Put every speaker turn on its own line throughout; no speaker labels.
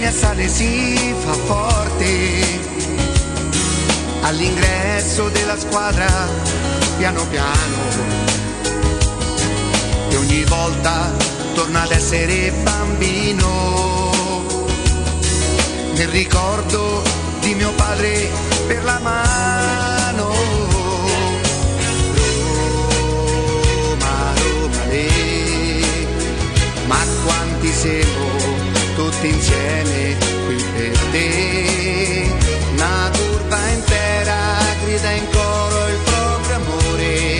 Che mi assale si fa forte. All'ingresso della squadra piano piano e ogni volta torna ad essere bambino. Nel ricordo di mio padre per la mano. Roma, Roma, le, ma quanti siamo tutti insieme qui per te. Una turba intera grida in coro il proprio amore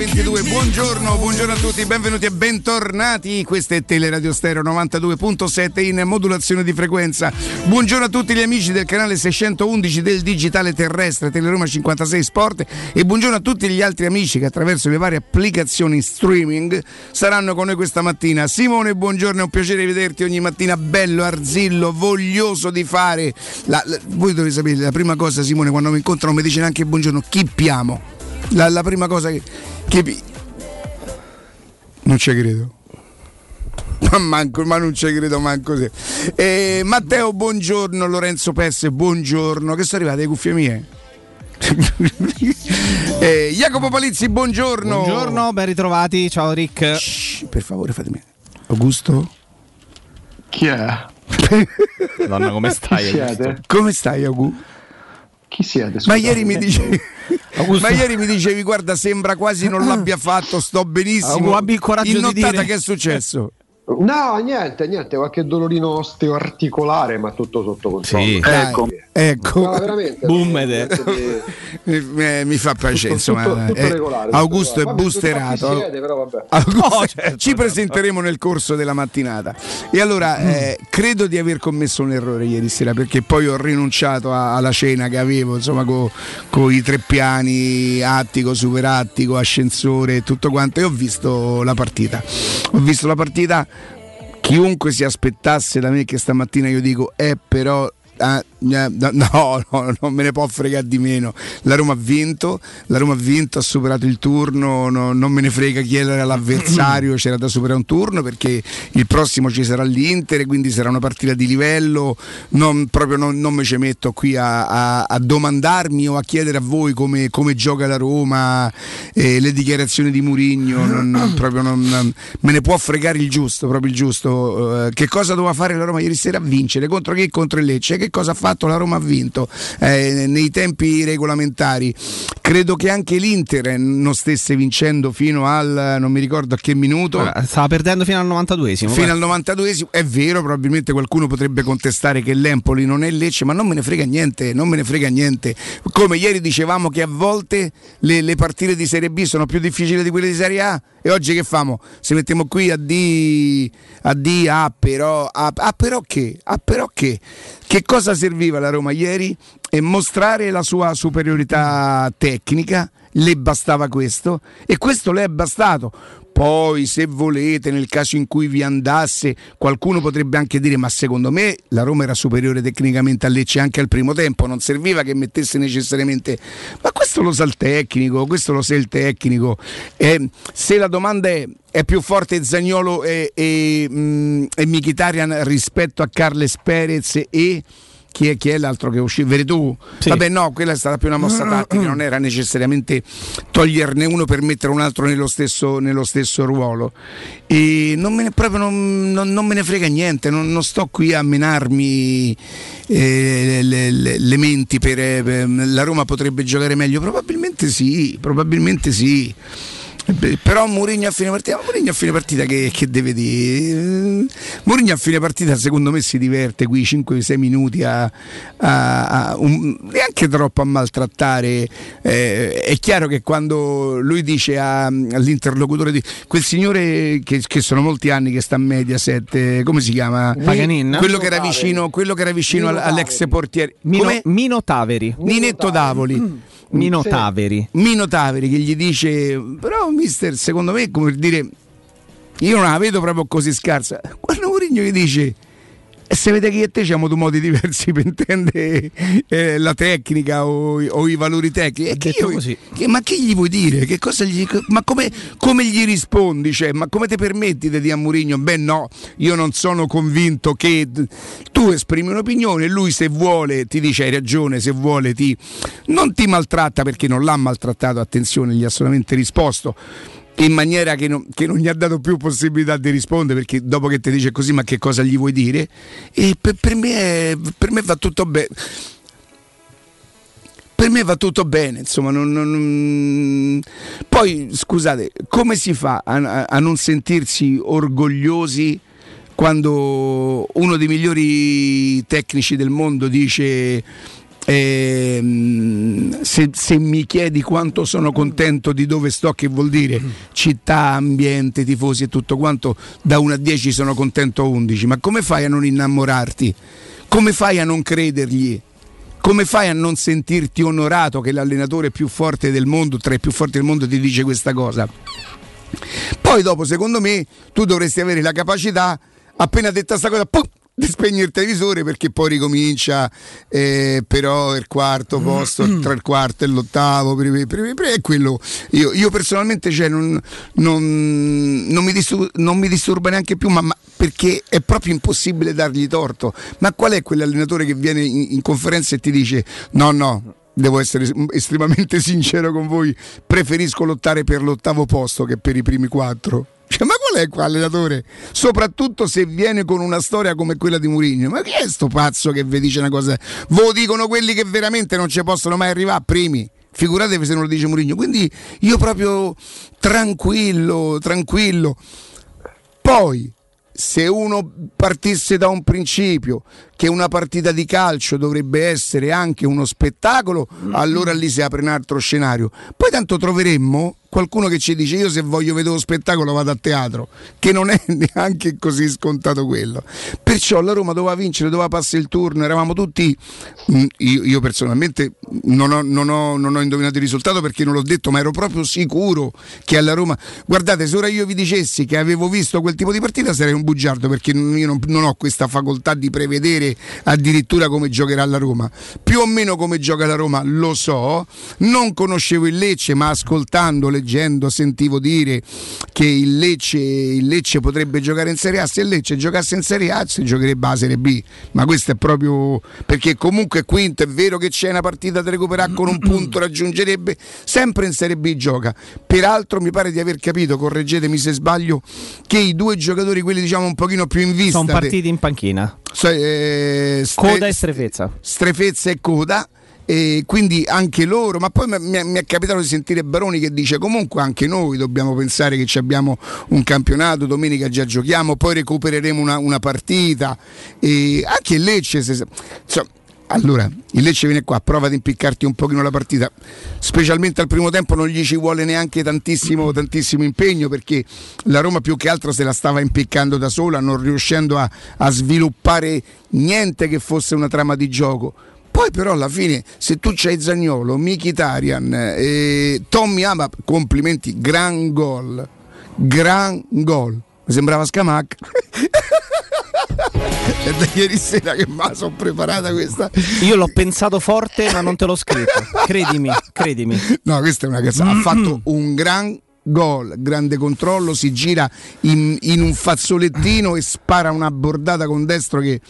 22. Buongiorno, buongiorno a tutti, benvenuti e bentornati. Questa è Teleradio Stereo 92.7 in modulazione di frequenza. Buongiorno a tutti gli amici del canale 611 del digitale terrestre Teleroma 56 Sport e buongiorno a tutti gli altri amici che attraverso le varie applicazioni streaming saranno con noi questa mattina. Simone, buongiorno, è un piacere vederti ogni mattina, bello, arzillo, voglioso di fare. La, la, voi dovete sapere, la prima cosa Simone quando mi incontrano mi dice neanche buongiorno, chi piamo? La, la prima cosa che, che Non ci credo. Ma, manco, ma non ci credo manco se. Eh, Matteo, buongiorno. Lorenzo Pesse, buongiorno. Che sono arrivate le cuffie mie? Eh, Jacopo Palizzi, buongiorno.
Buongiorno, ben ritrovati. Ciao Rick.
Shh, per favore fatemi. Augusto?
Chi è?
Madonna, come stai? Augusto?
Come stai, Agu?
Chi siete?
Ma ieri mi dicevi.
Augusto-
Ma ieri mi dicevi, guarda, sembra quasi non l'abbia fatto, sto benissimo.
Abbi il coraggio
In
di
nottata
dire-
che è successo?
No, niente, niente, qualche dolorino osteoarticolare, ma tutto sotto controllo.
Sì.
Ecco, ecco.
No, veramente.
Boom,
di-
Mi, eh, mi fa piacere,
tutto-
insomma.
tutto- tutto
eh,
regolare,
Augusto è.
Vabbè,
boosterato.
chi siete, però vabbè.
Augusto-
No, certo,
ci presenteremo nel corso della mattinata. E allora eh, credo di aver commesso un errore ieri sera perché poi ho rinunciato a- alla cena che avevo, insomma, con i tre piani, attico, superattico, ascensore e tutto quanto. E ho visto la partita. Ho visto la partita. Chiunque si aspettasse da me che stamattina io dico, eh però ah, no, no, non me ne può fregare di meno. La Roma ha vinto, la Roma ha vinto, ha superato il turno, no- non me ne frega chi era l'avversario, c'era da superare un turno perché il prossimo ci sarà l'Inter, quindi sarà una partita di livello, non, proprio non, non me ci metto qui a, a- a domandarmi o a chiedere a voi come, come gioca la Roma, eh, le dichiarazioni di Murigno, non- proprio non, non- me ne può fregare il giusto, proprio il giusto. Eh, che cosa doveva fare la Roma ieri sera? Vincere contro chi? Contro il Lecce. Che cosa ha fatto la Roma? Ha vinto eh, nei tempi regolamentari. Credo che anche l'Inter non stesse vincendo fino al non mi ricordo a che minuto.
Guarda, Stava perdendo fino al 92esimo.
Fino al 92esimo è vero, probabilmente qualcuno potrebbe contestare che l'Empoli non è Lecce, ma non me ne frega niente, non me ne frega niente. Come ieri dicevamo che a volte le, le partite di Serie B sono più difficili di quelle di Serie A e oggi che famo? Se mettiamo qui a D, a D, ah però, ah, ah, però che? Ah però che? Che cosa serviva la Roma ieri? E mostrare la sua superiorità tecnica, le bastava questo e questo le è bastato. Poi, se volete, nel caso in cui vi andasse, qualcuno potrebbe anche dire: Ma secondo me la Roma era superiore tecnicamente a Lecce anche al primo tempo, non serviva che mettesse necessariamente. Ma questo lo sa il tecnico, questo lo sa il tecnico. Eh, se la domanda è: è più forte Zagnolo e, e, mm, e Mkhitaryan rispetto a Carles Perez e. Chi è, chi è l'altro che uscito? Veretù?
Sì.
Vabbè, no, quella è stata più una mossa tattica, non era necessariamente toglierne uno per mettere un altro nello stesso, nello stesso ruolo. E non me ne, proprio non, non- non me ne frega niente, non, non sto qui a menarmi eh, le, le- le menti per, eh, per- la Roma potrebbe giocare meglio. Probabilmente sì, probabilmente sì. Eh beh, Però Mourinho a fine partita, Mourinho a fine partita che, che deve dire? Mourinho a fine partita secondo me si diverte qui 5-6 minuti a, a- a un- neanche troppo a maltrattare. Eh, è chiaro che quando lui dice a- all'interlocutore di quel signore che, che sono molti anni che sta a Mediaset, eh, come si chiama?
Paganin?
Quello che era vicino, quello che era vicino al- all'ex portiere.
Mino? Mino Taveri.
Ninetto Davoli.
Mino
Sì.
Taveri.
Mino Taveri che gli dice però mister secondo me come dire io non la vedo proprio così scarsa. Guarda Mourinho gli dice e se vede che io e te abbiamo due modi diversi per intendere eh, la tecnica o, o i valori tecnici che io- che- ma che gli vuoi dire? Che cosa gli- ma come, come gli rispondi? Cioè, ma come ti permetti di dire a Mourinho? Beh no, io non sono convinto che tu esprimi un'opinione, lui se vuole ti dice hai ragione, se vuole ti non ti maltratta perché non l'ha maltrattato, attenzione, gli ha solamente risposto in maniera che non, che non gli ha dato più possibilità di rispondere perché dopo che ti dice così ma che cosa gli vuoi dire? E per, per me, per me va tutto bene per me va tutto bene, insomma, non- non- poi scusate, come si fa a- a non sentirsi orgogliosi quando uno dei migliori tecnici del mondo dice ehm, se, se mi chiedi quanto sono contento di dove sto, che vuol dire città, ambiente, tifosi e tutto quanto, da 1 a 10 sono contento a 11, ma come fai a non innamorarti? Come fai a non credergli? Come fai a non sentirti onorato che l'allenatore più forte del mondo, tra i più forti del mondo, ti dice questa cosa? Poi dopo, secondo me, tu dovresti avere la capacità, appena detta questa cosa, pum, di spegnere il televisore perché poi ricomincia eh, però il quarto posto tra il quarto e l'ottavo per, per, per, è quello. Io, io personalmente cioè, non, non- non mi distur- non mi disturba neanche più ma, ma perché è proprio impossibile dargli torto. Ma qual è quell'allenatore che viene in, in conferenza e ti dice no no Devo essere es- estremamente sincero con voi, preferisco lottare per l'ottavo posto che per i primi quattro. Cioè, ma qual è qua allenatore? Soprattutto se viene con una storia come quella di Mourinho. Ma chi è sto pazzo che vi dice una cosa? Ve dicono quelli che veramente non ci possono mai arrivare primi. Figuratevi se non lo dice Mourinho. Quindi io proprio tranquillo, tranquillo. Poi, se uno partisse da un principio che una partita di calcio dovrebbe essere anche uno spettacolo, allora lì si apre un altro scenario. Poi tanto troveremmo qualcuno che ci dice io se voglio vedere lo spettacolo vado a teatro, che non è neanche così scontato quello. Perciò la Roma doveva vincere, doveva passare il turno, eravamo tutti, mm, io, io personalmente non ho, non ho- non ho indovinato il risultato perché non l'ho detto, ma ero proprio sicuro che alla Roma, guardate se ora io vi dicessi che avevo visto quel tipo di partita sarei un bugiardo perché io non, non ho questa facoltà di prevedere addirittura come giocherà la Roma. Più o meno come gioca la Roma lo so, non conoscevo il Lecce, ma ascoltando, leggendo, sentivo dire che il Lecce, il Lecce potrebbe giocare in Serie A. Se il Lecce giocasse in Serie A si giocherebbe alla Serie B, ma questo è proprio perché comunque quinto è vero che c'è una partita da recuperare con un punto raggiungerebbe, sempre in Serie B gioca. Peraltro mi pare di aver capito, correggetemi se sbaglio, che i due giocatori, quelli diciamo un pochino più in vista,
Sono partiti in panchina.
So- eh, Stre-
Coda e strefezza.
Strefezza e Coda. E quindi anche loro, ma poi mi- è, mi è capitato di sentire Baroni che dice comunque anche noi dobbiamo pensare che ci abbiamo un campionato, domenica già giochiamo, poi recupereremo una, una partita e anche Lecce, se- insomma, allora il Lecce viene qua, prova ad impiccarti un pochino la partita, specialmente al primo tempo non gli ci vuole neanche tantissimo, tantissimo impegno perché la Roma più che altro se la stava impiccando da sola, non riuscendo a, a sviluppare niente che fosse una trama di gioco. Poi però alla fine se tu c'hai Zagnolo, Mkhitaryan, eh, Tommy Ama, complimenti, gran gol, gran gol. Mi sembrava Scamac. È da ieri sera che me la sono preparata questa.
Io l'ho pensato forte, ma non te l'ho scritto. Credimi, credimi.
No, questa è una cosa. Ha fatto un gran gol, grande controllo, si gira in, in un fazzolettino e spara una bordata con destro che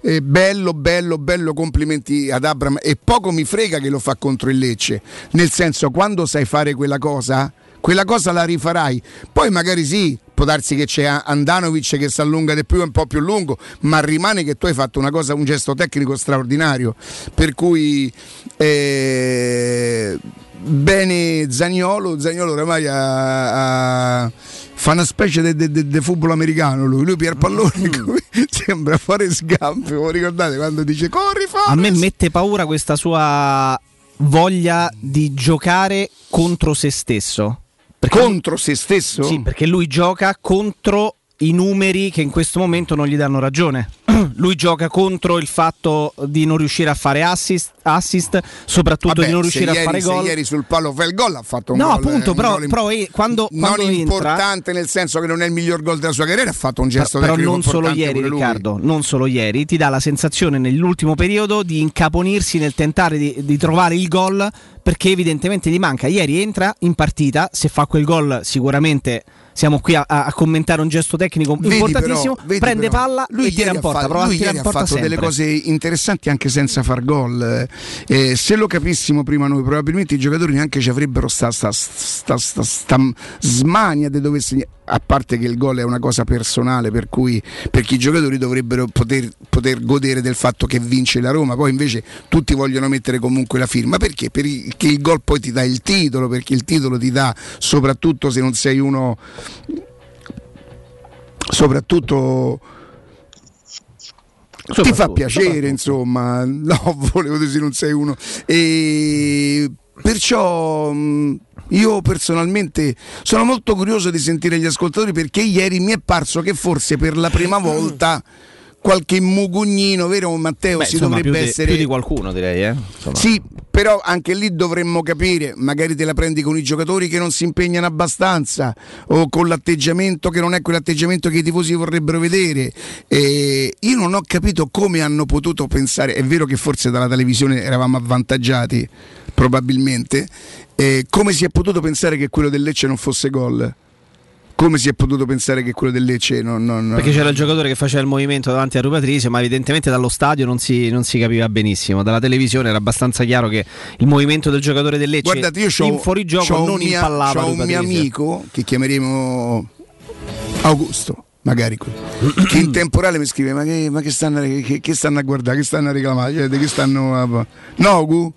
è bello, bello, bello, complimenti ad Abram e poco mi frega che lo fa contro il Lecce, nel senso quando sai fare quella cosa, quella cosa la rifarai, poi magari sì, può darsi che c'è Andanovic che si allunga di più, è un po' più lungo, ma rimane che tu hai fatto una cosa, un gesto tecnico straordinario, per cui eh, bene Zagnolo, Zagnolo oramai ha- ha- fa una specie di football americano lui, lui pier pallone come- sembra fare sgampe, vi ricordate quando dice corri
A me
Forrest?"
mette paura questa sua voglia di giocare contro se stesso. Perché
contro se stesso?
Sì, perché lui gioca contro i numeri che in questo momento non gli danno ragione. lui gioca contro il fatto di non riuscire a fare assist, assist soprattutto
Vabbè,
di non riuscire a
ieri-
fare
se
gol.
ieri sul palo fa il gol ha fatto un
No,
gol,
appunto,
eh,
però-
gol
però eh, quando-
non
quando entra-
importante nel senso che non è il miglior gol della sua carriera ha fatto un gesto
però
tecnico
non solo ieri. Riccardo, non solo ieri, ti dà la sensazione nell'ultimo periodo di incaponirsi nel tentare di, di trovare il gol perché evidentemente gli manca. Ieri entra in partita, se fa quel gol sicuramente siamo qui a, a commentare un gesto tecnico
Vedi
importantissimo,
però,
prende
però,
palla
lui
tira in porta,
ha fatto,
prova a
lui ieri ha fatto delle
sempre.
cose interessanti anche senza far gol. Eh, se lo capissimo prima noi probabilmente i giocatori neanche ci avrebbero sta, sta, sta, sta- sta smania di dover segnare. A parte che il gol è una cosa personale per cui perché i giocatori dovrebbero poter, poter godere del fatto che vince la Roma. Poi invece tutti vogliono mettere comunque la firma. Perché? perché il gol poi ti dà il titolo perché il titolo ti dà soprattutto se non sei uno soprattutto ti fa piacere, insomma. No, volevo dire se non sei uno. E perciò mh, io personalmente sono molto curioso di sentire gli ascoltatori perché ieri mi è parso che forse per la prima volta qualche mugugnino, vero Matteo?
Beh,
si
insomma,
dovrebbe
di,
essere
più di qualcuno direi, eh?
Sì, però anche lì dovremmo capire, magari te la prendi con i giocatori che non si impegnano abbastanza o con l'atteggiamento che non è quell'atteggiamento che i tifosi vorrebbero vedere. E io non ho capito come hanno potuto pensare, è vero che forse dalla televisione eravamo avvantaggiati, probabilmente, eh, come si è potuto pensare che quello del Lecce non fosse gol? Come si è potuto pensare che quello del Lecce non... non-
Perché c'era il giocatore che faceva il movimento davanti a Rupatrice, ma evidentemente dallo stadio non si, non si capiva benissimo. Dalla televisione era abbastanza chiaro che il movimento del giocatore del Lecce
Guardate, io c'ho,
in fuorigioco non
mia-
impallava
c'ho un mio amico che chiameremo Augusto, magari che in temporale mi scrive: Ma che, ma che stanno, che- che stanno a guardare? Che stanno a reclamare? Cioè, che stanno a- No, Gu?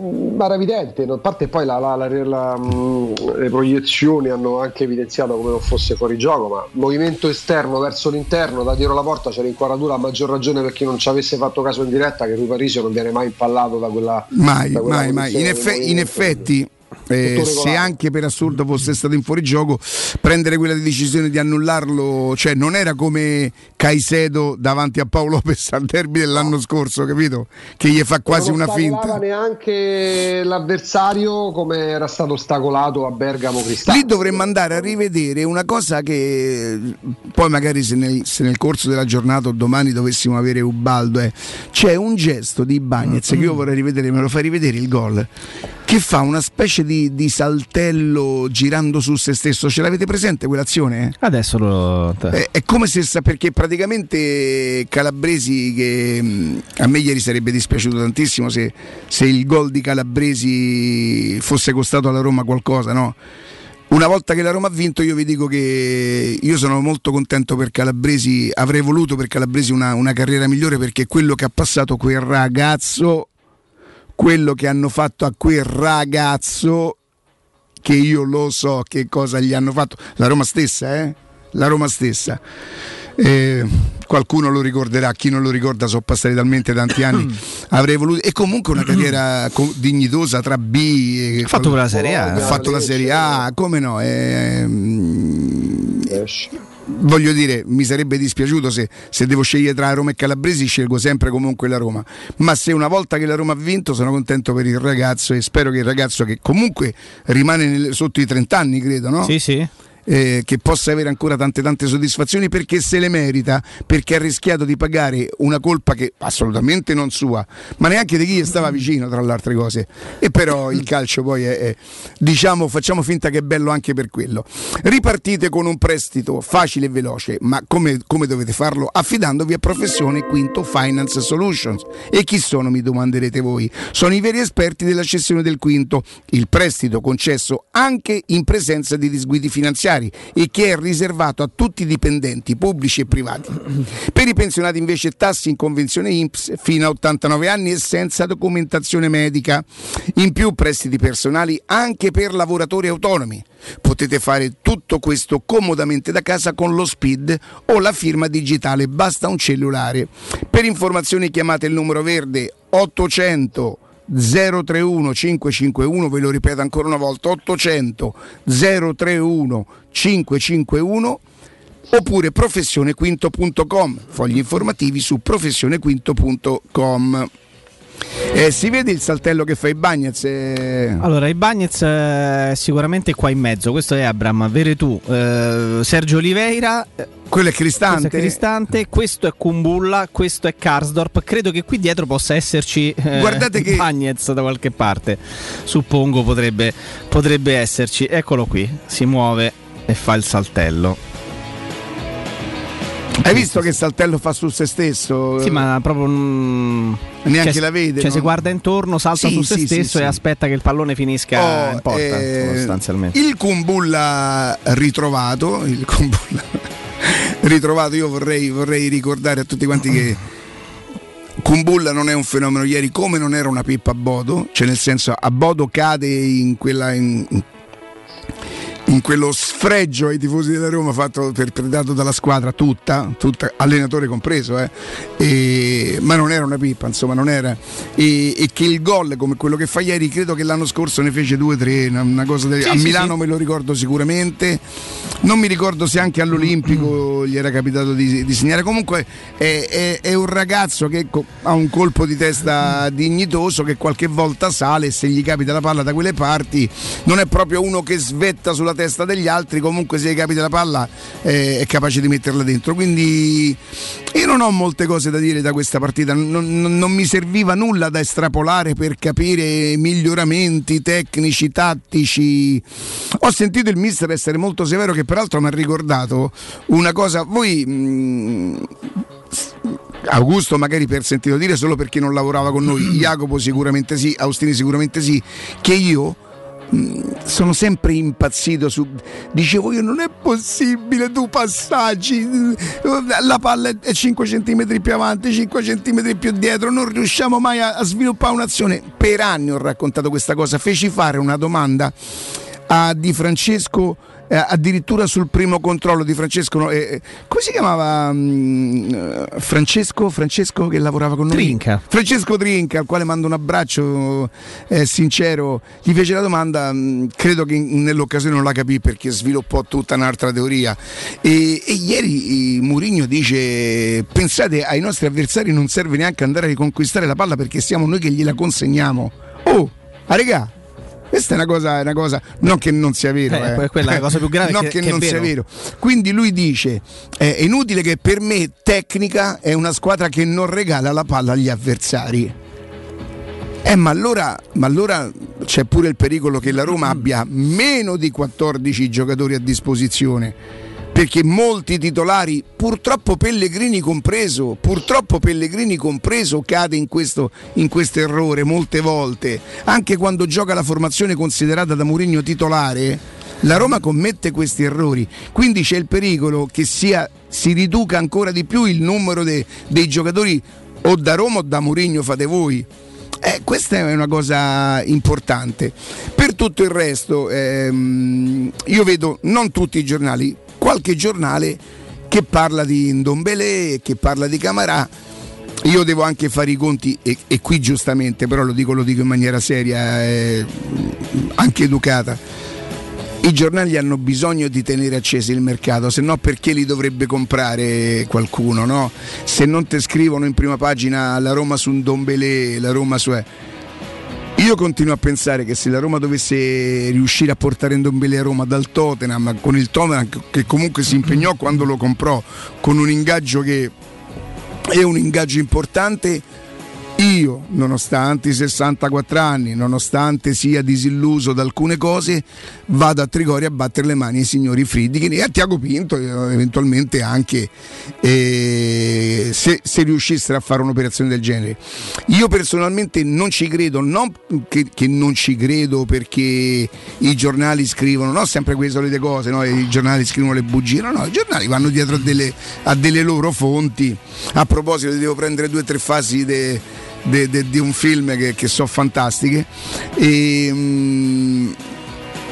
Era evidente, a parte poi la- la- la- mh, le proiezioni hanno anche evidenziato come non fosse fuori gioco, ma movimento esterno verso l'interno da dietro la porta c'era inquadratura a maggior ragione per chi non ci avesse fatto caso in diretta che Rui Parisio non viene mai impallato da quella
Mai,
da quella
mai, mai. In, effe- in effetti, eh, se anche per assurdo fosse stato in fuorigioco, prendere quella decisione di annullarlo, cioè non era come Caicedo davanti a Paolo Lopez al derby dell'anno scorso, capito? Che gli fa quasi
non
una finta.
neanche l'avversario come era stato ostacolato a Bergamo Cristante.
Lì dovremmo andare a rivedere una cosa che poi magari se nel, se nel corso della giornata o domani dovessimo avere Ubaldo, eh, c'è un gesto di Bagnez che io vorrei rivedere, me lo fai rivedere il gol, che fa una specie di, di saltello girando su se stesso. Ce l'avete presente quell'azione?
Adesso lo.
È, è come se sa- perché praticamente Calabresi che mh, a me ieri sarebbe dispiaciuto tantissimo se, se il gol di Calabresi fosse costato alla Roma qualcosa, no? Una volta che la Roma ha vinto io vi dico che io sono molto contento per Calabresi, avrei voluto per Calabresi una, una carriera migliore perché quello che ha passato quel ragazzo, quello che hanno fatto a quel ragazzo che io lo so che cosa gli hanno fatto. La Roma stessa, eh? La Roma stessa. Eh, qualcuno lo ricorderà, chi non lo ricorda sono passati talmente tanti anni. Avrei voluto, e comunque una carriera co- dignitosa tra B e
Ha fatto pure la Serie A.
ha fatto la Serie A, come no?
Esce.
voglio dire, mi sarebbe dispiaciuto se, se devo scegliere tra Roma e Calabresi, scelgo sempre comunque la Roma. Ma se una volta che la Roma ha vinto, sono contento per il ragazzo e spero che il ragazzo che comunque rimane nel- sotto i 30 anni, credo, no?
Sì, sì.
Eh, che possa avere ancora tante tante soddisfazioni perché se le merita, perché ha rischiato di pagare una colpa che assolutamente non sua, ma neanche di chi gli stava vicino tra le altre cose. E però il calcio poi è, è- diciamo, facciamo finta che è bello anche per quello. Ripartite con un prestito facile e veloce, ma come, come dovete farlo? Affidandovi a Professione Quinto Finance Solutions. E chi sono, mi domanderete voi? Sono i veri esperti della cessione del quinto, il prestito concesso anche in presenza di disguidi finanziari e che è riservato a tutti i dipendenti pubblici e privati. Per i pensionati invece tassi in convenzione INPS fino a 89 anni e senza documentazione medica. In più prestiti personali anche per lavoratori autonomi. Potete fare tutto questo comodamente da casa con lo SPID o la firma digitale, basta un cellulare. Per informazioni chiamate il numero verde 800 031 551, ve lo ripeto ancora una volta, 800 031 551 oppure professionequinto.com, fogli informativi su professionequinto.com. Eh, si vede il saltello che fa i Bagnets? eh?
Allora, i Bagnets eh, sicuramente qua in mezzo. Questo è Abram, Veretù, eh, Sergio Oliveira.
Quello è
Questo
Cristante.
è Cristante, questo è Kumbulla, questo è Karsdorp. Credo che qui dietro possa esserci eh,
Guardate che-
Bagnets da qualche parte. Suppongo potrebbe, potrebbe esserci. Eccolo qui, si muove e fa il saltello.
Hai visto che saltello fa su se stesso?
Sì, ma proprio mm,
Neanche
cioè,
la vede,
Cioè,
no?
si guarda intorno, salta
Sì,
su se
sì,
stesso
sì.
e aspetta che il pallone finisca
Oh,
in porta,
eh,
sostanzialmente.
Il Kumbulla ritrovato, il Kumbulla ritrovato, io vorrei, vorrei ricordare a tutti quanti che Kumbulla non è un fenomeno. Ieri come non era una pippa a Bodo, cioè nel senso a Bodo cade in quella in, in quello sfregio ai tifosi della Roma fatto perpetrato dalla squadra tutta, tutta allenatore compreso, eh. E- ma non era una pippa, insomma, non era. E, e che il gol come quello che fa ieri, credo che l'anno scorso ne fece due o tre, una, una cosa del-
Sì,
a
sì,
Milano
sì.
me lo ricordo sicuramente. Non mi ricordo se anche all'Olimpico gli era capitato di, di segnare. Comunque è, è- è un ragazzo che co- ha un colpo di testa dignitoso che qualche volta sale e se gli capita la palla da quelle parti non è proprio uno che svetta sulla testa degli altri, comunque se capita la palla eh, è capace di metterla dentro. Quindi io non ho molte cose da dire da questa partita, non, non- non mi serviva nulla da estrapolare per capire miglioramenti tecnici, tattici. Ho sentito il mister essere molto severo che peraltro mi ha ricordato una cosa, voi... mh, Augusto magari per sentito dire solo perché non lavorava con noi, Jacopo sicuramente sì, Austini sicuramente sì, che io sono sempre impazzito su dicevo io non è possibile tu passaggi eh, la palla è 5 cm più avanti 5 cm più dietro non riusciamo mai a, a sviluppare un'azione. Per anni ho raccontato questa cosa feci fare una domanda a Di Francesco eh, addirittura sul primo controllo di Francesco no, eh, come si chiamava mm, eh, Francesco Francesco che lavorava con noi?
Trinca.
Francesco Trinca al quale mando un abbraccio eh, sincero. Gli fece la domanda mh, credo che in- nell'occasione non la capì perché sviluppò tutta un'altra teoria. E, e ieri Murigno dice pensate ai nostri avversari non serve neanche andare a riconquistare la palla perché siamo noi che gliela consegniamo. Oh a regà questa è una cosa, una cosa, non che non sia vero,
Eh,
eh.
que- quella è la cosa più grave
non
che-
che,
che
non sia
vero.
vero. Quindi lui dice: è inutile che per me tecnica è una squadra che non regala la palla agli avversari. Eh, ma allora, ma allora c'è pure il pericolo che la Roma abbia meno di 14 giocatori a disposizione. Perché molti titolari, purtroppo Pellegrini compreso, purtroppo Pellegrini compreso, cade in questo, in questo errore molte volte. Anche quando gioca la formazione considerata da Mourinho titolare, la Roma commette questi errori. Quindi c'è il pericolo che sia, si riduca ancora di più il numero de- dei giocatori o da Roma o da Mourinho fate voi. Eh, questa è una cosa importante. Per tutto il resto, ehm, io vedo non tutti i giornali, qualche giornale che parla di Ndombele, che parla di Camarà. Io devo anche fare i conti, e, e qui giustamente, però lo dico, lo dico in maniera seria, eh, anche educata. I giornali hanno bisogno di tenere acceso il mercato, se no perché li dovrebbe comprare qualcuno, no? Se non te scrivono in prima pagina la Roma su un Dombele, la Roma su... Io continuo a pensare che se la Roma dovesse riuscire a portare in Dombele a Roma dal Tottenham, con il Tottenham che comunque si impegnò quando lo comprò, con un ingaggio che è un ingaggio importante, io, nonostante i 64 anni, nonostante sia disilluso da alcune cose, vado a Trigoria a battere le mani ai signori Friedkin e a Tiago Pinto, eh, eventualmente anche eh, se, se riuscissero a fare un'operazione del genere. Io personalmente non ci credo, non che, che non ci credo perché i giornali scrivono, no, sempre quelle solite cose, no? i giornali scrivono le bugie, no, no, i giornali vanno dietro a delle, a delle loro fonti. A proposito, devo prendere due o tre fasi de- di un film che, che sono fantastiche. E, mm,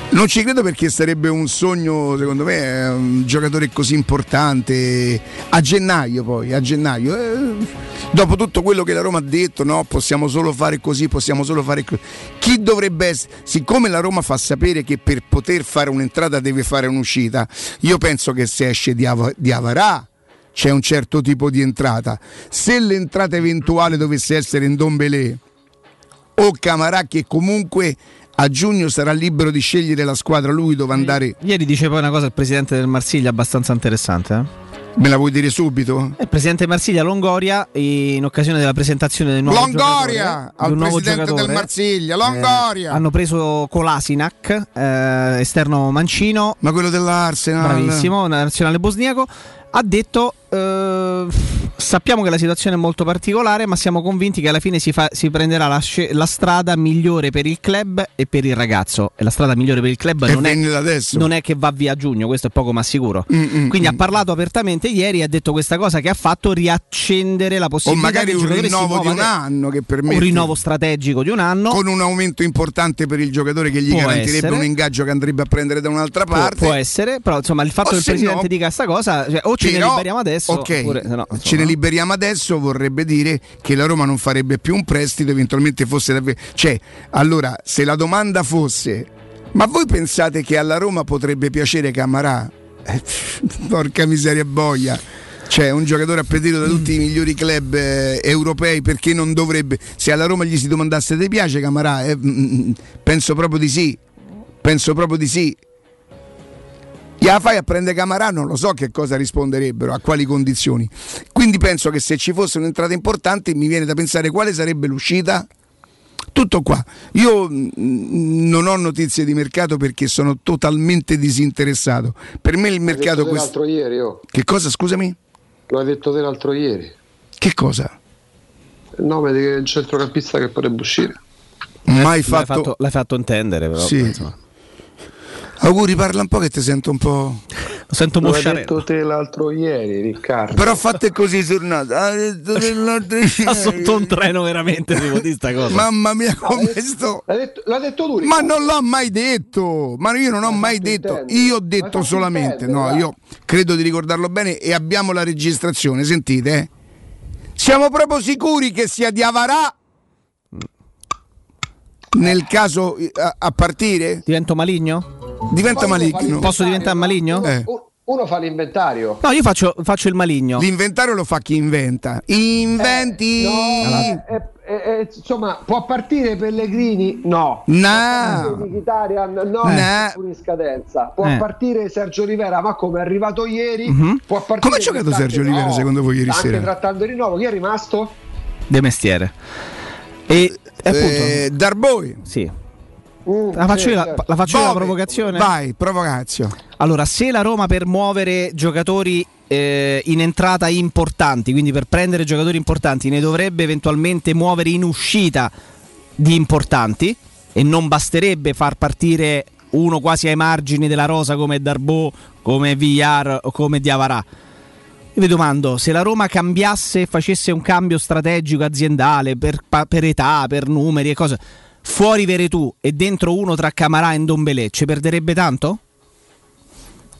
non ci credo perché sarebbe un sogno, secondo me, eh, un giocatore così importante. A gennaio poi, a gennaio. eh, dopo tutto quello che la Roma ha detto, no, possiamo solo fare così, possiamo solo fare così. Chi dovrebbe essere, siccome la Roma fa sapere che per poter fare un'entrata deve fare un'uscita, io penso che se esce di, Ava- di Avarà c'è un certo tipo di entrata. Se l'entrata eventuale dovesse essere in Dombelé o Camarà che comunque a giugno sarà libero di scegliere la squadra lui dove andare,
Ieri dice poi una cosa il presidente del Marsiglia abbastanza interessante. eh.
me la vuoi dire subito?
Il presidente Marsiglia Longoria in occasione della presentazione del nuovo
Longoria al presidente del Marsiglia, Longoria.
eh, hanno preso Kolasinac, eh, esterno mancino,
Ma quello dell'Arsenal.
bravissimo, nazionale bosniaco, ha detto eh, sappiamo che la situazione è molto particolare, ma siamo convinti che alla fine si, fa- si prenderà la, la strada migliore per il club e per il ragazzo. E la strada migliore per il club non è, non è che va via a giugno, questo è poco ma sicuro.
Mm, mm,
Quindi
mm.
ha parlato apertamente ieri e ha detto questa cosa che ha fatto riaccendere la
o
possibilità
magari
che il
un rinnovo di un anno che permette
un rinnovo strategico di un anno.
con un aumento importante per il giocatore che gli
Può
garantirebbe
essere.
un ingaggio che andrebbe a prendere da un'altra
Può,
parte.
può essere, però insomma il fatto
O
che il presidente
no-
dica questa cosa, cioè, o ce ne
Però,
liberiamo adesso,
ok,
oppure se no,
ce
insomma.
ne liberiamo adesso vorrebbe dire che la Roma non farebbe più un prestito, eventualmente fosse davvero. Cioè, allora, se la domanda fosse: ma voi pensate che alla Roma potrebbe piacere Camarà? Eh, porca miseria boia. Cioè, un giocatore appetito da tutti i migliori club eh, europei, perché non dovrebbe? Se alla Roma gli si domandasse ti piace Camarà? Eh, mm, mm, penso proprio di sì. Penso proprio di sì. Gliela fai a prendere Camarà, non lo so che cosa risponderebbero, a quali condizioni. Quindi penso che se ci fosse un'entrata importante mi viene da pensare quale sarebbe l'uscita. Tutto qua. Io mm, non ho notizie di mercato perché sono totalmente disinteressato. Per me il mercato
L'ho detto l'altro ieri, oh.
Che cosa, scusami?
Lo hai detto te l'altro ieri.
Che cosa?
Il nome del centrocampista che potrebbe uscire.
Mai
L'hai
fatto...
fatto, l'hai fatto intendere, però.
Sì.
insomma.
Auguri, parla un po' che ti sento un po'...
Lo sento
hai
mosciare.
detto te l'altro ieri, Riccardo.
Però fate così sornato. Ha
Sta sotto un treno veramente, devo dire sta cosa.
Mamma mia, come sto...
L'ha detto, l'ha detto tu,
Ma non l'ho mai detto, ma io non ho
L'hai
mai detto,
intendere.
io ho detto solamente,
intendere,
no,
dai.
io credo di ricordarlo bene e abbiamo la registrazione, sentite? eh? Siamo proprio sicuri che sia di Avarà nel caso eh, a, a partire?
Divento maligno?
Diventa maligno.
Posso diventare
no?
maligno?
Eh.
Uno- fa l'inventario.
No, io faccio, faccio il maligno.
L'inventario lo fa chi inventa. Inventi!
No, eh, eh, eh, insomma, può partire Pellegrini? No.
No.
Mkhitaryan? No,
No.
è pure in scadenza. Può
Eh.
partire Sergio Rivera, ma come è arrivato ieri?
Mhm.
Può partire
Come ha giocato? Sergio Rivera,
No.
secondo voi, ieri
Sta
sera?
Anche trattando il rinnovo, chi è rimasto?
De mestiere. E, e appunto,
Eh, Darboi.
sì.
Mm,
La faccio io la,
certo.
la faccio io la
Bove.
provocazione?
Vai, provocazio.
Allora, se la Roma per muovere giocatori eh, in entrata importanti, quindi per prendere giocatori importanti, ne dovrebbe eventualmente muovere in uscita di importanti e non basterebbe far partire uno quasi ai margini della rosa come Darbo, come Villar o come Diavarà. Io vi domando, se la Roma cambiasse e facesse un cambio strategico aziendale per, per età, per numeri e cose, fuori Veretù e dentro uno tra Camarà e Ndombele, ci perderebbe tanto?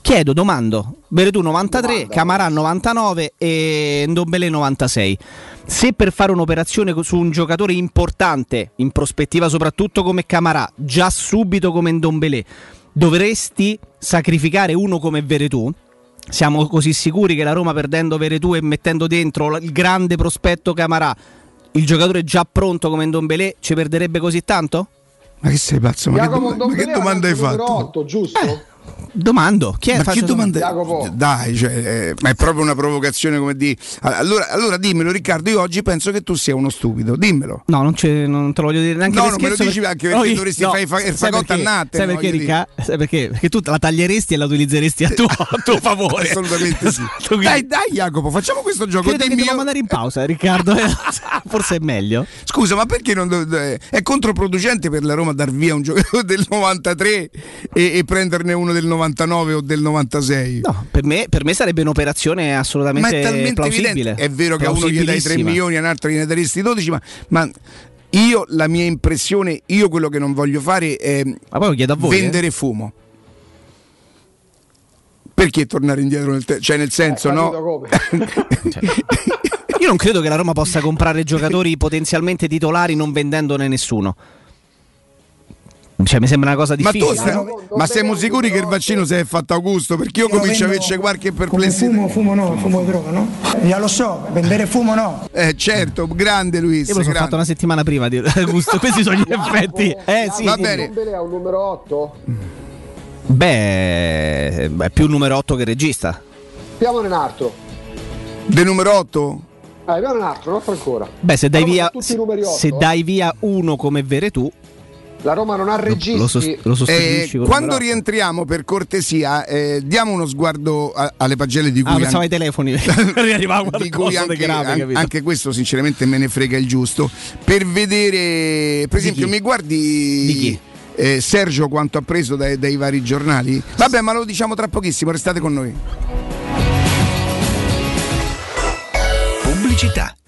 Chiedo, domando. Veretù 93,
Domanda,
Camarà 99 e Ndombele 96. Se per fare un'operazione su un giocatore importante, in prospettiva soprattutto come Camarà, già subito come Ndombele, dovresti sacrificare uno come Veretù? Siamo così sicuri che la Roma perdendo Veretù e mettendo dentro il grande prospetto Camarà, il giocatore già pronto come Ndombele, ci perderebbe così tanto?
Ma che sei pazzo? Ma che,
Jacopo
doma- ma che domanda hai fatto?
8, giusto?
Domando. Chi è?
Ma
Faccio
che domanda
Jacopo.
Dai, cioè, eh, ma è proprio una provocazione come di. Allora, allora dimmelo, Riccardo. Io oggi penso che tu sia uno stupido. Dimmelo.
No, non, c'è- non te lo voglio dire neanche
No,
per
non me lo dici
perché-
anche perché
io-
dovresti fare i fa- il fagotto a
perché?
natte,
Sai
no,
perché, Ricca? Sai perché? Perché tu la taglieresti e la utilizzeresti a tuo, a tuo favore.
Assolutamente sì. Dai, dai, Jacopo, facciamo questo gioco.
Credo che
Dimmi
devo
io-
mandare in pausa, Riccardo. eh. Forse è meglio.
Scusa, ma perché non do- è controproducente per la Roma dar via un giocatore del 93 e, e prenderne uno del 99 o del 96?
No, per me, per me sarebbe un'operazione
ma
assolutamente
è talmente
plausibile.
evidente. È vero che a uno gli dai 3
Plausibilissima.
milioni, a un altro gliene daresti 12, ma, ma io la mia impressione, io quello che non voglio fare è
Ma voi. eh.
vendere fumo. Perché tornare indietro nel tempo? Cioè, nel senso,
Eh,
no?
come?
Io non credo che la Roma possa comprare giocatori potenzialmente titolari non vendendone nessuno. Cioè, mi sembra una cosa
Ma
difficile.
tu stai-
no?
ma siamo sicuri che il vaccino si è fatto Augusto? Perché io comincio a averci qualche perplessità.
fumo, fumo no, fumo droga, no? Eh, già lo so, vendere fumo no.
Eh, certo, grande Luis.
Io me lo sono
grande.
fatto una settimana prima di Augusto. Questi sono gli effetti. Eh sì.
Va bene.
Ha un numero 8?
Beh, è più numero 8 che regista.
Piamone un altro.
De numero 8?
Eh, piamone un altro, non ancora.
Beh, se dai via,
ha tutti i numeri otto,
se
eh.
dai via uno come Veretù,
La Roma non ha registri.
lo, lo
Eh, quando rientriamo, per cortesia, eh, diamo uno sguardo a- alle pagelle di cui,
Ah, pensavo ai
an-
telefoni. Arrivava
di cui anche,
grave,
an- anche questo sinceramente me ne frega il giusto. Per vedere, per esempio,
chi?
mi guardi
Di chi?
eh, Sergio quanto ha preso dai, dai vari giornali? Vabbè, ma lo diciamo tra pochissimo, restate con noi.
Pubblicità.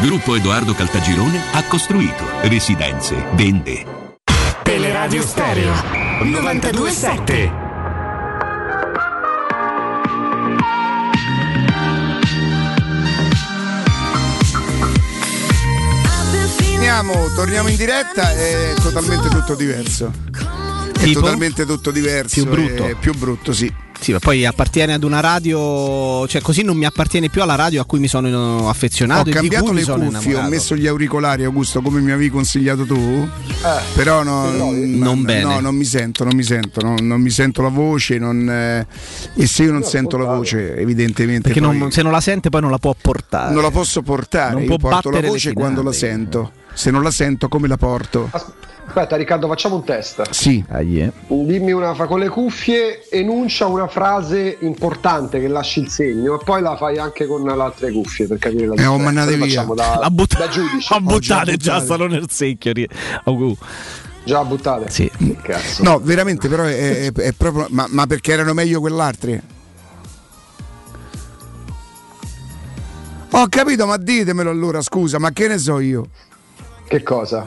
Gruppo Edoardo Caltagirone ha costruito residenze, vende.
Teleradio Stereo 927.
Torniamo, torniamo in diretta, è totalmente tutto diverso. È
Tipo?
totalmente tutto diverso.
Più brutto.
è più brutto, sì.
Sì, ma poi appartiene ad una radio, cioè così non mi appartiene più alla radio a cui mi sono affezionato.
Ho cambiato le cuffie, ho messo gli auricolari, Augusto, come mi avevi consigliato tu. Però no,
Non
no,
bene.
no, non mi sento, non mi sento, no, non mi sento la voce. non, eh, e se io non sento la voce, evidentemente.
Perché
poi
non- se non la sente poi non la può portare.
non la posso portare.
Non
io
può
porto la voce quando la sento. Se non la sento, come la porto?
Aspetta, Riccardo, facciamo un test.
Sì.
Dimmi una fra con le cuffie, enuncia una frase importante che lasci il segno e poi la fai anche con le altre cuffie per capire la
Eh, ho
differenza.
mandate
Noi
via.
Da,
La butta-
da giudice.
a buttate già
buttate.
stanno nel secchio. Augu.
Già buttate?
Sì.
Che cazzo.
No, veramente, però è, è- è proprio. Ma, ma perché erano meglio quell'altre? Ho capito, ma ditemelo allora, scusa, ma che ne so io?
Che cosa?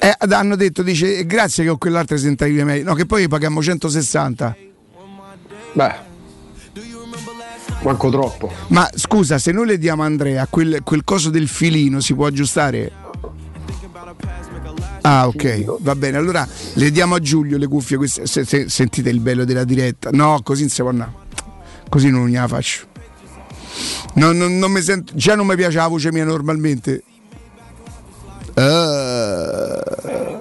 Eh, hanno detto, dice, "Eh, grazie che ho quell'altra sentavi meglio. No, che poi paghiamo 160.
Beh, manco troppo.
Ma scusa, se noi le diamo a Andrea quel, quel coso del filino si può aggiustare? Ah, ok, va bene. Allora le diamo a Giulio le cuffie. Queste, se- se- sentite il bello della diretta. No, così non si può andare. Così non gliela faccio. Non, non- non mi sento, già non mi piace la voce mia normalmente. Eh.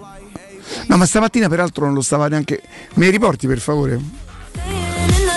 No, ma stamattina peraltro non lo stava neanche. Me riporti per favore?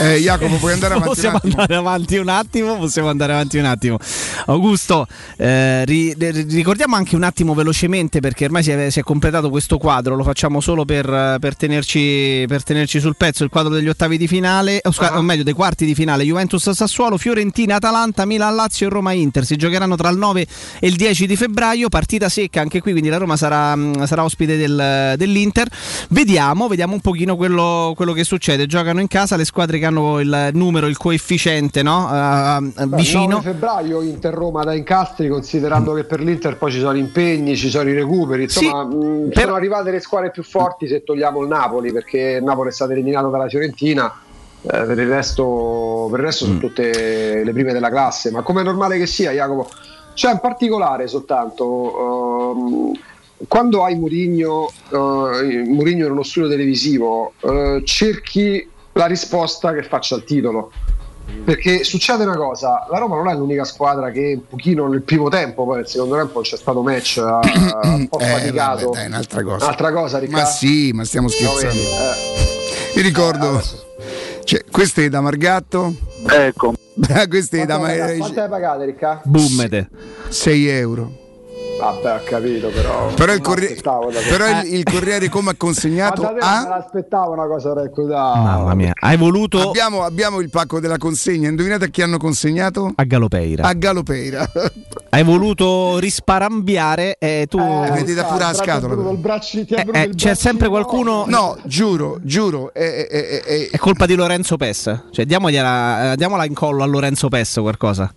Eh, Jacopo, puoi andare avanti?
Possiamo andare avanti un attimo, possiamo andare avanti un attimo. Augusto, eh, ri- ri- ricordiamo anche un attimo velocemente perché ormai si è, si è completato questo quadro, lo facciamo solo per, per tenerci, per tenerci sul pezzo, il quadro degli ottavi di finale, o, scusa, o meglio dei quarti di finale, Juventus Sassuolo, Fiorentina Atalanta, Milan Lazio e Roma Inter, si giocheranno tra il 9 e il 10 di febbraio, partita secca anche qui, quindi la Roma sarà, sarà ospite del- dell'Inter. Vediamo, vediamo un pochino quello, quello che succede, giocano in casa le squadre che hanno il numero, il coefficiente no? Eh,
Beh,
vicino.
9 febbraio Inter-Roma da incastri, considerando che per l'Inter poi ci sono impegni, ci sono i recuperi. Insomma, mh, sono arrivate le squadre più forti se togliamo il Napoli, perché il Napoli è stato eliminato dalla Fiorentina. eh, per il resto, per il resto
Mm.
sono tutte le prime della classe, ma come è normale che sia, Jacopo? C'è un particolare soltanto. ehm, quando hai Murigno, Murigno in uno studio televisivo, eh, cerchi la risposta che faccia il titolo. Perché succede una cosa, la Roma non è l'unica squadra che un pochino nel primo tempo, poi nel secondo tempo non c'è stato match, ha ha un po'
Eh,
faticato.
vabbè, dai, un'altra cosa.
Un'altra cosa, Riccardo.
Ma sì, ma stiamo
No,
scherzando.
vedi, eh.
Vi ricordo, cioè, queste da Margatto.
Ecco.
queste da
Quante,
Mar-
quante hai pagate, Riccardo?
Bummete.
6 euro.
Vabbè, ho capito, però.
Però il, corri-
aspettavo
però il, il Corriere come ha consegnato
Ma da te
a...
non me l'aspettavo una cosa da
Mamma mia, hai voluto
Abbiamo, abbiamo il pacco della consegna, indovinate a chi hanno consegnato?
a Galopeira.
A Galopeira.
Hai voluto risparambiare e tu
Avete da pure la scatola.
Il braccio, ti
Eh, eh, c'è sempre qualcuno
No, giuro, giuro. È,
colpa di Lorenzo Pes. Cioè, diamogliela, eh, diamola in collo a Lorenzo Pes qualcosa.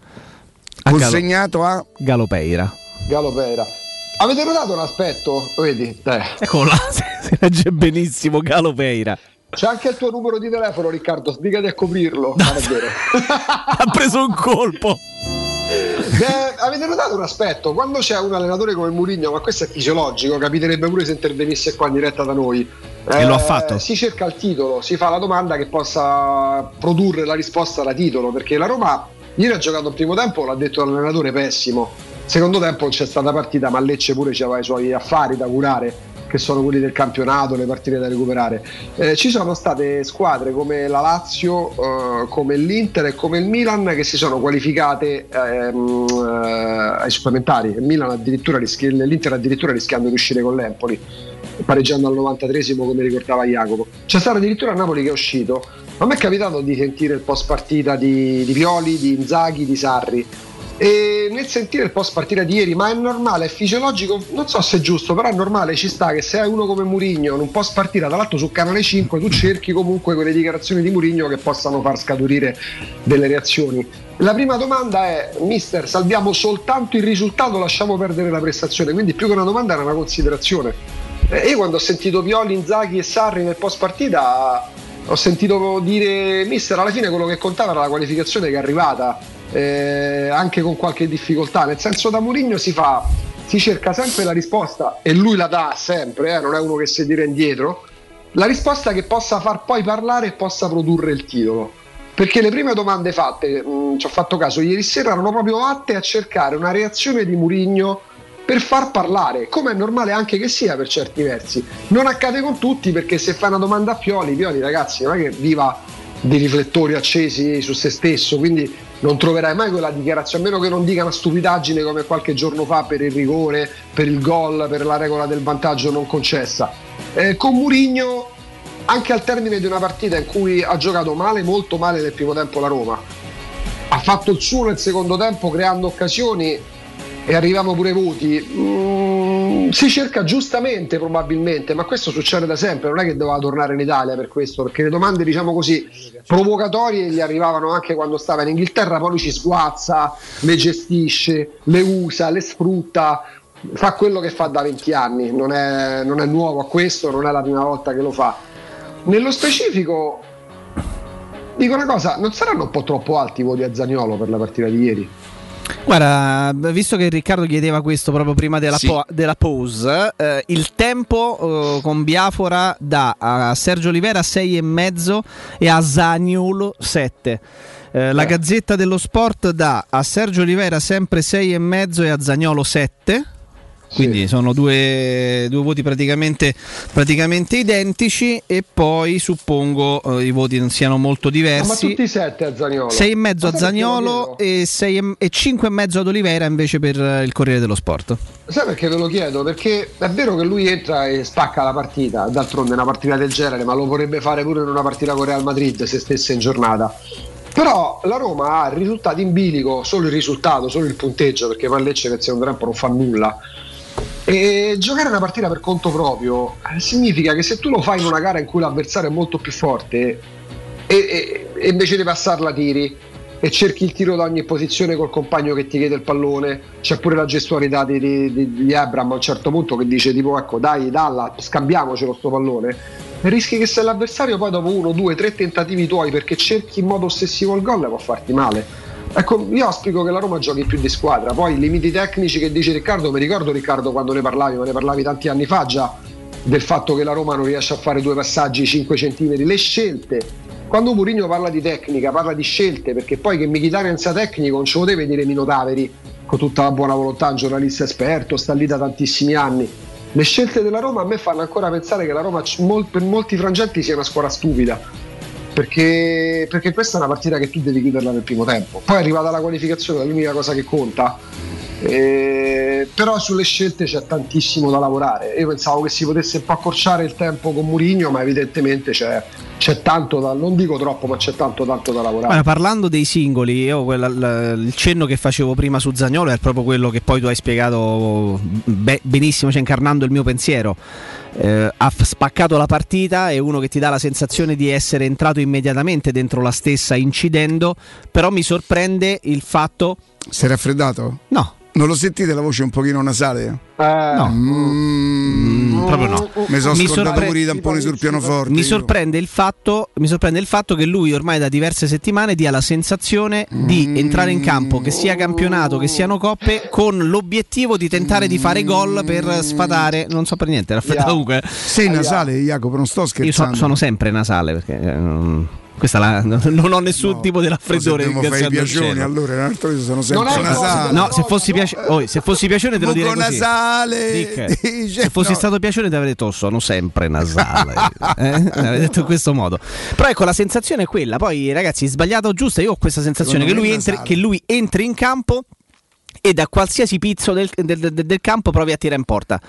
A
consegnato a
Galopeira.
Galopera. Avete notato un aspetto? Vedi, dai.
Ecco là, si legge benissimo Galopeira.
C'è anche il tuo numero di telefono, Riccardo. Sbrigati a coprirlo. Non è vero.
ha preso un colpo.
Beh, avete notato un aspetto? Quando c'è un allenatore come Mourinho, ma questo è fisiologico, capiterebbe pure se intervenisse qua in diretta da noi.
E lo ha fatto.
Si cerca il titolo, si fa la domanda che possa produrre la risposta alla titolo, perché la Roma ieri ha giocato il primo tempo, l'ha detto l'allenatore, pessimo. Secondo tempo c'è stata partita, ma Lecce pure aveva i suoi affari da curare, che sono quelli del campionato, le partite da recuperare. Eh, ci sono state squadre come la Lazio, eh, come l'Inter e come il Milan che si sono qualificate ehm, eh, ai supplementari. Addirittura rischi- l'Inter addirittura rischiando di uscire con l'Empoli, pareggiando al 93esimo come ricordava Jacopo. C'è stato addirittura Napoli che è uscito. A me è capitato di sentire il post partita di, di Violi, di Inzaghi, di Sarri. E nel sentire il post partita di ieri, ma è normale, è fisiologico, non so se è giusto, però è normale, ci sta che se hai uno come Murigno in un post partita, tra l'altro su Canale 5, tu cerchi comunque quelle dichiarazioni di Murigno che possano far scaturire delle reazioni. La prima domanda è, mister, salviamo soltanto il risultato, lasciamo perdere la prestazione, quindi più che una domanda era una considerazione. Eh, io quando ho sentito Pioli, Inzaghi e Sarri nel post partita ho sentito dire mister alla fine quello che contava era la qualificazione che è arrivata eh, anche con qualche difficoltà nel senso da Mourinho si fa si cerca sempre la risposta e lui la dà sempre eh, non è uno che si tira indietro la risposta che possa far poi parlare e possa produrre il titolo perché le prime domande fatte mh, ci ho fatto caso ieri sera erano proprio atte a cercare una reazione di Mourinho per far parlare, come è normale anche che sia per certi versi. Non accade con tutti perché se fai una domanda a Pioli, Pioli ragazzi non è che viva dei riflettori accesi su se stesso, quindi non troverai mai quella dichiarazione, a meno che non dica una stupidaggine come qualche giorno fa per il rigore, per il gol, per la regola del vantaggio non concessa. Eh, con Murigno, anche al termine di una partita in cui ha giocato male, molto male nel primo tempo la Roma, ha fatto il suo nel secondo tempo creando occasioni e arriviamo pure ai voti. Mm, si cerca giustamente probabilmente, ma questo succede da sempre, non è che doveva tornare in Italia per questo, perché le domande diciamo così provocatorie gli arrivavano anche quando stava in Inghilterra, poi lui ci sguazza, le gestisce, le usa, le sfrutta, fa quello che fa da 20 anni, non è, non è nuovo a questo, non è la prima volta che lo fa. Nello specifico dico una cosa, non saranno un po' troppo alti i voti a Zagnolo per la partita di ieri?
Guarda, visto che Riccardo chiedeva questo proprio prima della,
Sì.
po- della pause, eh, il tempo eh, con Biafora dà a Sergio Olivera 6,5 e a Zaniolo 7. Eh, la Gazzetta dello Sport dà a Sergio Olivera sempre 6,5 e a Zagnolo 7. Quindi sono due, due voti praticamente, praticamente identici e poi suppongo eh, i voti non siano molto
No, ma
diversi.
tutti sette a Zaniolo.
6 e mezzo
Ma
a Zagnolo e, sei e, e 5 e mezzo ad Olivera invece per eh, il Corriere dello Sport.
Sai perché ve lo chiedo? Perché è vero che lui entra e spacca la partita, d'altronde una partita del genere, ma lo vorrebbe fare pure in una partita con Real Madrid se stesse in giornata. Però la Roma ha risultati in bilico, solo il risultato, solo il punteggio, perché poi Lecce nel secondo tempo non fa nulla. E giocare una partita per conto proprio eh, significa che se tu lo fai in una gara in cui l'avversario è molto più forte e, e- invece di passarla tiri e cerchi il tiro da ogni posizione col compagno che ti chiede il pallone, c'è pure la gestualità di, di, di- Abram a un certo punto che dice tipo ecco dai dalla scambiamocelo sto pallone rischi che se l'avversario poi dopo uno, due, tre tentativi tuoi perché cerchi in modo ossessivo il gol può farti male. Ecco, io auspico che la Roma giochi più di squadra. Poi i limiti tecnici che dice Riccardo, mi ricordo Riccardo quando ne parlavi, ma ne parlavi tanti anni fa già, del fatto che la Roma non riesce a fare due passaggi 5 cm, le scelte. Quando Mourinho parla di tecnica, parla di scelte, perché poi che Mkhitaryan sia tecnico non ce lo deve dire Minotaveri, con tutta la buona volontà, un giornalista esperto, sta lì da tantissimi anni. Le scelte della Roma a me fanno ancora pensare che la Roma per molti frangenti sia una squadra stupida perché, perché questa è una partita che tu devi chiuderla nel primo tempo. Poi è arrivata la qualificazione, è l'unica cosa che conta. Eh, però sulle scelte c'è tantissimo da lavorare. Io pensavo che si potesse un po' accorciare il tempo con Mourinho, ma evidentemente c'è, c'è tanto da, non dico troppo, ma c'è tanto tanto da lavorare.
Guarda, parlando dei singoli, io quella- l- il cenno che facevo prima su Zagnolo è proprio quello che poi tu hai spiegato be- benissimo, cioè incarnando il mio pensiero. Eh, ha spaccato la partita, è uno che ti dà la sensazione di essere entrato immediatamente dentro la stessa incidendo, però mi sorprende il fatto...
Si è raffreddato?
No.
Non lo sentite la voce un pochino nasale?
No.
Mm,
proprio no.
Mi sono
Mi
scordato
sorpre-
pure i tamponi sul pianoforte.
Mi
io.
sorprende, il fatto, mi sorprende il fatto che lui ormai da diverse settimane dia la sensazione di entrare in campo, che sia campionato, che siano coppe, con l'obiettivo di tentare di fare gol per sfatare. Non so per niente, raffreddato comunque.
Sei nasale, Jacopo, non sto
Io
scherzando.
so- sono sempre nasale perché eh, non- questa la- non ho nessun tipo di raffreddore.
Dobbiamo fare i
ringraziando il
piacioni,
cielo.
allora, in altro io sono sempre
No,
nasale.
no, se fossi, piace- oh, se fossi piacione te lo direi così.
nasale,
Dick,
dice,
se fossi
no.
stato piacione ti avrei detto "Oh, sono sempre nasale eh? L'avrei detto in questo modo però ecco la sensazione è quella poi ragazzi sbagliata o giusta io ho questa sensazione che lui, entri, che lui entri in campo e da qualsiasi pizzo del, del- del- del campo provi a tirare in porta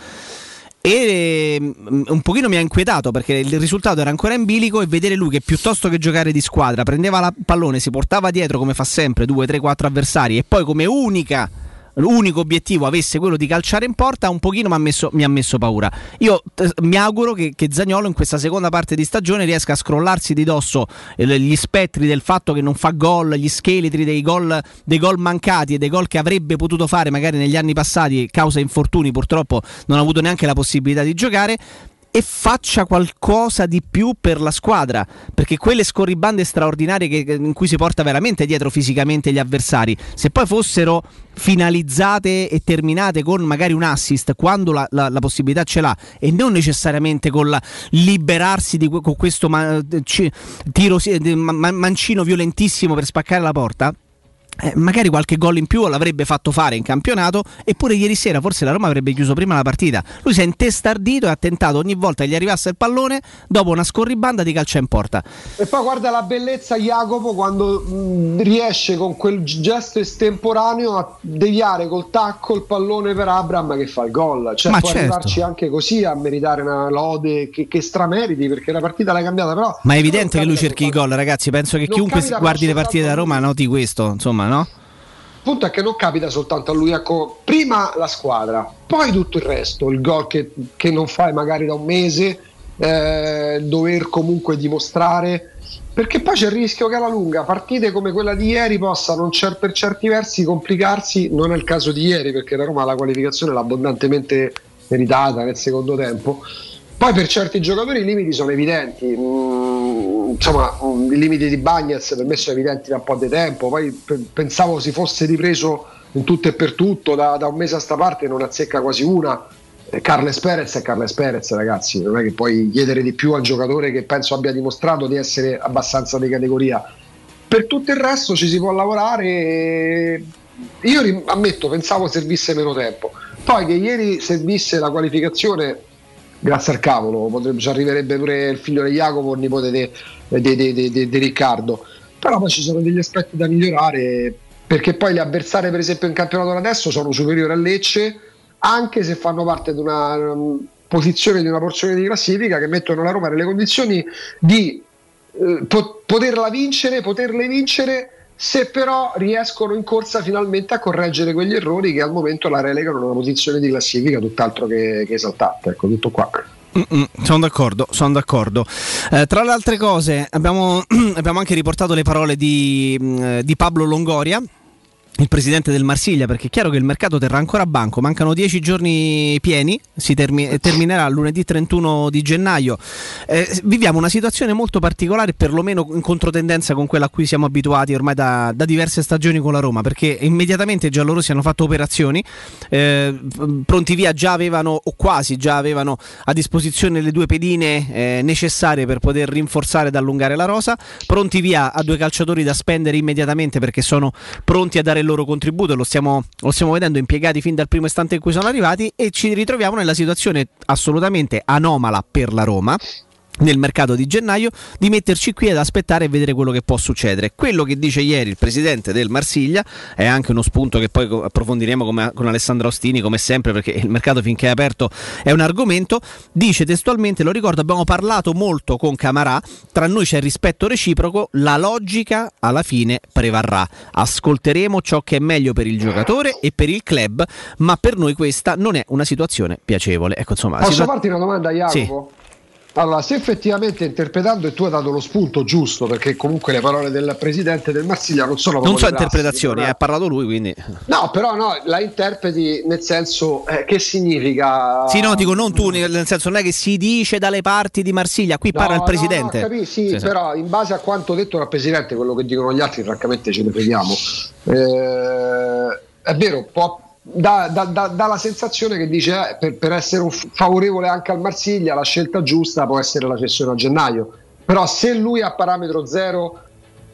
e mm, un pochino mi ha inquietato perché il risultato era ancora in bilico e vedere lui che piuttosto che giocare di squadra prendeva la pallone, si portava dietro come fa sempre 2, 3, 4 avversari e poi come unica l'unico obiettivo avesse quello di calciare in porta, un pochino messo, mi ha messo paura. Io eh, mi auguro che, che Zagnolo in questa seconda parte di stagione riesca a scrollarsi di dosso eh, gli spettri del fatto che non fa gol, gli scheletri dei gol, dei gol mancati e dei gol che avrebbe potuto fare magari negli anni passati, causa infortuni, purtroppo non ha avuto neanche la possibilità di giocare e faccia qualcosa di più per la squadra, perché quelle scorribande straordinarie che- in cui si porta veramente dietro fisicamente gli avversari, se poi fossero finalizzate e terminate con magari un assist quando la, la- la possibilità ce l'ha e non necessariamente con la liberarsi di con questo ma- ci- tiro si- de- ma- ma- mancino violentissimo per spaccare la porta. Eh, magari qualche gol in più l'avrebbe fatto fare in campionato eppure ieri sera forse la Roma avrebbe chiuso prima la partita lui si è intestardito e ha tentato ogni volta che gli arrivasse il pallone dopo una scorribanda di calcio in porta
E poi guarda la bellezza Jacopo quando mh, riesce con quel gesto estemporaneo a deviare col tacco il pallone per Abram che fa il gol. Cioè
Ma
può
certo.
arrivarci anche così a meritare una lode che, che strameriti perché la partita l'hai cambiata però.
ma è evidente che lui cerchi i gol ragazzi penso che chiunque guardi le partite da Roma noti questo insomma no?
Il punto è che non capita soltanto a lui, ecco, prima la squadra, poi tutto il resto, il gol che, che non fai magari da un mese, eh, dover comunque dimostrare, perché poi c'è il rischio che alla lunga partite come quella di ieri possano cer- per certi versi complicarsi, non è il caso di ieri perché la Roma la qualificazione l'ha abbondantemente meritata nel secondo tempo. Poi per certi giocatori i limiti sono evidenti, Mm, insomma mm, i limiti di Bagnez per me sono evidenti da un po' di tempo, poi pe- pensavo si fosse ripreso in tutto e per tutto, da, da un mese a sta parte non azzecca quasi una. Eh, Carles Perez è Carles Perez, ragazzi, non è che puoi chiedere di più a un giocatore che penso abbia dimostrato di essere abbastanza di categoria. Per tutto il resto ci si può lavorare. Io ammetto, pensavo servisse meno tempo. Poi che ieri servisse la qualificazione, grazie al cavolo, potrebbe, ci arriverebbe pure il figlio di Jacopo, il nipote di Riccardo. Però poi ci sono degli aspetti da migliorare, perché poi gli avversari, per esempio, in campionato adesso sono superiori a Lecce, anche se fanno parte di una um, posizione, di una porzione di classifica che mettono la Roma nelle condizioni di eh, po- poterla vincere, poterle vincere se però riescono in corsa finalmente a correggere quegli errori che al momento la relegano in una posizione di classifica tutt'altro che, che esaltante. Ecco, tutto qua.
Mm-mm, Sono d'accordo, sono d'accordo. Eh, tra le altre cose, abbiamo, abbiamo anche riportato le parole di, mh, di Pablo Longoria. Il presidente del Marsiglia, perché è chiaro che il mercato terrà ancora banco, mancano 10 giorni pieni, si termi- terminerà lunedì 31 di gennaio. Eh, viviamo una situazione molto particolare, perlomeno in controtendenza con quella a cui siamo abituati ormai da, da diverse stagioni con la Roma, perché immediatamente i giallorossi hanno fatto operazioni, eh, pronti via già avevano, o quasi già avevano a disposizione le due pedine eh, necessarie per poter rinforzare ed allungare la rosa, pronti via a due calciatori da spendere immediatamente perché sono pronti a dare il loro contributo, lo stiamo, lo stiamo vedendo impiegati fin dal primo istante in cui sono arrivati e ci ritroviamo nella situazione assolutamente anomala per la Roma nel mercato di gennaio di metterci qui ad aspettare e vedere quello che può succedere. Quello che dice ieri il presidente del Marsiglia è anche uno spunto che poi approfondiremo come- con Alessandro Ostini come sempre perché il mercato finché è aperto è un argomento. Dice testualmente, lo ricordo, abbiamo parlato molto con Camarà, tra noi c'è rispetto reciproco, la logica alla fine prevarrà. Ascolteremo ciò che è meglio per il giocatore e per il club, ma per noi questa non è una situazione piacevole. Ecco, insomma,
Posso
situa-
farti una domanda, Jacopo? Allora, se effettivamente interpretando, e tu hai dato lo spunto giusto, perché comunque le parole del presidente del Marsiglia non sono
non so interpretazioni, eh, ha parlato lui, quindi...
No, però no, la interpreti nel senso eh, che significa.
Sì, no, dico non tu, nel senso non è che si dice dalle parti di Marsiglia, qui
No,
parla il
no,
presidente.
no, capi- sì,
Sì, sì.
però in base a quanto detto dal presidente, quello che dicono gli altri, francamente ce ne freghiamo. Eh, è vero, può- dà, dà- dà- dà la sensazione che dice eh, per, per essere favorevole anche al Marsiglia, la scelta giusta può essere la cessione a gennaio. Però se lui a parametro zero,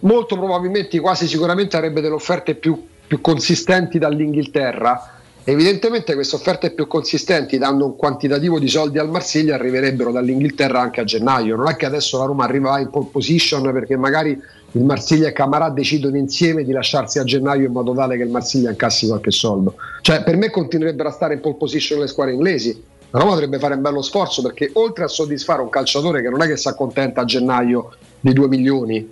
molto probabilmente, quasi sicuramente avrebbe delle offerte più, più consistenti dall'Inghilterra. Evidentemente queste offerte più consistenti, dando un quantitativo di soldi al Marsiglia, arriverebbero dall'Inghilterra anche a gennaio. Non è che adesso la Roma arriva in pole position perché magari il Marsiglia e Camarà decidono insieme di lasciarsi a gennaio in modo tale che il Marsiglia incassi qualche soldo. Cioè, per me continuerebbero a stare in pole position le squadre inglesi. La Roma dovrebbe fare un bello sforzo perché oltre a soddisfare un calciatore che non è che si accontenta a gennaio di 2 milioni,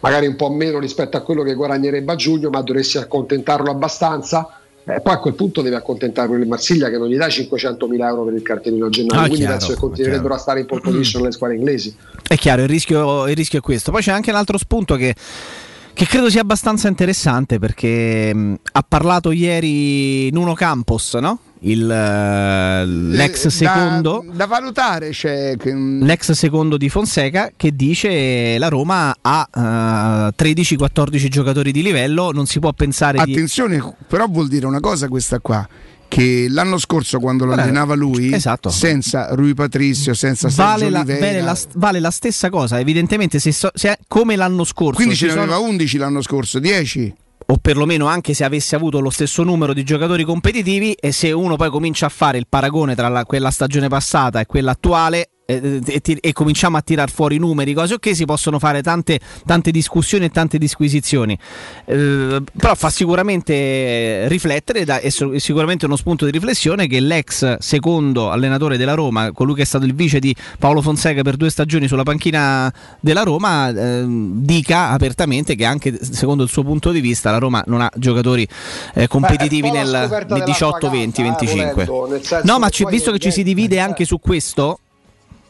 magari un po' meno rispetto a quello che guadagnerebbe a giugno, ma dovresti accontentarlo abbastanza. Eh, poi a quel punto devi accontentare quello il Marsiglia che non gli dai 500.000 euro per il cartellino a gennaio,
Ah,
quindi
chiaro,
penso che continuerebbero a stare in pole position le squadre inglesi.
È chiaro, il rischio, il rischio è questo. Poi c'è anche un altro spunto che, che credo sia abbastanza interessante perché mh, ha parlato ieri Nuno Campos, no? Il, eh, l'ex
Eh, da-
secondo.
Da, valutare c'è. che-
L'ex secondo di Fonseca che dice la Roma ha eh, 13-14 giocatori di livello, non si può pensare di...
Attenzione, però vuol dire una cosa questa qua. Che l'anno scorso, quando lo allenava lui,
esatto.
senza Rui Patrizio, senza
Vale la, vale la- vale la stessa cosa, evidentemente se, so- se è come l'anno scorso.
quindi ce ne
sono-
aveva 11 l'anno scorso, 10.
O perlomeno anche se avesse avuto lo stesso numero di giocatori competitivi e se uno poi comincia a fare il paragone tra la- quella stagione passata e quella attuale eh, e, ti- e cominciamo a tirar fuori numeri, cose ok, si possono fare tante, tante discussioni e tante disquisizioni, Eh, però fa sicuramente riflettere da- è è sicuramente uno spunto di riflessione che l'ex secondo allenatore della Roma, colui che è stato il vice di Paolo Fonseca per due stagioni sulla panchina della Roma, ehm, dica apertamente che anche secondo il suo punto di vista la Roma non ha giocatori eh, competitivi
Beh,
nel, nel
della
18, 20,
vacanza, eh,
25.
volendo, nel senso
no, ma
poi
visto che ci si divide anche su questo,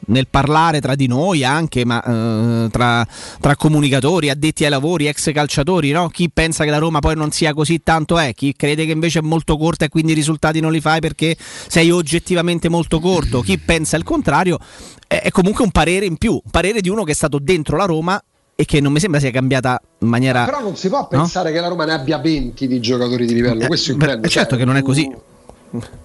nel parlare tra di noi anche, ma eh, tra, tra comunicatori, addetti ai lavori, ex calciatori, no? chi pensa che la Roma poi non sia così tanto è, chi crede che invece è molto corta e quindi i risultati non li fai perché sei oggettivamente molto corto, chi pensa il contrario, è, è comunque un parere in più, un parere di uno che è stato dentro la Roma e che non mi sembra sia cambiata in maniera...
Però non si può
no?
pensare che la Roma ne abbia 20 di giocatori di livello, questo
Beh,
intendo.
certo
cioè,
che non è così.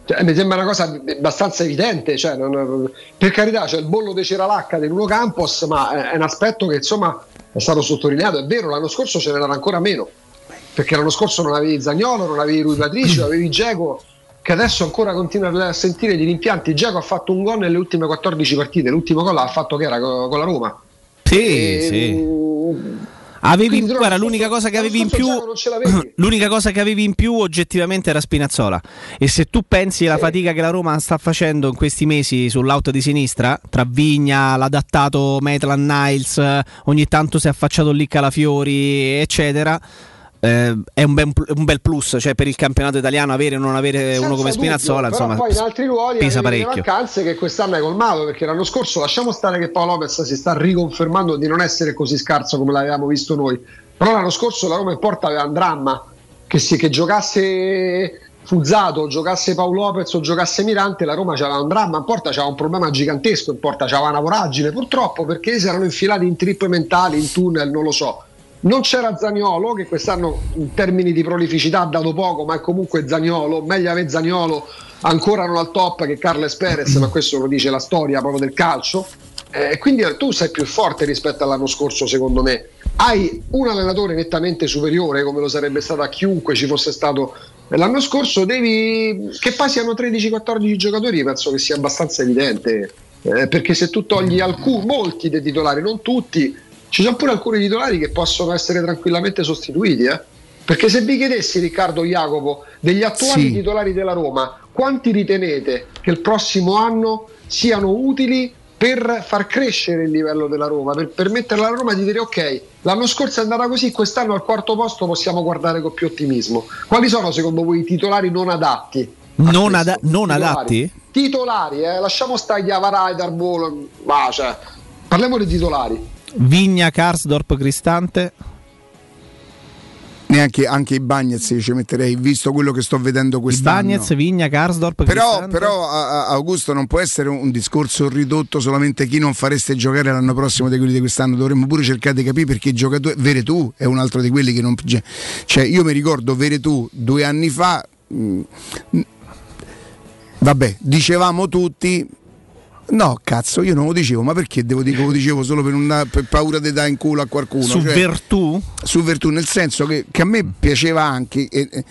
Cioè, mi sembra una cosa abbastanza evidente. Cioè, non- per carità, c'è il bollo di Ceralacca di Nuno Campos, ma è- un aspetto che insomma è stato sottolineato. È vero, l'anno scorso ce n'era ancora meno. Perché l'anno scorso non avevi Zagnolo, non avevi Rui Patricio, avevi Geco, che adesso ancora continua a sentire gli rimpianti. Geco ha fatto un gol nelle ultime 14 partite, l'ultimo gol l'ha fatto che era co- con la Roma.
Sì,
E-
sì. Avevi,
però,
guarda, l'unica cosa che avevi in più, l'unica cosa che avevi in più oggettivamente era Spinazzola. E se tu pensi alla fatica che la Roma sta facendo in questi mesi sull'auto di sinistra, tra Vigna, l'adattato Maitland Niles, eh, ogni tanto si è affacciato lì Calafiori, eccetera. Eh, è un, ben- un bel plus cioè per il campionato italiano avere o non avere uno
Senza
come
dubbio,
Spinazzola
però
insomma
poi in altri ruoli
pesa parecchio.
mancanze che quest'anno hai colmato perché l'anno scorso lasciamo stare che Paolo Lopez si sta riconfermando di non essere così scarso come l'avevamo visto noi però l'anno scorso la Roma in porta aveva un dramma che, si- che giocasse Fuzzato, giocasse Paolo Lopez o giocasse Mirante la Roma c'aveva un dramma in porta c'aveva un problema gigantesco in porta c'aveva una voragine purtroppo perché si erano infilati in trippe mentali in tunnel non lo so non c'era Zagnolo, che quest'anno in termini di prolificità ha dato poco, ma è comunque Zagnolo. Meglio avere Zagnolo ancora non al top che Carles Perez, ma questo lo dice la storia proprio del calcio. Eh, quindi tu sei più forte rispetto all'anno scorso, secondo me. Hai un allenatore nettamente superiore, come lo sarebbe stato a chiunque ci fosse stato l'anno scorso. Devi che poi siano 13-14 giocatori, penso che sia abbastanza evidente. Eh, perché se tu togli alcuni, molti dei titolari, non tutti, ci sono pure alcuni titolari che possono essere tranquillamente sostituiti. eh. Perché se vi chiedessi, Riccardo Jacopo, degli attuali
Sì.
titolari della Roma, quanti ritenete che il prossimo anno siano utili per far crescere il livello della Roma, per permettere alla Roma di dire ok, l'anno scorso è andata così, quest'anno al quarto posto possiamo guardare con più ottimismo. Quali sono secondo voi i titolari non adatti?
non, ada- non
Titolari.
adatti?
Titolari, eh, lasciamo stare Chiavarai, Darbolo, ma cioè, parliamo di titolari.
Vigna, Karsdorp, Cristante
Neanche anche i Bagnets ci metterei, visto quello che sto vedendo quest'anno.
Bagnez, Vigna, Karsdorp
Però,
Cristante.
però a- a- Augusto non può essere un, discorso ridotto solamente chi non fareste giocare l'anno prossimo di quelli di quest'anno, dovremmo pure cercare di capire perché i giocatori, Veretù è un altro di quelli che non... Cioè io mi ricordo Veretù due anni fa, mh, mh, vabbè, dicevamo tutti... No, cazzo, io non lo dicevo, ma perché devo dire che lo dicevo solo per, una, per paura di dare in culo a qualcuno?
su
Cioè,
Vertù
su Vertù, nel senso che, che a me piaceva anche eh, eh,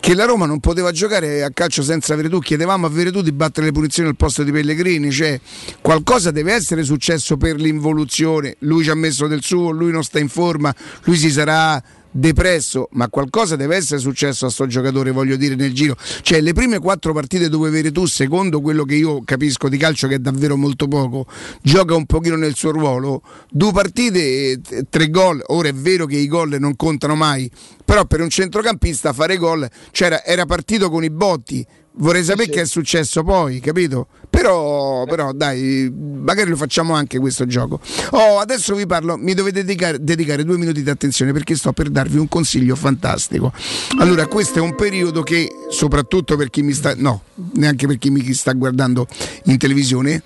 che la Roma non poteva giocare a calcio senza Veretù, chiedevamo a Veretù di battere le punizioni al posto di Pellegrini, cioè qualcosa deve essere successo per l'involuzione, lui ci ha messo del suo, lui non sta in forma, lui si sarà depresso, ma qualcosa deve essere successo a sto giocatore, voglio dire, nel giro. Cioè, le prime quattro partite dove Veretù, secondo quello che io capisco di calcio, che è davvero molto poco, gioca un pochino nel suo ruolo, due partite, tre gol. Ora è vero che i gol non contano mai, però per un centrocampista fare gol c'era, era partito con i botti. Vorrei sapere che è successo poi, capito? Però, però dai, magari lo facciamo anche questo gioco. Oh, adesso vi parlo, mi dovete dedicare, dedicare due minuti di attenzione perché sto per darvi un consiglio fantastico. Allora, questo è un periodo che, soprattutto per chi mi sta, no, neanche per chi mi sta guardando in televisione,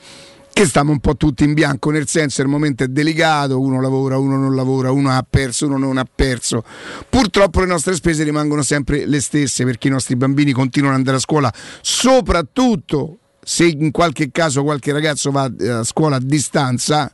che stiamo un po' tutti in bianco, nel senso il momento è delicato, uno lavora, uno non lavora, uno ha perso, uno non ha perso. Purtroppo le nostre spese rimangono sempre le stesse perché i nostri bambini continuano ad andare a scuola, soprattutto se in qualche caso qualche ragazzo va eh, a scuola a distanza.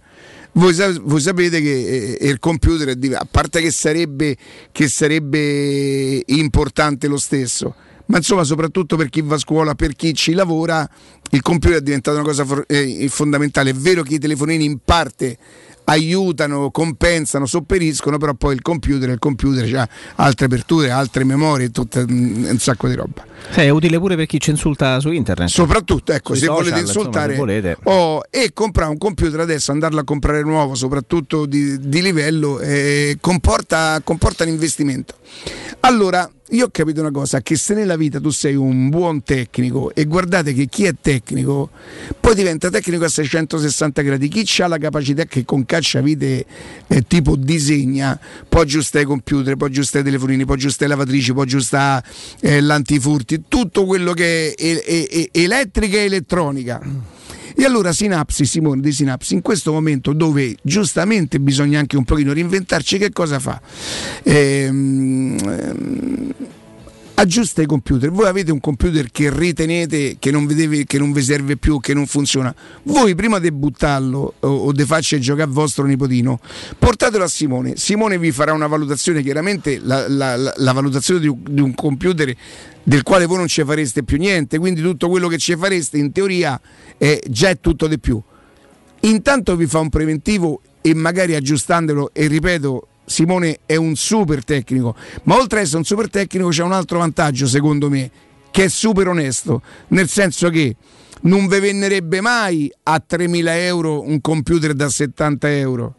Voi, voi sapete che eh, il computer a parte che sarebbe, che sarebbe importante lo stesso, ma insomma soprattutto per chi va a scuola, per chi ci lavora, il computer è diventato una cosa for- eh, fondamentale. È vero che i telefonini in parte aiutano, compensano, sopperiscono, però poi il computer, il computer ha altre aperture, altre memorie, tutte, mm, un sacco di roba.
Sì, è utile pure per chi ci insulta su internet.
Soprattutto, ecco,
Sui
se
social,
volete
insomma,
insultare
se volete.
oh, e comprare un computer adesso, andarlo a comprare nuovo, soprattutto di, di livello, eh, comporta, comporta un investimento. Allora, io ho capito una cosa, che se nella vita tu sei un buon tecnico e guardate che chi è tecnico poi diventa tecnico a 660 gradi, chi ha la capacità che con cacciavite eh, tipo disegna, poi aggiusta i computer, poi aggiusta i telefonini, poi aggiusta le lavatrici, poi aggiusta eh, l'antifurti, tutto quello che è, è- è- è elettrica e elettronica. E allora Sinapsi, Simone di Sinapsi, in questo momento dove giustamente bisogna anche un pochino reinventarci, che cosa fa? Ehm, ehm, aggiusta i computer. Voi avete un computer che ritenete che non, vedevi, che non vi serve più, che non funziona. Voi prima di buttarlo o, o di farci giocare a vostro nipotino, portatelo a Simone. Simone vi farà una valutazione, chiaramente la, la- la- la valutazione di un, di un computer del quale voi non ci fareste più niente, quindi tutto quello che ci fareste in teoria è già è tutto di più. Intanto vi fa un preventivo e magari aggiustandolo, e ripeto, Simone è un super tecnico, ma oltre ad essere un super tecnico c'è un altro vantaggio secondo me, che è super onesto, nel senso che non vi venderebbe mai a 3.000 euro un computer da 70 euro.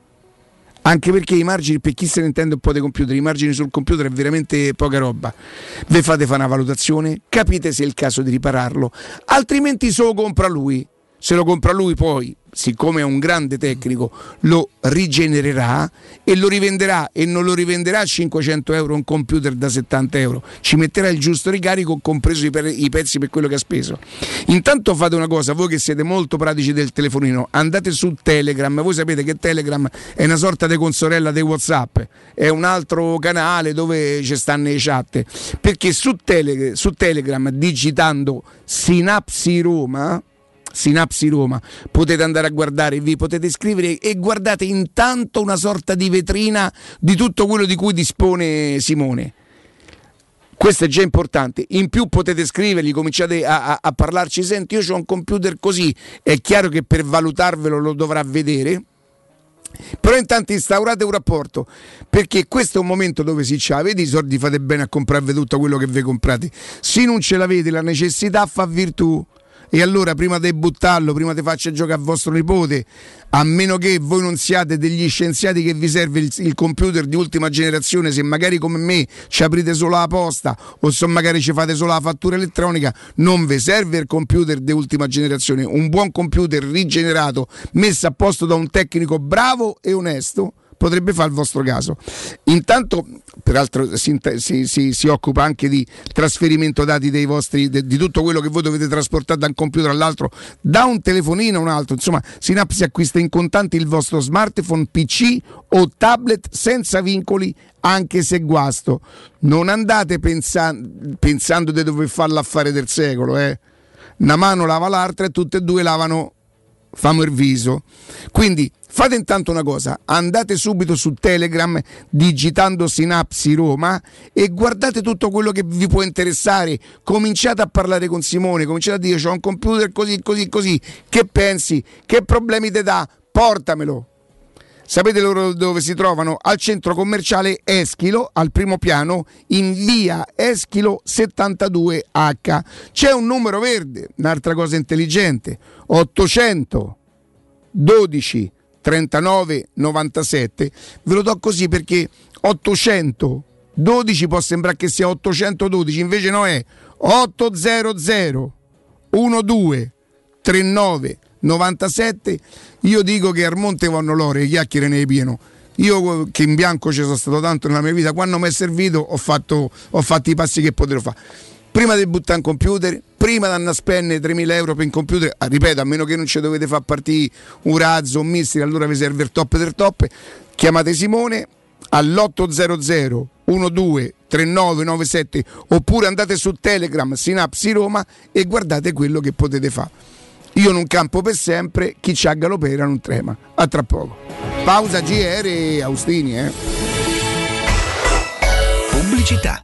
Anche perché i margini, per chi se ne intende un po' dei computer, i margini sul computer è veramente poca roba. Vi fate fare una valutazione, capite se è il caso di ripararlo, altrimenti se lo compra lui. Se lo compra lui poi, siccome è un grande tecnico, lo rigenererà e lo rivenderà e non lo rivenderà a 500 euro un computer da 70 euro. Ci metterà il giusto ricarico, compreso i, pezzi per quello che ha speso. Intanto fate una cosa, voi che siete molto pratici del telefonino, andate su Telegram, voi sapete che Telegram è una sorta di consorella dei Whatsapp, è un altro canale dove ci stanno le chat, perché su, Tele- su Telegram digitando Sinapsi Roma Sinapsi Roma, potete andare a guardare, vi potete iscrivere e guardate intanto una sorta di vetrina di tutto quello di cui dispone Simone. Questo è già importante. In più potete scrivergli, cominciate a, a- a parlarci. Senti, io ho un computer così. È chiaro che per valutarvelo lo dovrà vedere. Però intanto instaurate un rapporto perché questo è un momento dove si c'ha, vedi i soldi fate bene a comprarvi tutto quello che vi comprate. Se non ce l'avete la necessità fa virtù. E allora prima di buttarlo, prima di farci giocare a vostro nipote, a meno che voi non siate degli scienziati che vi serve il, il computer di ultima generazione, se magari come me ci aprite solo la posta o se magari ci fate solo la fattura elettronica, non vi serve il computer di ultima generazione. Un buon computer rigenerato, messo a posto da un tecnico bravo e onesto, potrebbe fare il vostro caso. Intanto, peraltro, si, si- si- occupa anche di trasferimento dati dei vostri, de- di tutto quello che voi dovete trasportare da un computer all'altro, da un telefonino a un altro. Insomma, Synapse acquista in contanti il vostro smartphone, PC o tablet senza vincoli, anche se guasto. Non andate pensa- pensando di dover fare l'affare del secolo, eh. Una mano lava l'altra e tutte e due lavano famo il viso. Quindi fate intanto una cosa, andate subito su Telegram digitando Sinapsi Roma e guardate tutto quello che vi può interessare. Cominciate a parlare con Simone, cominciate a dire ho un computer così, così, così. Che pensi? Che problemi ti dà? Portamelo. Sapete loro dove si trovano? Al centro commerciale Eschilo, al primo piano, in via Eschilo 72H. C'è un numero verde, un'altra cosa intelligente, 800 12 39 97. Ve lo do così perché 800 12 può sembrare che sia 812, invece no è 800 12 39 97. Io dico che al monte vanno l'oro e chiacchiere ne pieno. Io che in bianco ci sono stato tanto nella mia vita, quando mi è servito ho fatto, ho fatto i passi che potevo fare. Prima di buttare un computer, prima di andare a spendere 3.000 euro per un computer, ah, ripeto, a meno che non ci dovete far partire un razzo, un missile, allora vi serve il top del top. Chiamate Simone all'800 12 3997 oppure andate su Telegram Sinapsi Roma e guardate quello che potete fare. Io non campo per sempre, chi c'ha galopera non trema. A tra poco. Pausa GR Austini, eh.
Pubblicità.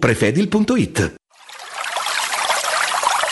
prefedil.it.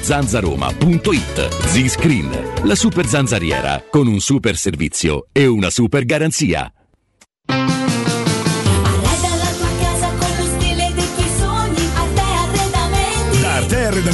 zanzaroma.it. Z-Screen, la super zanzariera, con un super servizio e una super garanzia.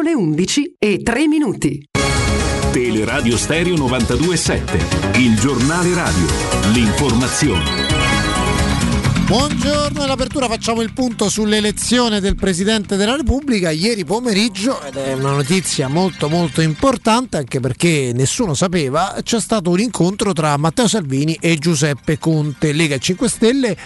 Sono le 11 e 3 minuti.
Teleradio Stereo 927, il giornale radio, l'informazione.
Buongiorno, all'apertura facciamo il punto sull'elezione del Presidente della Repubblica ieri pomeriggio ed è una notizia molto molto importante anche perché nessuno sapeva, c'è stato un incontro tra Matteo Salvini e Giuseppe Conte. Lega e 5 Stelle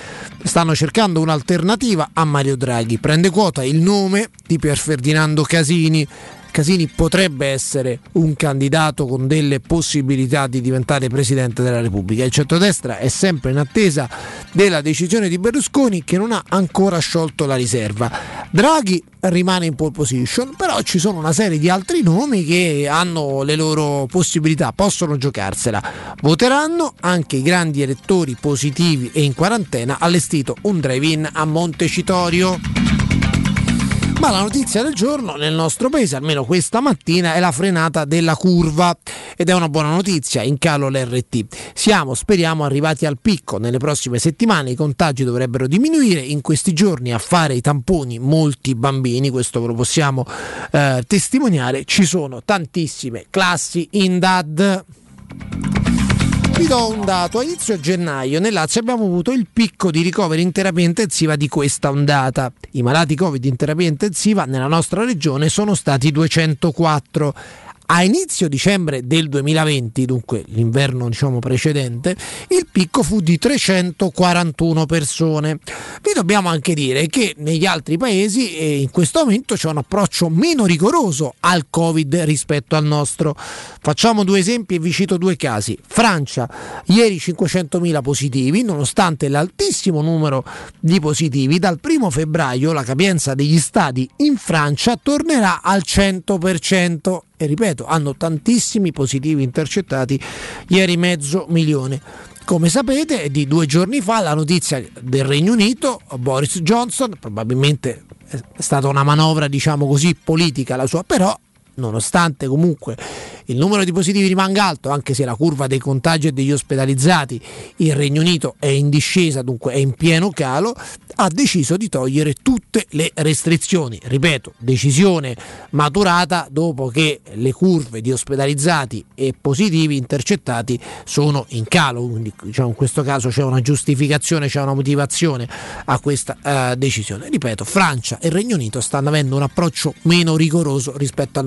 stanno cercando un'alternativa a Mario Draghi. Prende quota il nome di Pier Ferdinando Casini. Casini potrebbe essere un candidato con delle possibilità di diventare Presidente della Repubblica. Il centrodestra è sempre in attesa della decisione di Berlusconi che non ha ancora sciolto la riserva. Draghi rimane in pole position, però ci sono una serie di altri nomi che hanno le loro possibilità, possono giocarsela. Voteranno anche i grandi elettori positivi e in quarantena allestito un drive-in a Montecitorio. Ma la notizia del giorno nel nostro paese, almeno questa mattina, è la frenata della curva ed è una buona notizia, in calo l'RT. Siamo, speriamo, arrivati al picco. Nelle prossime settimane i contagi dovrebbero diminuire. In questi giorni a fare i tamponi molti bambini, questo ve lo possiamo eh, testimoniare. Ci sono tantissime classi in DAD. Vi do un dato, a inizio gennaio nel Lazio abbiamo avuto il picco di ricoveri in terapia intensiva di questa ondata. I malati Covid in terapia intensiva nella nostra regione sono stati 204. A inizio dicembre del 2020, dunque l'inverno diciamo precedente, il picco fu di 341 persone. Vi dobbiamo anche dire che negli altri paesi eh, in questo momento c'è un approccio meno rigoroso al Covid rispetto al nostro. Facciamo due esempi e vi cito due casi. Francia, ieri 500.000 positivi, nonostante l'altissimo numero di positivi, dal primo febbraio la capienza degli stadi in Francia tornerà al 100% e ripeto, hanno tantissimi positivi intercettati, ieri mezzo milione. Come sapete, di due giorni fa la notizia del Regno Unito, Boris Johnson, probabilmente è stata una manovra, diciamo così, politica la sua, però nonostante comunque il numero di positivi rimanga alto, anche se la curva dei contagi e degli ospedalizzati il Regno Unito è in discesa, dunque è in pieno calo, ha deciso di togliere tutte le restrizioni. Ripeto, decisione maturata dopo che le curve di ospedalizzati e positivi intercettati sono in calo, quindi diciamo, in questo caso c'è una giustificazione, c'è una motivazione a questa eh, decisione. Ripeto, Francia e Regno Unito stanno avendo un approccio meno rigoroso rispetto al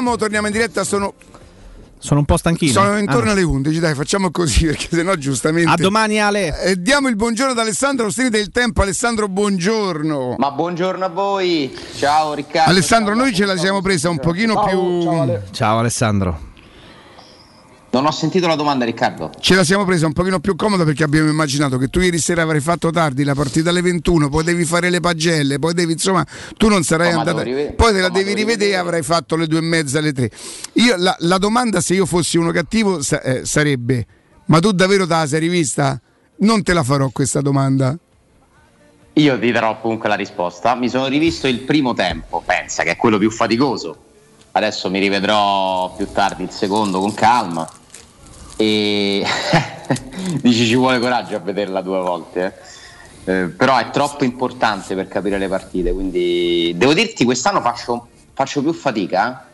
Torniamo, torniamo in diretta, sono...
Sono un po' stanchino.
Sono intorno
Ah,
alle 11, dai, facciamo così perché sennò giustamente.
A domani Ale.
Eh, diamo il buongiorno ad Alessandro Ostini del Tempo. Alessandro, buongiorno.
Ma buongiorno a voi, ciao Riccardo.
Alessandro, noi ce la siamo presa un pochino più.
Ciao Alessandro.
Non ho sentito la domanda Riccardo.
Ce la siamo presa un pochino più comoda perché abbiamo immaginato che tu ieri sera avrai fatto tardi la partita alle 21, poi devi fare le pagelle, poi devi insomma, tu non sarai
No,
andato,
devo rive-
poi te la
no,
devi rivedere e avrai fatto le due e mezza, alle tre. Io, la, la domanda se io fossi uno cattivo sa- eh, sarebbe, ma tu davvero te la sei rivista? Non te la farò questa domanda.
Io ti darò comunque la risposta. Mi sono rivisto il primo tempo, pensa che è quello più faticoso. Adesso mi rivedrò più tardi il secondo con calma. E dici ci vuole coraggio a vederla due volte. eh. Eh, però è troppo importante per capire le partite. Quindi devo dirti, quest'anno faccio, faccio più fatica. eh.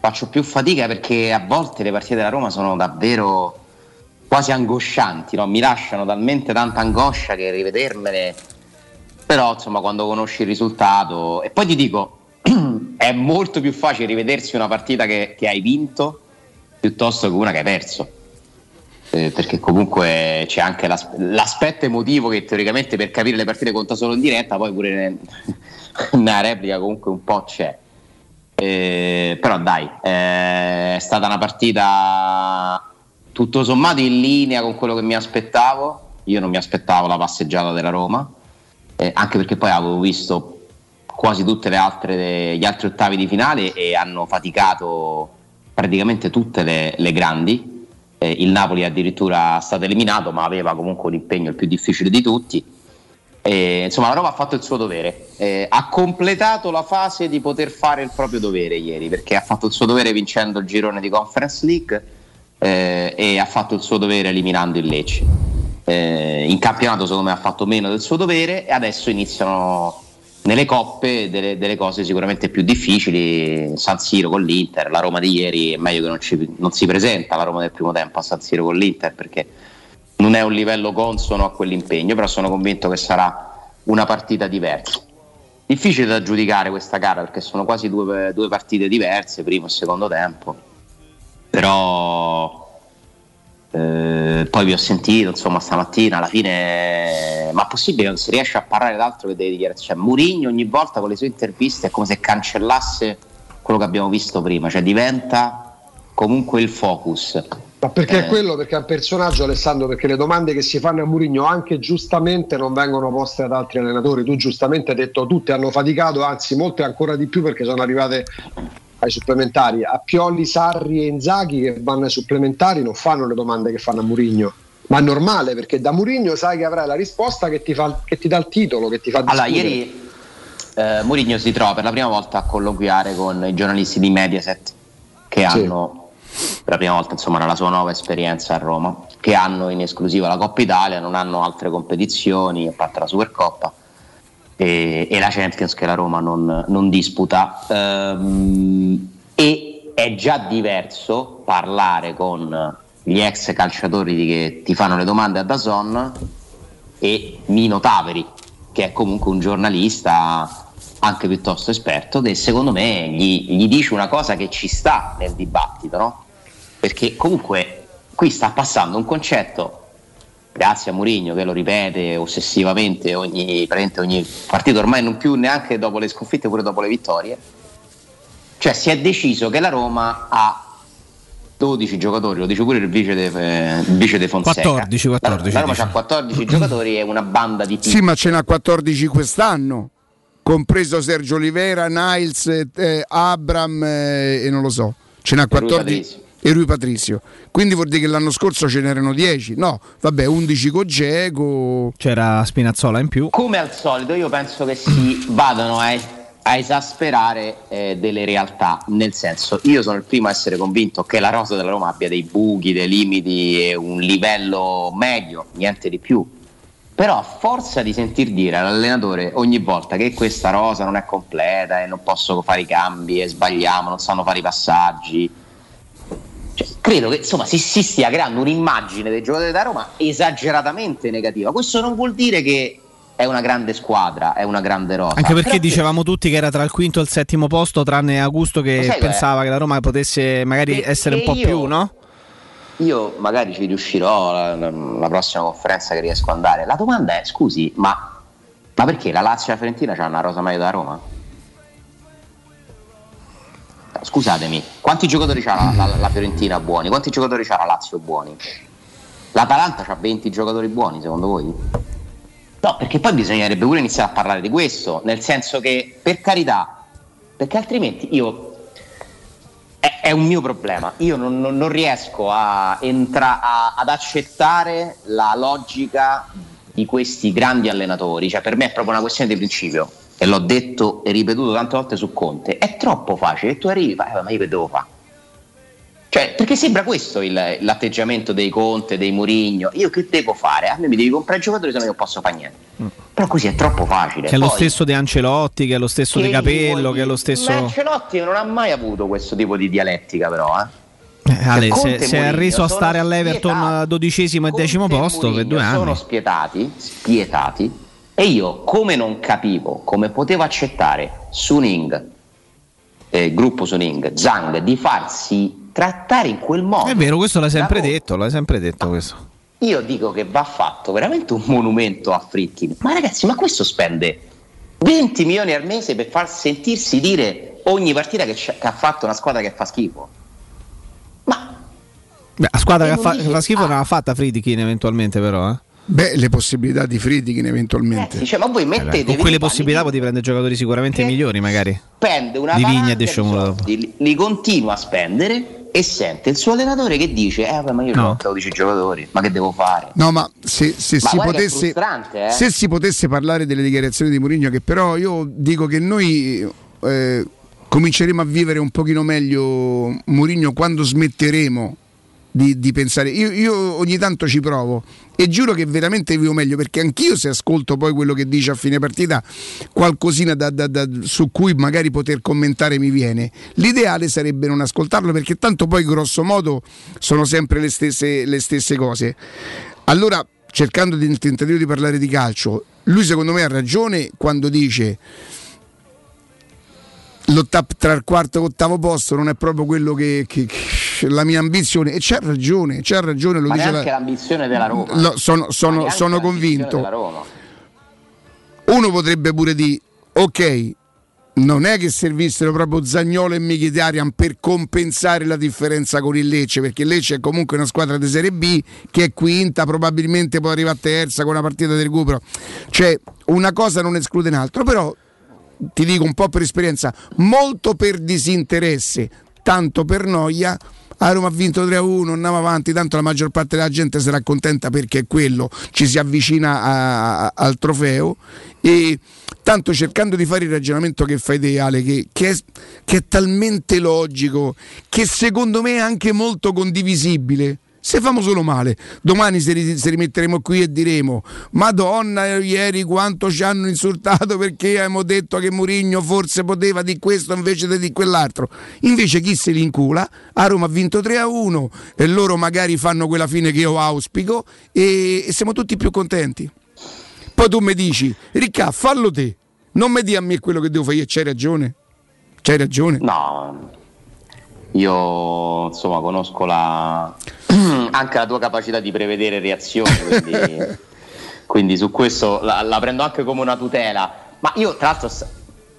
Faccio più fatica perché a volte le partite della Roma sono davvero quasi angoscianti, no? mi lasciano talmente tanta angoscia che rivedermele. Però insomma quando conosci il risultato e poi ti dico è molto più facile rivedersi una partita che, che hai vinto piuttosto che una che hai perso. Eh, perché comunque c'è anche l'as- l'aspetto emotivo che teoricamente per capire le partite conta solo in diretta, poi pure nella replica comunque un po' c'è. Eh, però dai, eh, è stata una partita tutto sommato in linea con quello che mi aspettavo. Io non mi aspettavo la passeggiata della Roma, eh, anche perché poi avevo visto quasi altre gli altri ottavi di finale e hanno faticato praticamente tutte le, le grandi. Eh, il Napoli addirittura è stato eliminato, ma aveva comunque un impegno il più difficile di tutti. E, insomma, la Roma ha fatto il suo dovere, Eh, ha completato la fase di poter fare il proprio dovere ieri, perché ha fatto il suo dovere vincendo il girone di Conference League eh, e ha fatto il suo dovere eliminando il Lecce. Eh, in campionato secondo me ha fatto meno del suo dovere e adesso iniziano nelle coppe delle, delle cose sicuramente più difficili, San Siro con l'Inter, la Roma di ieri è meglio che non, ci- non si presenta la Roma del primo tempo a San Siro con l'Inter perché non è un livello consono a quell'impegno, però sono convinto che sarà una partita diversa. Difficile da giudicare questa gara perché sono quasi due, due partite diverse, primo e secondo tempo, però eh, poi vi ho sentito insomma stamattina alla fine ma possibile che non si riesce a parlare d'altro che delle dichiarazioni cioè Murigno ogni volta con le sue interviste è come se cancellasse quello che abbiamo visto prima cioè diventa comunque il focus
Ma perché
Eh.
è quello? Perché è un personaggio, Alessandro, perché le domande che si fanno a Murigno anche giustamente non vengono poste ad altri allenatori. Tu giustamente hai detto tutti hanno faticato, anzi molte ancora di più perché sono arrivate ai supplementari. A Pioli, Sarri e Inzaghi che vanno ai supplementari non fanno le domande che fanno a Murigno. Ma è normale perché da Murigno sai che avrai la risposta che ti, fa, che ti dà il titolo, che ti fa
Allora,
discutere.
ieri eh, Mourinho si trova per la prima volta a colloquiare con i giornalisti di Mediaset che
Sì.
hanno per la prima volta insomma nella sua nuova esperienza a Roma che hanno in esclusiva la Coppa Italia non hanno altre competizioni a parte la Supercoppa e, e la Champions che la Roma non, non disputa Ehm, e è già diverso parlare con gli ex calciatori che ti fanno le domande a Dazon e Nino Taveri, che è comunque un giornalista anche piuttosto esperto, che secondo me gli, gli dice una cosa che ci sta nel dibattito, no? Perché comunque qui sta passando un concetto, grazie a Mourinho che lo ripete ossessivamente ogni, praticamente ogni partito, ormai non più neanche dopo le sconfitte, pure dopo le vittorie. Cioè si è deciso che la Roma ha 12 giocatori, lo dice pure il vice de, il vice de Fonseca.
14, 14,
La Roma ha 14 giocatori e una banda di
Sì, ma ce n'ha 14 quest'anno, compreso Sergio Olivera, Niles, eh, eh, Abram eh, e non lo so. Ce n'ha
E Rui
14
Patrizio.
E Rui Patrizio. Quindi vuol dire che l'anno scorso ce n'erano 10. No, vabbè, 11 con Geco.
C'era Spinazzola in più.
Come al solito, io penso che si vadano a, a esasperare eh, delle realtà. Nel senso, io sono il primo a essere convinto che la rosa della Roma abbia dei buchi, dei limiti e un livello medio, niente di più. Però a forza di sentir dire all'allenatore ogni volta che questa rosa non è completa e non posso fare i cambi e sbagliamo, non sanno fare i passaggi, cioè, credo che insomma si, si stia creando un'immagine dei giocatori da Roma esageratamente negativa. Questo non vuol dire che è una grande squadra, è una grande rosa.
Anche perché
Però-
dicevamo tutti che era tra il quinto e il settimo posto, tranne Augusto che
sai
pensava che la Roma potesse magari essere un po'
io-
più, no?
Io magari ci riuscirò la, la- la prossima conferenza che riesco ad andare. La domanda è: scusi, ma, ma perché la Lazio e la Fiorentina c'hanno una rosa meglio da Roma? Scusatemi, quanti giocatori c'ha la, la- la Fiorentina buoni? Quanti giocatori c'ha la Lazio buoni? L'Atalanta c'ha 20 giocatori buoni, secondo voi? No, perché poi bisognerebbe pure iniziare a parlare di questo, nel senso che, per carità, perché altrimenti io è, è un mio problema. Io non, non- non riesco a entra- a- ad accettare la logica di questi grandi allenatori. Cioè, per me è proprio una questione di principio. E l'ho detto e ripetuto tante volte su Conte. È troppo facile. E tu arrivi e fai, "Eh, ma io che devo fare? Cioè, perché sembra questo il- l'atteggiamento dei Conte, dei Murigno. Io che devo fare? A me mi devi comprare i giocatori, se no io non posso fare niente. Però così è troppo facile.
Che è lo
Poi-
stesso di Ancelotti, che è lo stesso di Capello, che è lo stesso.
Ma Ancelotti non ha mai avuto questo tipo di dialettica, però. Eh.
Eh, Ale,
Conte
se, se è reso a stare all'Everton
spietati.
dodicesimo e decimo posto per
Mourinho
due anni.
Sono spietati, spietati. E io, come non capivo, come potevo accettare Suning, eh, gruppo Suning, Zhang, di farsi trattare in quel modo.
È vero, questo l'hai sempre detto, l'hai sempre detto questo.
Io dico che va fatto veramente un monumento a Fritkin. Ma ragazzi, ma questo spende 20 milioni al mese per far sentirsi dire ogni partita che, che ha fatto una squadra che fa schifo.
Beh, la squadra che fa,
dici,
che fa schifo non l'ha fatta Friedkin eventualmente però. Eh.
Beh, le possibilità di Friedkin eventualmente.
Dice, ma voi
Eh,
mettete
con quelle possibilità potevi prendere giocatori sicuramente migliori magari.
spende una
Di Vigna e De
soldi, li, continua a spendere e sente il suo allenatore che dice eh vabbè ma io
No.
ho 12 giocatori ma che devo fare
No, ma se, se
Ma
si potesse,
eh.
se si potesse parlare delle dichiarazioni di Mourinho, che però io dico che noi eh, cominceremo a vivere un pochino meglio Mourinho quando smetteremo di, di pensare. Io, io ogni tanto ci provo e giuro che veramente vivo meglio perché anch'io se ascolto poi quello che dice a fine partita, qualcosina da- da- da- su cui magari poter commentare mi viene. L'ideale sarebbe non ascoltarlo perché tanto poi grosso modo sono sempre le stesse, le stesse cose. Allora, cercando di, tentativo di parlare di calcio, lui secondo me ha ragione quando dice tra il quarto e l'ottavo posto non è proprio quello che, che- che- la mia ambizione e c'ha ragione, c'ha ragione, lo
ma
dice
neanche
la-
l'ambizione della Roma
lo- sono, sono- sono convinto. Uno potrebbe pure dire, ok, non è che servissero proprio Zagnolo e Mkhitaryan per compensare la differenza con il Lecce, perché il Lecce è comunque una squadra di Serie B che è quinta, probabilmente poi arriva a terza con una partita di recupero. Cioè, una cosa non esclude un'altra, però ti dico un po' per esperienza, molto per disinteresse, tanto per noia. A Roma ha vinto 3-1, andiamo avanti, tanto la maggior parte della gente sarà contenta perché è quello, ci si avvicina a- a- al trofeo e tanto cercando di fare il ragionamento che fai te Ale, che, che è, che è talmente logico, che secondo me è anche molto condivisibile. Se famo solo male, domani se, se rimetteremo qui e diremo Madonna ieri quanto ci hanno insultato perché abbiamo detto che Murigno forse poteva di questo invece di quell'altro. Invece chi se li incula? A Roma ha vinto 3 a 1 e loro magari fanno quella fine che io auspico e, e siamo tutti più contenti. Poi tu mi dici Ricca fallo te non mi di a me quello che devo fare io c'hai ragione? C'hai ragione?
No. Io insomma conosco la anche la tua capacità di prevedere reazioni quindi, quindi su questo la, la prendo anche come una tutela ma io tra l'altro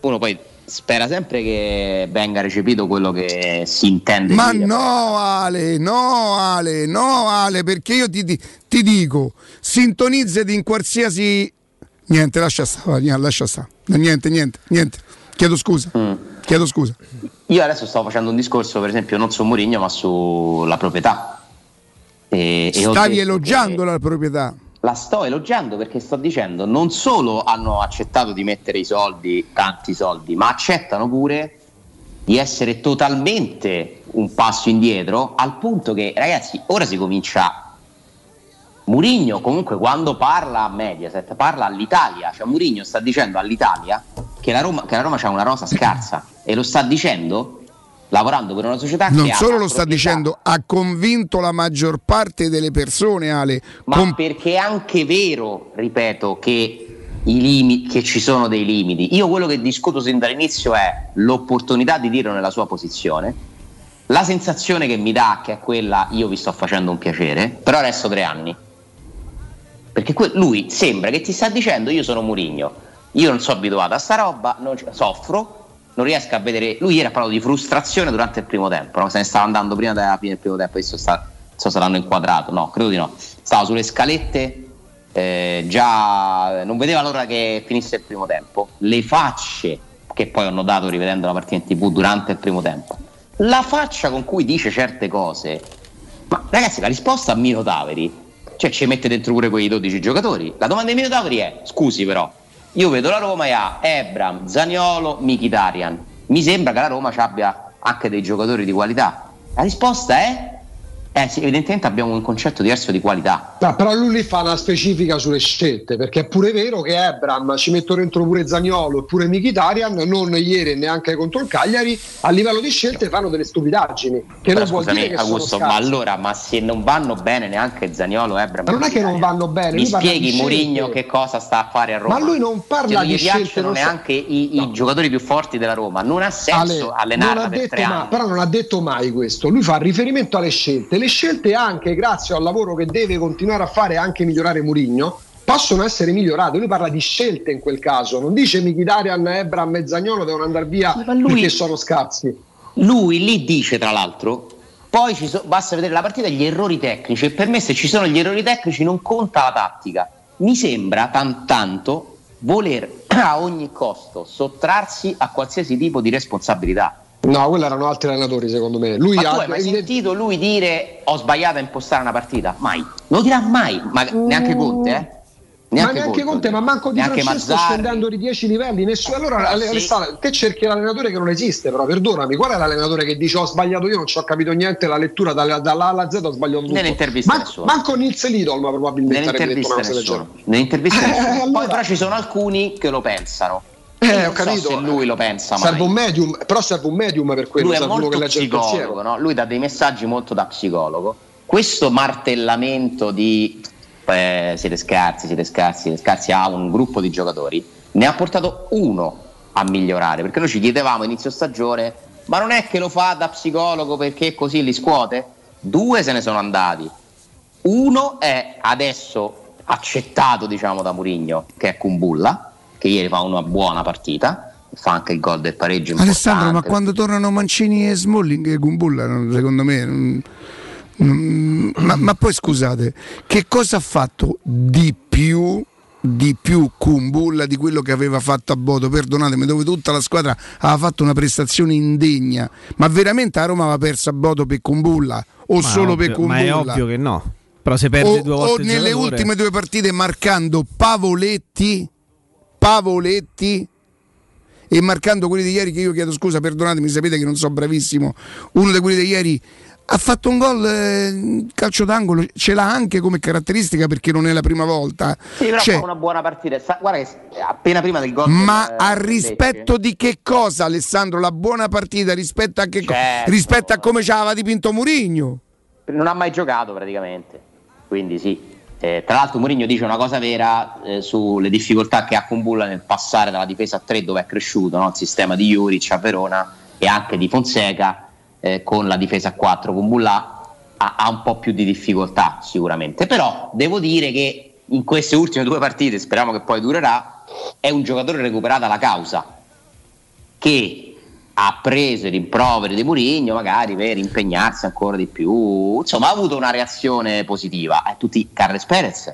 uno poi spera sempre che venga recepito quello che si intende
Ma
dire
no Ale, no Ale, no Ale, perché io ti, ti- ti dico, sintonizzati in qualsiasi... Niente, lascia stare, lascia stare. Niente, niente, niente. Chiedo scusa,
Mm.
chiedo scusa.
Io adesso stavo facendo un discorso, per esempio, non su Mourinho, ma sulla proprietà. E, e
Stavi
detto
elogiando la proprietà.
La sto elogiando perché sto dicendo non solo hanno accettato di mettere i soldi, tanti soldi, ma accettano pure di essere totalmente un passo indietro, al punto che, ragazzi, ora si comincia. Murigno comunque quando parla a Mediaset parla all'Italia, cioè Murigno sta dicendo all'Italia che la Roma, che la Roma ha una rosa scarsa e lo sta dicendo lavorando per una società
Non
che
solo lo sta
proprietà-
dicendo, ha convinto la maggior parte delle persone, Ale.
Ma
con-
perché è anche vero, ripeto, che i limiti, che ci sono dei limiti. Io quello che discuto sin dall'inizio è l'opportunità di dirlo nella sua posizione. La sensazione che mi dà che è quella, io vi sto facendo un piacere, però resto tre anni. Perché que- lui sembra che ti sta dicendo io sono Murigno, io non sono abituato a sta roba, non ci- soffro, non riesco a vedere. Lui ieri ha parlato di frustrazione durante il primo tempo, no? se ne stava andando prima della fine del primo tempo, adesso sta, so se l'hanno inquadrato, no, credo di no. Stava sulle scalette, eh, già non vedeva l'ora che finisse il primo tempo. Le facce che poi ho notato rivedendo la partita in tv durante il primo tempo, la faccia con cui dice certe cose. Ma ragazzi, la risposta a Mino Taveri, cioè ci mette dentro pure quei 12 giocatori. La domanda di Mino Taveri è: scusi, però, io vedo la Roma e ha Ebram, Zaniolo, Mkhitaryan. Mi sembra che la Roma abbia anche dei giocatori di qualità. La risposta è: eh sì, evidentemente abbiamo un concetto diverso di qualità.
No, però lui lì fa una specifica sulle scelte, perché è pure vero che Ebram ci metto dentro pure Zagnolo e pure Mkhitaryan, non ieri neanche contro il Cagliari, a livello di scelte fanno delle stupidaggini, che
Però
non vuol dire che
Augusto, ma allora, ma se non vanno bene neanche Zaniolo e Ebram,
Ma non è che non vanno bene,
mi spieghi Mourinho che cosa sta a fare a Roma?
Ma lui non parla
Cioè, non
di
gli
scelte,
piacciono
non so-
neanche i, i giocatori più forti della Roma. Non ha senso
Ale,
allenarla
non ha
per
detto
tre
ma-
anni.
però non ha detto mai questo. Lui fa riferimento alle scelte. Le scelte, anche grazie al lavoro che deve continuare a fare, anche migliorare Murigno, possono essere migliorate. Lui parla di scelte in quel caso, non dice Mkhitaryan, Ebram e Zagnolo devono andare via
lui-
perché sono scarsi.
Lui lì dice, tra l'altro, poi ci so- basta vedere la partita gli errori tecnici. E per me, se ci sono gli errori tecnici, non conta la tattica. Mi sembra tan- tanto voler a ogni costo sottrarsi a qualsiasi tipo di responsabilità.
No, quelli erano altri allenatori, secondo me. Lui
Ma
ha
mai sentito lui dire ho sbagliato a impostare una partita? Mai. Non lo dirà mai, ma neanche Conte, eh?
ma neanche Conte, ma manco Di
neanche
Francesco
Mazzarri.
scendendo di 10 livelli. Nessuno. Allora,
Ah,
Ale-
sì.
Alessandro, te cerchi l'allenatore che non esiste, però perdonami, qual è l'allenatore che dice ho sbagliato io, non ci ho capito niente, la lettura dalla, dalla A alla Z ho sbagliato tutto.
Nell'intervista
Man- manco Nils Lidl, ma probabilmente detto
Nell'intervista
del
nessuno. Nell'intervista
Eh, allora-
Poi però ci sono alcuni che lo pensano.
Eh, ho
non so
capito.
se lui lo pensa mai.
Serve un medium, però serve un medium per quello,
lui è molto
che legge il
psicologo, no? lui dà dei messaggi molto da psicologo. Questo martellamento di eh, siete scarsi, siete scarsi, siete scarsi a un gruppo di giocatori ne ha portato uno a migliorare, perché noi ci chiedevamo a inizio stagione, ma non è che lo fa da psicologo perché così li scuote? Due se ne sono andati. Uno è adesso accettato, diciamo, da Murigno, che è Kumbulla, che ieri fa una buona partita, fa anche il gol del pareggio
Alessandro, ma quando tornano Mancini e Smalling e Gumbulla, secondo me. non- non- ma, ma poi scusate, che cosa ha fatto di più? Di più Kumbulla di quello che aveva fatto a Bodo, perdonatemi, dove tutta la squadra aveva fatto una prestazione indegna. Ma veramente a Roma aveva perso a Bodo per Kumbulla o
Ma
solo
ovvio-
per Kumbulla?
Ma è ovvio che no. Però se perde
o,
due volte
o nelle
giocatore-
ultime due partite marcando Pavoletti, Pavoletti e marcando quelli di ieri che io chiedo scusa, perdonatemi, sapete che non sono bravissimo, uno di quelli di ieri ha fatto un gol eh, calcio d'angolo, ce l'ha anche come caratteristica perché non è la prima volta.
Sì, però
Cioè,
fa una buona partita. Sa- Guarda che appena prima del gol.
ma
del-
a rispetto di che cosa Alessandro? La buona partita rispetto a che cosa?
Certo.
Rispetto a come ci aveva dipinto Murigno.
Non ha mai giocato praticamente. Quindi sì. Eh, tra l'altro Mourinho dice una cosa vera eh, sulle difficoltà che ha con Bulla nel passare dalla difesa a 3 dove è cresciuto no? il sistema di Juric a Verona e anche di Fonseca eh, con la difesa a 4 con Bulla ha, ha un po' più di difficoltà sicuramente però devo dire che in queste ultime due partite speriamo che poi durerà è un giocatore recuperato alla causa che ha preso i rimproveri di Murigno magari per impegnarsi ancora di più insomma ha avuto una reazione positiva a tutti Carles Perez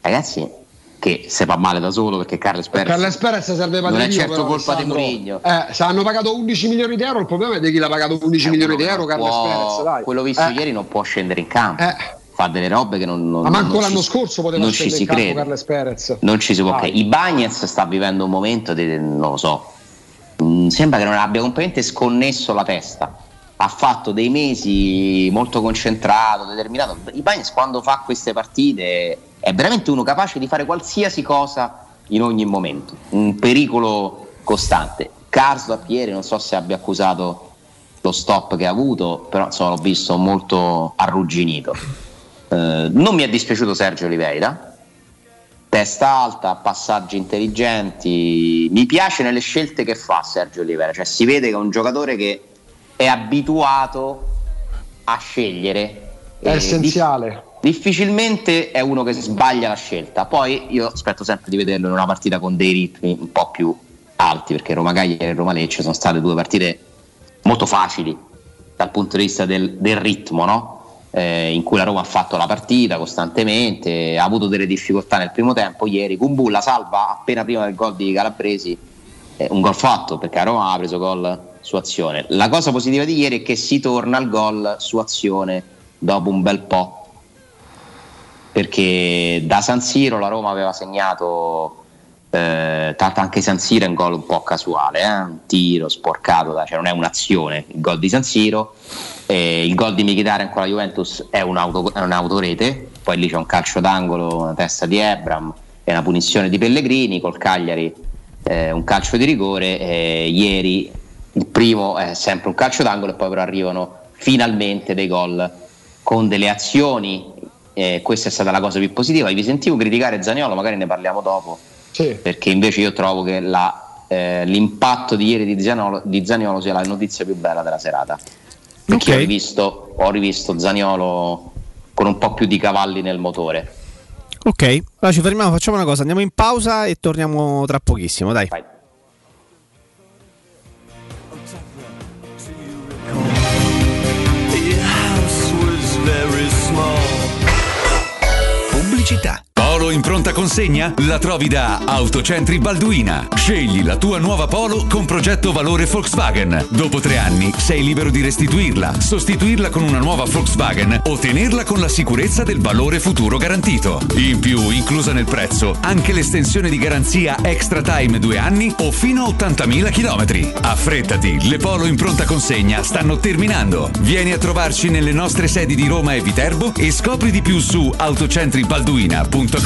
ragazzi che se va male da solo perché Carles Perez
Carles Perez serve
non è certo
però,
colpa di. Murigno
Eh, se hanno pagato 11 milioni di euro, il problema è di chi l'ha pagato 11 milioni di euro, Carles
Può-
Perez, dai.
quello visto
Eh,
ieri non può scendere in campo fa delle robe che non, non
Ma manco
non
l'anno
ci-
scorso poteva
non ci si crede
Carles Perez.
non ci si può
Dai.
credere. Ibagnez sta vivendo un momento di, non lo so, mm, sembra che non abbia completamente sconnesso la testa. Ha fatto dei mesi molto concentrato, determinato. Ibagnez quando fa queste partite è veramente uno capace di fare qualsiasi cosa in ogni momento, un pericolo costante. Karsdorp ieri non so se abbia accusato lo stop che ha avuto, però insomma, l'ho visto molto arrugginito. Eh, non mi è dispiaciuto Sergio Oliveira, testa alta, passaggi intelligenti. Mi piace nelle scelte che fa Sergio Oliveira, cioè si vede che è un giocatore che è abituato a scegliere.
È
Eh,
essenziale.
dif- difficilmente è uno che sbaglia la scelta. Poi io aspetto sempre di vederlo in una partita con dei ritmi un po' più alti, perché Roma Cagliari e Roma Lecce sono state due partite molto facili dal punto di vista del, del ritmo, no? Eh, in cui la Roma ha fatto la partita costantemente, ha avuto delle difficoltà nel primo tempo. Ieri Kumbulla salva appena prima del gol di Calabresi, eh, un gol fatto perché la Roma ha preso gol su azione. La cosa positiva di ieri è che si torna al gol su azione dopo un bel po', perché da San Siro la Roma aveva segnato eh, tanto anche San Siro è un gol un po' casuale, eh? un tiro sporcato, cioè non è un'azione il gol di San Siro. Eh, il gol di Mkhitaryan con la Juventus è, un'auto, è un'autorete, poi lì c'è un calcio d'angolo, una testa di Ebram e una punizione di Pellegrini, col Cagliari eh, un calcio di rigore, eh, ieri il primo è sempre un calcio d'angolo e poi però arrivano finalmente dei gol con delle azioni, questa è stata la cosa più positiva, vi sentivo criticare Zaniolo, magari ne parliamo dopo, perché invece io trovo che la, eh, l'impatto di ieri di Zaniolo, di Zaniolo sia la notizia più bella della serata. Perché
Ok.
ho, rivisto, ho rivisto Zaniolo con un po' più di cavalli nel motore.
Ok, allora ci fermiamo, facciamo una cosa, andiamo in pausa e torniamo tra pochissimo, dai.
Pubblicità. Polo in pronta consegna? La trovi da Autocentri Balduina. Scegli la tua nuova Polo con progetto valore Volkswagen. Dopo tre anni sei libero di restituirla, sostituirla con una nuova Volkswagen o tenerla con la sicurezza del valore futuro garantito. In più, inclusa nel prezzo, anche l'estensione di garanzia Extra Time 2 anni o fino a 80.000 km. Affrettati, le Polo in pronta consegna stanno terminando. Vieni a trovarci nelle nostre sedi di Roma e Viterbo e scopri di più su autocentribalduina.com.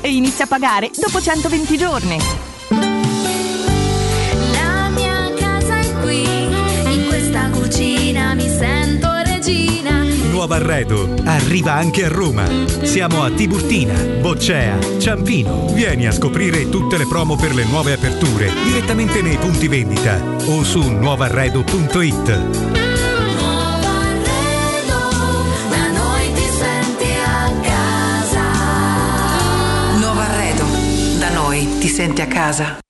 e inizia a pagare dopo 120 giorni.
La mia casa è qui, in questa cucina mi sento regina.
Nuovo arredo arriva anche a Roma. Siamo a Tiburtina, Boccea, Ciampino. Vieni a scoprire tutte le promo per le nuove aperture direttamente nei punti vendita o su nuovarredo.it.
senti a casa.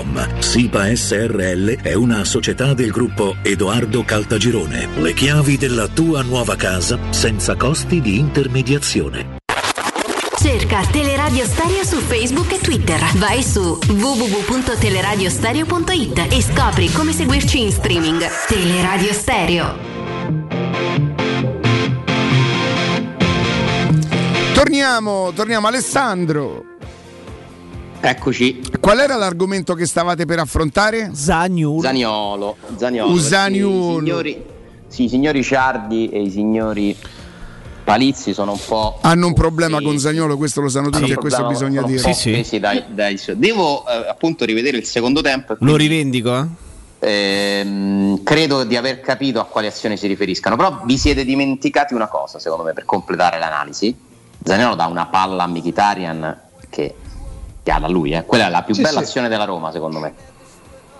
www.keicalt.com. SIPA SRL è una società del gruppo Edoardo Caltagirone. Le chiavi della tua nuova casa senza costi di intermediazione.
Cerca Teleradio Stereo su Facebook e Twitter. Vai su www.teleradiostereo.it e scopri come seguirci in streaming. Teleradio Stereo.
Torniamo, torniamo Alessandro.
Eccoci.
Qual era l'argomento che stavate per affrontare?
Zaniolo.
Zaniolo. Zaniolo.
Usaniolo.
I signori, sì, i signori Ciardi e i signori Palizzi sono un po'.
Hanno un problema con Zagnolo, questo lo sanno tutti e questo bisogna dire.
po' presi dai- dai Devo eh, appunto rivedere il secondo tempo. e
Lo
quindi,
rivendico, eh?
ehm, credo di aver capito a quali azioni si riferiscano. Però vi siete dimenticati una cosa, secondo me, per completare l'analisi. Zaniolo dà una palla a Mkhitaryan che, ha da lui, eh. quella è la più
Sì,
bella
sì.
azione della Roma, secondo me.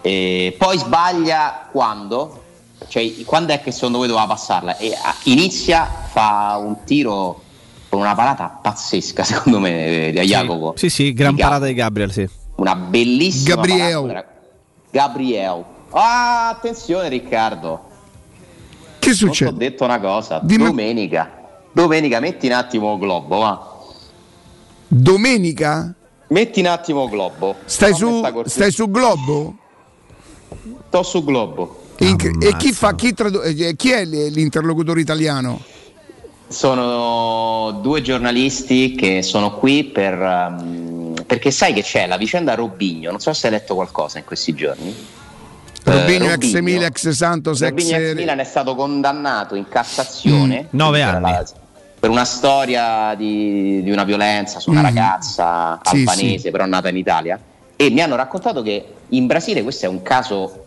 E poi sbaglia quando? Cioè, quando è che secondo voi doveva passarla? E ah, inizia, fa un tiro con una parata pazzesca, secondo me, eh, di Jacopo.
Sì, sì, gran
Di Gab-
parata di Gabriel, sì.
Una bellissima
Gabriel.
parata. Gabriel. Ah, attenzione Riccardo.
Che
Non ti ho
succede?
detto una cosa.
Dimmi-
Domenica. Domenica metti un attimo globo, va.
Domenica?
Metti un attimo globo.
Stai su, stai su Globo?
Sto su globo.
Inc- e chi, fa, chi, tradu- chi è l'interlocutore italiano?
Sono due giornalisti che sono qui per, ehm, perché sai che c'è la vicenda Robigno. Non so se hai letto qualcosa in questi giorni.
Robinho,
Eh,
ex
Robinho.
Emilia, ex Santos, ex...
Robinho ex Milan è stato condannato in Cassazione
Mm, nove
per
anni.
la- per una storia di, di una violenza su una
Mm.
ragazza
Sì,
albanese,
sì.
però nata in Italia. E mi hanno raccontato che in Brasile questo è un caso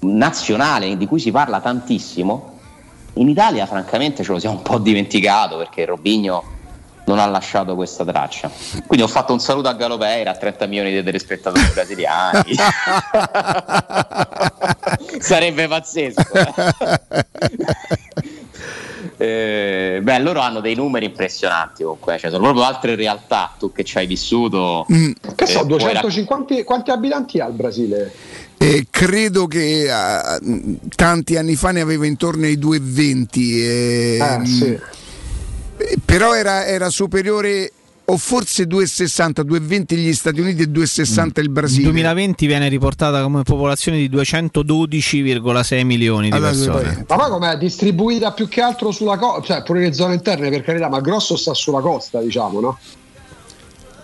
nazionale di cui si parla tantissimo. In Italia, francamente, ce lo siamo un po' dimenticato perché Robinho non ha lasciato questa traccia. Quindi ho fatto un saluto a Galopeira, a 30 milioni di telespettatori brasiliani. Sarebbe pazzesco. Eh, beh, loro hanno dei numeri impressionanti comunque, cioè, sono proprio altre realtà, tu che ci hai vissuto.
Mm.
Che so,
eh, puoi rac-
250 quanti abitanti ha il Brasile?
E credo che ah, tanti anni fa ne aveva intorno ai 220. e-
Ah, sì.
Però era, era superiore, o forse 260, 220 gli Stati Uniti e 260 il
Nel
Brasile.
2020 viene riportata come popolazione di 212,6 milioni di
Allora,
persone.
Ma poi com'è distribuita più che altro sulla costa, cioè pure le zone interne per carità, ma il grosso sta sulla costa, diciamo, no?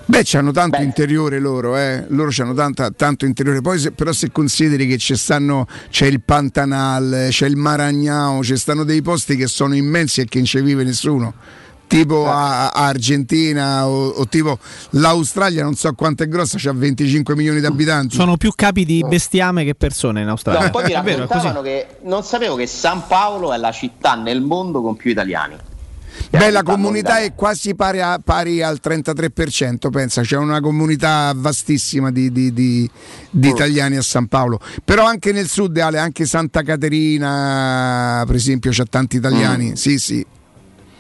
Beh, c'hanno tanto interiore loro, eh. loro hanno tanta, tanto interiore. Poi, se- però, se consideri che ci stanno, c'è il Pantanal, c'è il Maragnao, ci stanno dei posti che sono immensi e che non ci vive nessuno. Tipo a, a Argentina o, o tipo l'Australia, non so quanto è grossa, c'ha 25 milioni di abitanti.
Sono più capi di bestiame che persone in Australia.
No, poi mi raccontavano che non sapevo che San Paolo è la città nel mondo con più italiani.
Beh, la comunità è quasi pari, a- pari al 33%, pensa, c'è una comunità vastissima di, di- di- di italiani a San Paolo. Però anche nel sud, Ale, anche Santa Caterina, per esempio, c'ha tanti italiani. Sì, sì.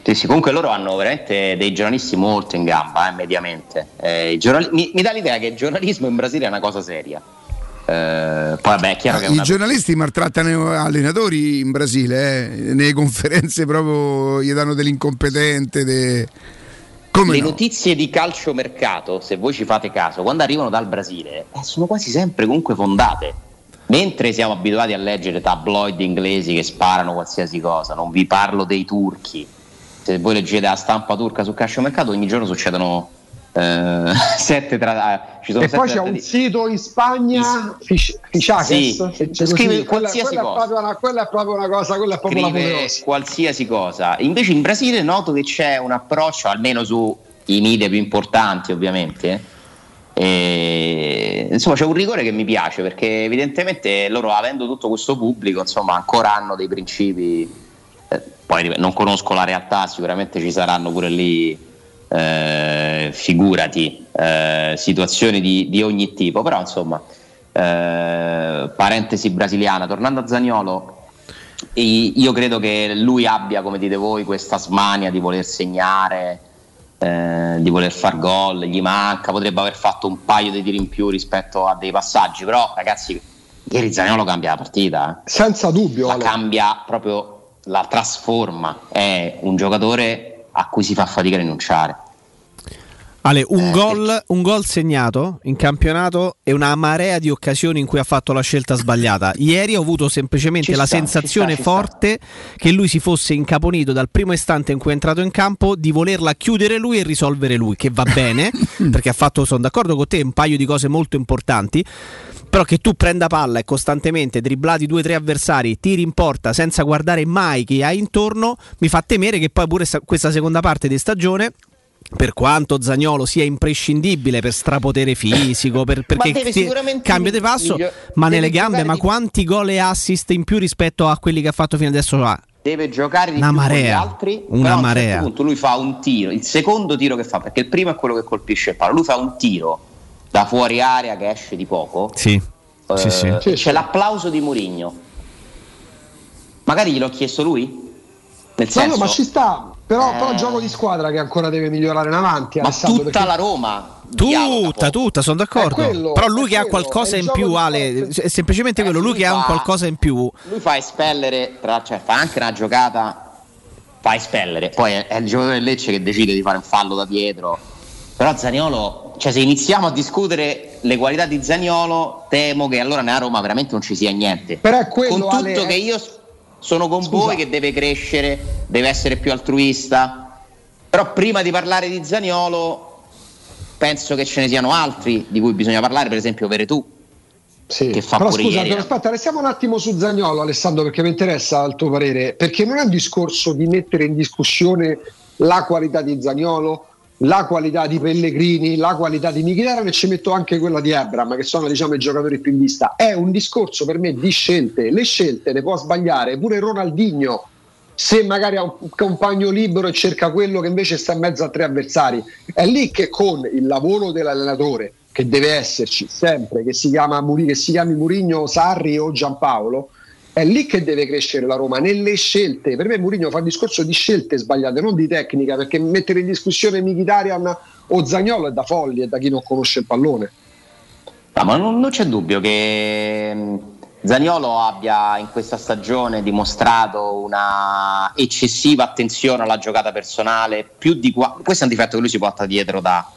Sì, sì, comunque loro hanno veramente dei giornalisti molto in gamba, eh, mediamente. Eh, giornali- mi, mi dà l'idea che il giornalismo in Brasile è una cosa seria. Eh, poi vabbè, è chiaro che è
I
una
giornalisti maltrattano allenatori in Brasile, eh. nelle conferenze proprio gli danno dell'incompetente. de- Come
le
no?
notizie di calciomercato, se voi ci fate caso, quando arrivano dal Brasile, eh, sono quasi sempre comunque fondate. Mentre siamo abituati a leggere tabloid inglesi che sparano qualsiasi cosa, non vi parlo dei turchi, se voi leggete la stampa turca su calciomercato, ogni giorno succedono eh, sette tra... ah, ci sono
E poi c'è un
trattati-
sito in Spagna, Fish- Fisciaches,
Sì, scrive
quella,
qualsiasi
quella è
cosa.
proprio una, quella è proprio una cosa, quella è proprio
scrive qualsiasi cosa. Invece in Brasile noto che c'è un approccio, almeno sui media più importanti ovviamente. E, insomma, c'è un rigore che mi piace perché evidentemente loro avendo tutto questo pubblico, insomma, ancora hanno dei principi. Eh, poi non conosco la realtà, sicuramente ci saranno pure lì, eh, figurati, eh, situazioni di, di ogni tipo, però insomma, eh, parentesi brasiliana, tornando a Zagnolo, io credo che lui abbia, come dite voi, questa smania di voler segnare, eh, di voler far gol, gli manca, potrebbe aver fatto un paio di tiri in più rispetto a dei passaggi, però ragazzi, ieri Zaniolo cambia la partita, eh.
Senza dubbio,
la
Ale.
cambia proprio, la trasforma, è un giocatore a cui si fa fatica a rinunciare.
Ale,
Eh,
un, gol, un gol segnato in campionato e una marea di occasioni in cui ha fatto la scelta sbagliata. Ieri ho avuto semplicemente
Ci
la
sta,
sensazione
ci sta, ci sta.
forte che lui si fosse incaponito dal primo istante in cui è entrato in campo di volerla chiudere lui e risolvere lui, che va bene, perché ha fatto, sono d'accordo con te, un paio di cose molto importanti. Però che tu prenda palla e costantemente dribblati due o tre avversari, tiri in porta senza guardare mai chi hai intorno, mi fa temere che poi pure sta- questa seconda parte di stagione per quanto Zagnolo sia imprescindibile per strapotere fisico, per, perché ti- cambio di passo, ma nelle gambe, ma quanti gol e assist in più rispetto a quelli che ha fatto fino adesso? Ah,
deve giocare di
Una
più con gli
marea,
altri
una
però a un
marea.
certo punto lui fa un tiro il secondo tiro che fa perché il primo è quello che colpisce il palo lui fa un tiro da fuori area che esce di poco
Sì,
eh,
sì, sì.
c'è l'applauso di Mourinho magari gliel'ho chiesto lui nel
No,
senso
no, ma ci sta. Però,
Eh.
però gioco di squadra che ancora deve migliorare in avanti.
ma
Alessandro,
tutta
perché-
la Roma
Tutta, tutta, sono d'accordo.
Quello,
Però lui che ha
quello,
qualcosa
è il
in più, Ale, è semplicemente quello, lui
lui
che ha un
fa-
qualcosa in più.
lui fa espellere tra, cioè fa anche una giocata fa espellere poi è, è il giocatore del Lecce che decide di fare un fallo da dietro però Zaniolo cioè se iniziamo a discutere le qualità di Zaniolo temo che allora nella Roma veramente non ci sia niente
Però è quello,
con tutto
Ale,
che io s- sono con
Scusa.
voi che deve crescere deve essere più altruista però prima di parlare di Zaniolo penso che ce ne siano altri di cui bisogna parlare per esempio Veretù
Sì.
che fa
Però
pure
scusa,
ieri
però
eh.
aspetta, restiamo un attimo su Zagnolo, Alessandro, perché mi interessa il tuo parere. Perché non è un discorso di mettere in discussione la qualità di Zagnolo, la qualità di Pellegrini, la qualità di Mkhitaryan e ci metto anche quella di Abram, che sono diciamo i giocatori più in vista. È un discorso per me di scelte. Le scelte le può sbagliare pure Ronaldinho. Se magari ha un compagno libero e cerca quello che invece sta in mezzo a tre avversari, è lì che con il lavoro dell'allenatore, che deve esserci sempre, che si, chiama, che si chiami Murigno, Sarri o Giampaolo, è lì che deve crescere la Roma, nelle scelte. Per me Mourinho fa discorso di scelte sbagliate, non di tecnica, perché mettere in discussione Mkhitaryan o Zagnolo è da folli, è da chi non conosce il pallone.
No, ma non, non c'è dubbio che mh, Zaniolo abbia in questa stagione dimostrato una eccessiva attenzione alla giocata personale, più di qua- questo è un difetto che lui si porta dietro da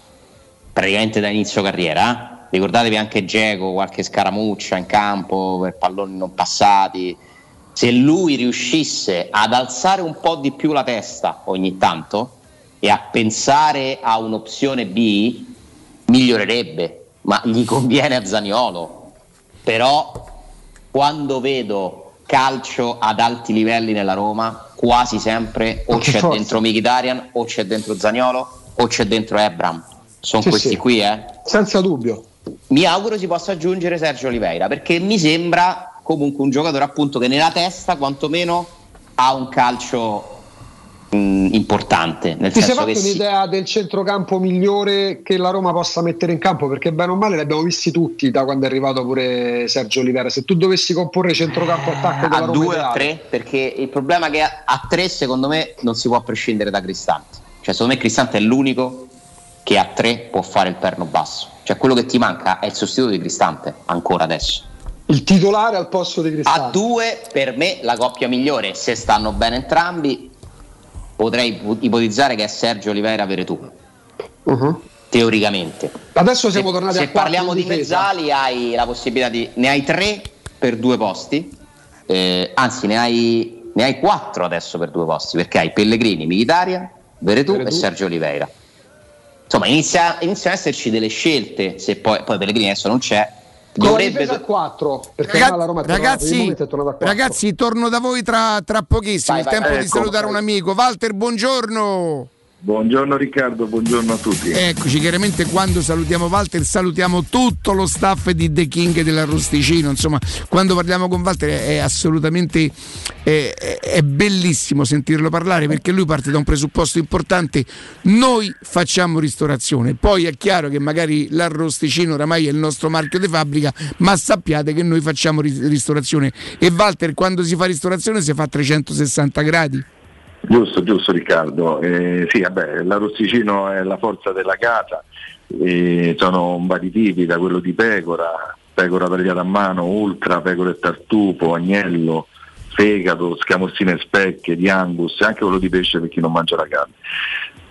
praticamente da inizio carriera. Ricordatevi anche Geco, qualche scaramuccia in campo per palloni non passati. Se lui riuscisse ad alzare un po' di più la testa ogni tanto e a pensare a un'opzione B, migliorerebbe, ma gli conviene a Zaniolo. Però quando vedo calcio ad alti livelli nella Roma, quasi sempre o c'è
forza.
dentro Mkhitaryan, o c'è dentro Zaniolo, o c'è dentro Ebram. Sono
Sì,
questi
sì.
qui, eh.
Senza dubbio.
Mi auguro si possa aggiungere Sergio Oliveira perché mi sembra comunque un giocatore appunto che nella testa quantomeno ha un calcio mh, importante, nel
Ti sei fatto un'idea del centrocampo migliore che la Roma possa mettere in campo? Perché bene o male li abbiamo visti tutti da quando è arrivato pure Sergio Olivera. Se tu dovessi comporre centrocampo attacco della
a
Roma
due o tre perché il problema è che a, a tre secondo me non si può prescindere da Cristante cioè secondo me Cristante è l'unico che a tre può fare il perno basso cioè quello che ti manca è il sostituto di Cristante ancora adesso
il titolare al posto di
a
Cristante.
due per me la coppia migliore se stanno bene entrambi potrei ipo- ipotizzare che è Sergio Oliveira Veretù
Uh-huh.
teoricamente
Adesso siamo
se,
tornati
se
a quattro
parliamo di mezzali hai la possibilità di ne hai tre per due posti eh, anzi ne hai ne hai quattro adesso per due posti, perché hai Pellegrini, Militarian, Veretù,
Veretù.
e Sergio Oliveira. Insomma, inizia- iniziano ad esserci delle scelte, se poi, poi Pellegrini adesso non c'è. Dovrebbe
a 4 perché
Raga-
ormai la Roma
ragazzi,
momento è tornata a 4.
ragazzi, torno da voi tra, tra pochissimo.
Vai,
il
vai,
tempo
vai.
di
Ecco,
salutare
vai.
un amico. Walter, buongiorno.
Buongiorno Riccardo, buongiorno a tutti.
Eccoci, chiaramente quando salutiamo Walter salutiamo tutto lo staff di The King dell'Arrosticino, insomma quando parliamo con Walter è, assolutamente è, è- bellissimo sentirlo parlare perché lui parte da un presupposto importante, noi facciamo ristorazione, poi è chiaro che magari l'Arrosticino oramai è il nostro marchio di fabbrica, ma sappiate che noi facciamo ris- ristorazione e Walter quando si fa ristorazione si fa a 360 gradi.
Giusto, giusto Riccardo. Eh, sì, vabbè, l'arrosticino è la forza della casa, eh, sono vari tipi, da quello di pecora, pecora tagliata a mano, ultra, pecora e tartufo, agnello, fegato, scamozzine e specchie, di angus, anche quello di pesce per chi non mangia la carne.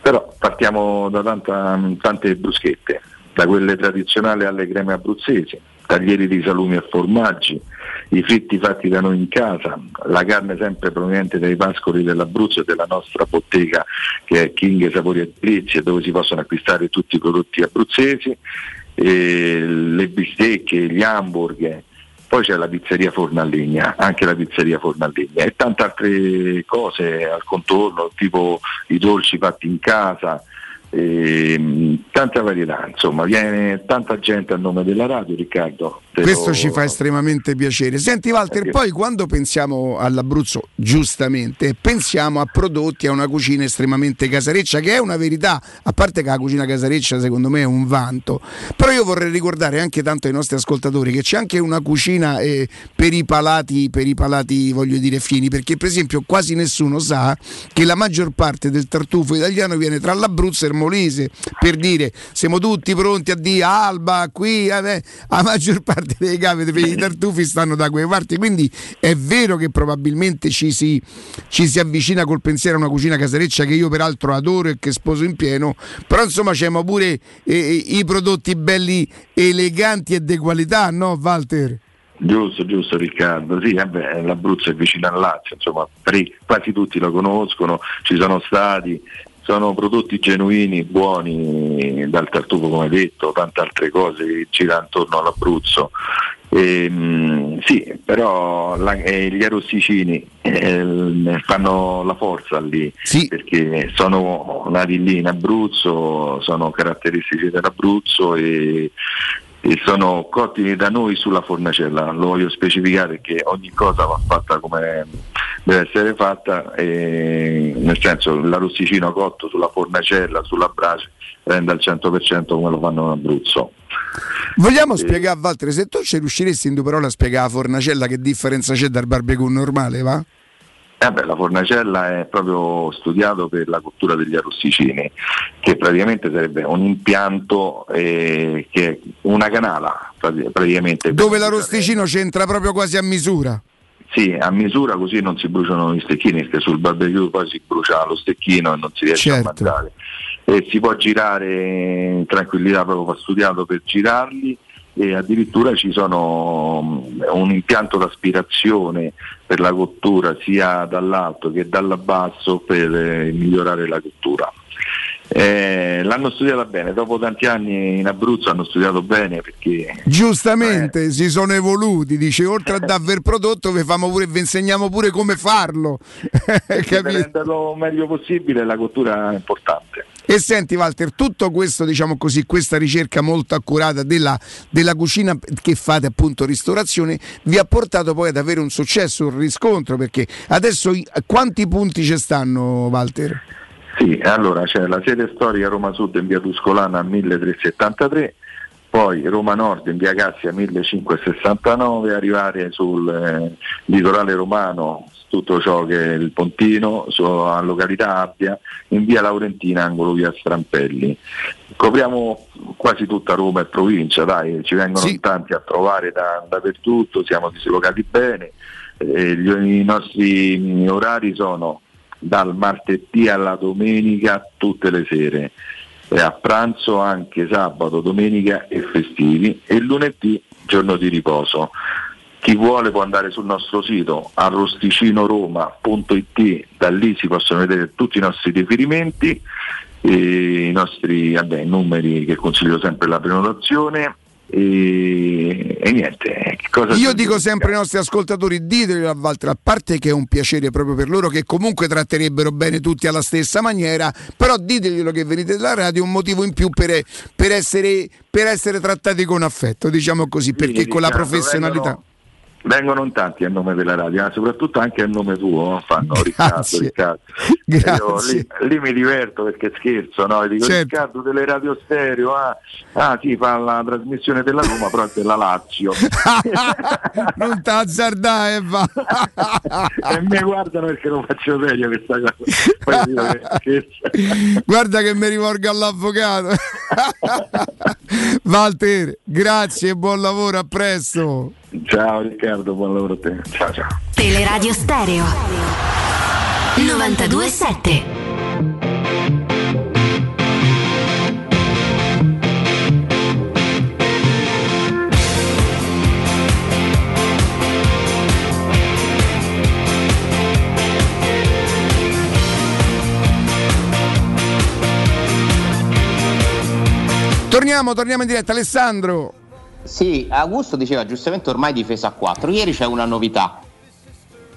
Però partiamo da tanta- tante bruschette, da quelle tradizionali alle creme abruzzesi, taglieri di salumi e formaggi, i fritti fatti da noi in casa, la carne sempre proveniente dai pascoli dell'Abruzzo e della nostra bottega che è King Sapori e Delizie dove si possono acquistare tutti i prodotti abruzzesi, le bistecche, gli hamburger, poi c'è la pizzeria Forno a Legna, anche la pizzeria Forno a Legna e tante altre cose al contorno, tipo i dolci fatti in casa, ehm, tanta varietà, insomma, viene tanta gente a nome della radio, Riccardo.
Questo
lo-
ci fa estremamente piacere. Senti Walter,
Perché-
poi quando pensiamo all'Abruzzo, giustamente, pensiamo a prodotti, a una cucina estremamente casareccia, che è una verità, a parte che la cucina casareccia secondo me è un vanto, però io vorrei ricordare anche tanto ai nostri ascoltatori che c'è anche una cucina eh, per i palati, per i palati voglio dire fini, perché per esempio quasi nessuno sa che la maggior parte del tartufo italiano viene tra l'Abruzzo e il Molise, per dire siamo tutti pronti a dire Alba, qui, eh, beh, la maggior parte dei capi dei tartufi stanno da quelle parti, quindi è vero che probabilmente ci si, ci si avvicina col pensiero a una cucina casareccia che io peraltro adoro e che sposo in pieno, però insomma c'è pure eh, i prodotti belli eleganti e di qualità, no Walter?
Giusto, giusto Riccardo, sì, vabbè, l'Abruzzo è vicino al Lazio, insomma, quasi tutti lo conoscono, ci sono stati, sono prodotti genuini, buoni dal tartufo come detto, tante altre cose che girano attorno all'Abruzzo. Ehm, sì, però la- eh, gli arrosticini eh, fanno la forza lì, perché sono nati lì in Abruzzo, sono caratteristici dell'Abruzzo e, e sono cotti da noi sulla fornacella, lo voglio specificare che ogni cosa va fatta come deve essere fatta, e, nel senso l'arrosticino cotto sulla fornacella, sulla brace rende al 100% come lo fanno in Abruzzo.
Vogliamo spiegare Walter, se tu ci riusciresti in due parole a spiegare a Fornacella che differenza c'è dal barbecue normale, va?
Eh beh, la fornacella è proprio studiato per la cottura degli arrosticini, che praticamente sarebbe un impianto eh, che è una canala prati- praticamente.
Dove l'arrosticino c'entra proprio quasi a misura.
Sì, a misura così non si bruciano gli stecchini, perché sul barbecue poi si brucia lo stecchino e non si riesce
Certo.
a mangiare. E si può girare in tranquillità, proprio va studiato per girarli e addirittura ci sono mm, un impianto d'aspirazione per la cottura sia dall'alto che dall'abbasso per eh, migliorare la cottura. Eh, l'hanno studiata bene, dopo tanti anni in Abruzzo hanno studiato bene perché
Giustamente si sono evoluti, dice oltre ad aver prodotto vi, pure, vi insegniamo pure come farlo.
per renderlo meglio possibile la cottura è importante.
E senti Walter, tutto questo, diciamo così, questa ricerca molto accurata della, della cucina che fate appunto ristorazione, vi ha portato poi ad avere un successo, un riscontro, perché adesso quanti punti ci stanno Walter?
Sì, allora c'è la sede storica Roma Sud in via Tuscolana 1373, poi Roma Nord in via Cassia 1569, arrivare sul eh, litorale romano, tutto ciò che è il Pontino, a località Abbia, in via Laurentina, angolo via Strampelli. Copriamo quasi tutta Roma e provincia, dai, ci vengono in tanti a trovare da- dappertutto, siamo dislocati bene, eh, gli- i nostri orari sono dal martedì alla domenica tutte le sere, e a pranzo anche sabato, domenica e festivi e lunedì giorno di riposo. chi vuole può andare sul nostro sito arrosticinoroma.it, da lì si possono vedere tutti i nostri riferimenti, e i nostri vabbè, numeri che consiglio sempre la prenotazione e, e niente.
Io dico sempre ai nostri ascoltatori, ditelo a Walter, a parte che è un piacere proprio per loro, che comunque tratterebbero bene tutti alla stessa maniera, però diteglielo che venite dalla radio, un motivo in più per, per essere, per essere trattati con affetto, diciamo così, perché
Sì,
con la
Riccardo,
professionalità.
vengono- Vengono in tanti a nome della radio, ma soprattutto anche a nome tuo, fanno Riccardo. Riccardo. Io lì, lì mi diverto perché scherzo, no? E Dico
Certo.
Riccardo delle radio stereo, ah, ah sì, fa la trasmissione della Roma, però è della Lazio.
non t'azzardare, va.
e mi guardano perché non faccio serio questa cosa. Che.
Guarda che mi rivolgo all'avvocato. Walter, grazie e buon lavoro, a presto.
Ciao Riccardo, buon lavoro a te. Ciao ciao.
Teleradio Stereo 927
Torniamo, torniamo in diretta, Alessandro.
Sì, Augusto diceva giustamente ormai difesa a 4. Ieri c'è una novità.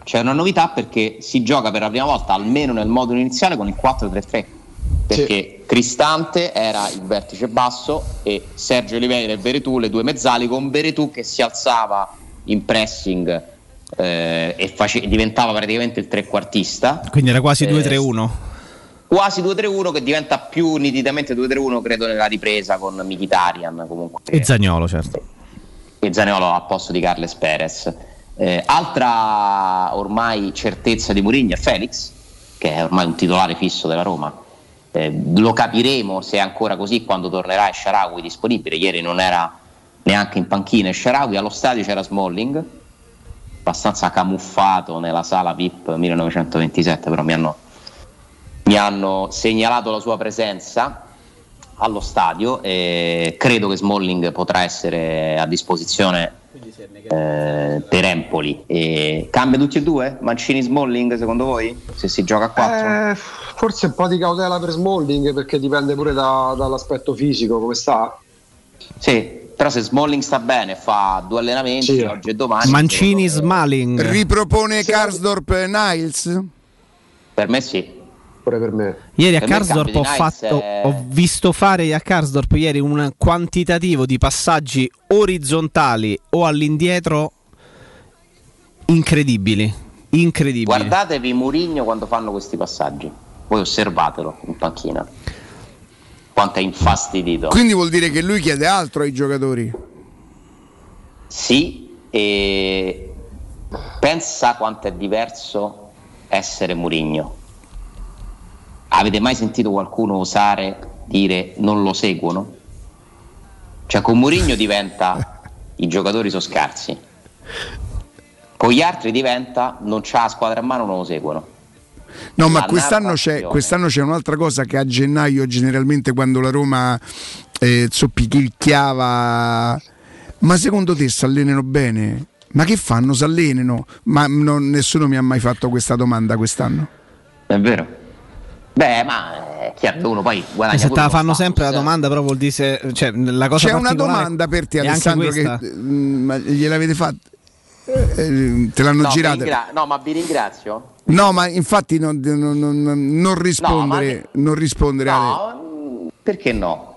C'è una novità perché si gioca per la prima volta, almeno nel modulo iniziale, con il 4-3-3. Perché Cristante era il vertice basso e Sergio Oliveira e Veretù le due mezzali con Veretù che si alzava in pressing eh, e face- diventava praticamente il trequartista.
Quindi era quasi
Eh,
2-3-1.
Quasi 2-3-1 che diventa più nitidamente 2-3-1 credo nella ripresa con Mkhitaryan comunque
E Zagnolo, certo.
e Zaniolo al posto di Carles Perez. Eh, altra ormai certezza di Mourinho è Felix, che è ormai un titolare fisso della Roma. Eh, lo capiremo se è ancora così quando tornerà Sharawi disponibile. Ieri non era neanche in panchina Sharawi, allo stadio c'era Smalling, abbastanza camuffato nella sala VIP 1927, però mi hanno, mi hanno segnalato la sua presenza allo stadio e credo che Smalling potrà essere a disposizione eh, per Empoli. E cambia tutti e due? Mancini Smalling secondo voi? Se si gioca a 4?
Eh, forse un po' di cautela per Smalling perché dipende pure da- dall'aspetto fisico, come sta.
Sì, però se Smalling sta bene, fa due allenamenti oggi e domani.
Mancini Smalling.
Ripropone Karsdorp Niles?
Per me sì.
Pure per me.
Ieri a Karsdorp ho, fatto,
è-
ho visto fare a Karsdorp ieri un quantitativo di passaggi orizzontali o all'indietro incredibili. Incredibili.
Guardatevi Murigno quando fanno questi passaggi. Voi osservatelo in panchina. Quanto è infastidito.
Quindi vuol dire che lui chiede altro ai giocatori.
Sì, e pensa quanto è diverso essere Murigno. Avete mai sentito qualcuno osare dire non lo seguono? Cioè con Murigno diventa i giocatori sono scarsi. Con gli altri diventa non c'ha la squadra in mano, non lo seguono.
No, ma quest'anno c'è, quest'anno c'è un'altra cosa che a gennaio generalmente quando la Roma eh, zoppichicchiava ma secondo te si allenano bene? Ma che fanno? Si allenano? Ma non- nessuno mi ha mai fatto questa domanda quest'anno.
È vero. Beh, ma è chiaro che uno poi guadagna
Se te la fanno sempre la
eh.
domanda, però vuol dire se, cioè, la cosa
C'è una domanda per te Alessandro che
questa.
mm, ma gliel'avete fatta? Eh, te l'hanno
No,
girata?
ringra- no, ma vi ringrazio.
No, ma infatti non, non- non- non rispondere, non rispondere Ale.
No, perché no?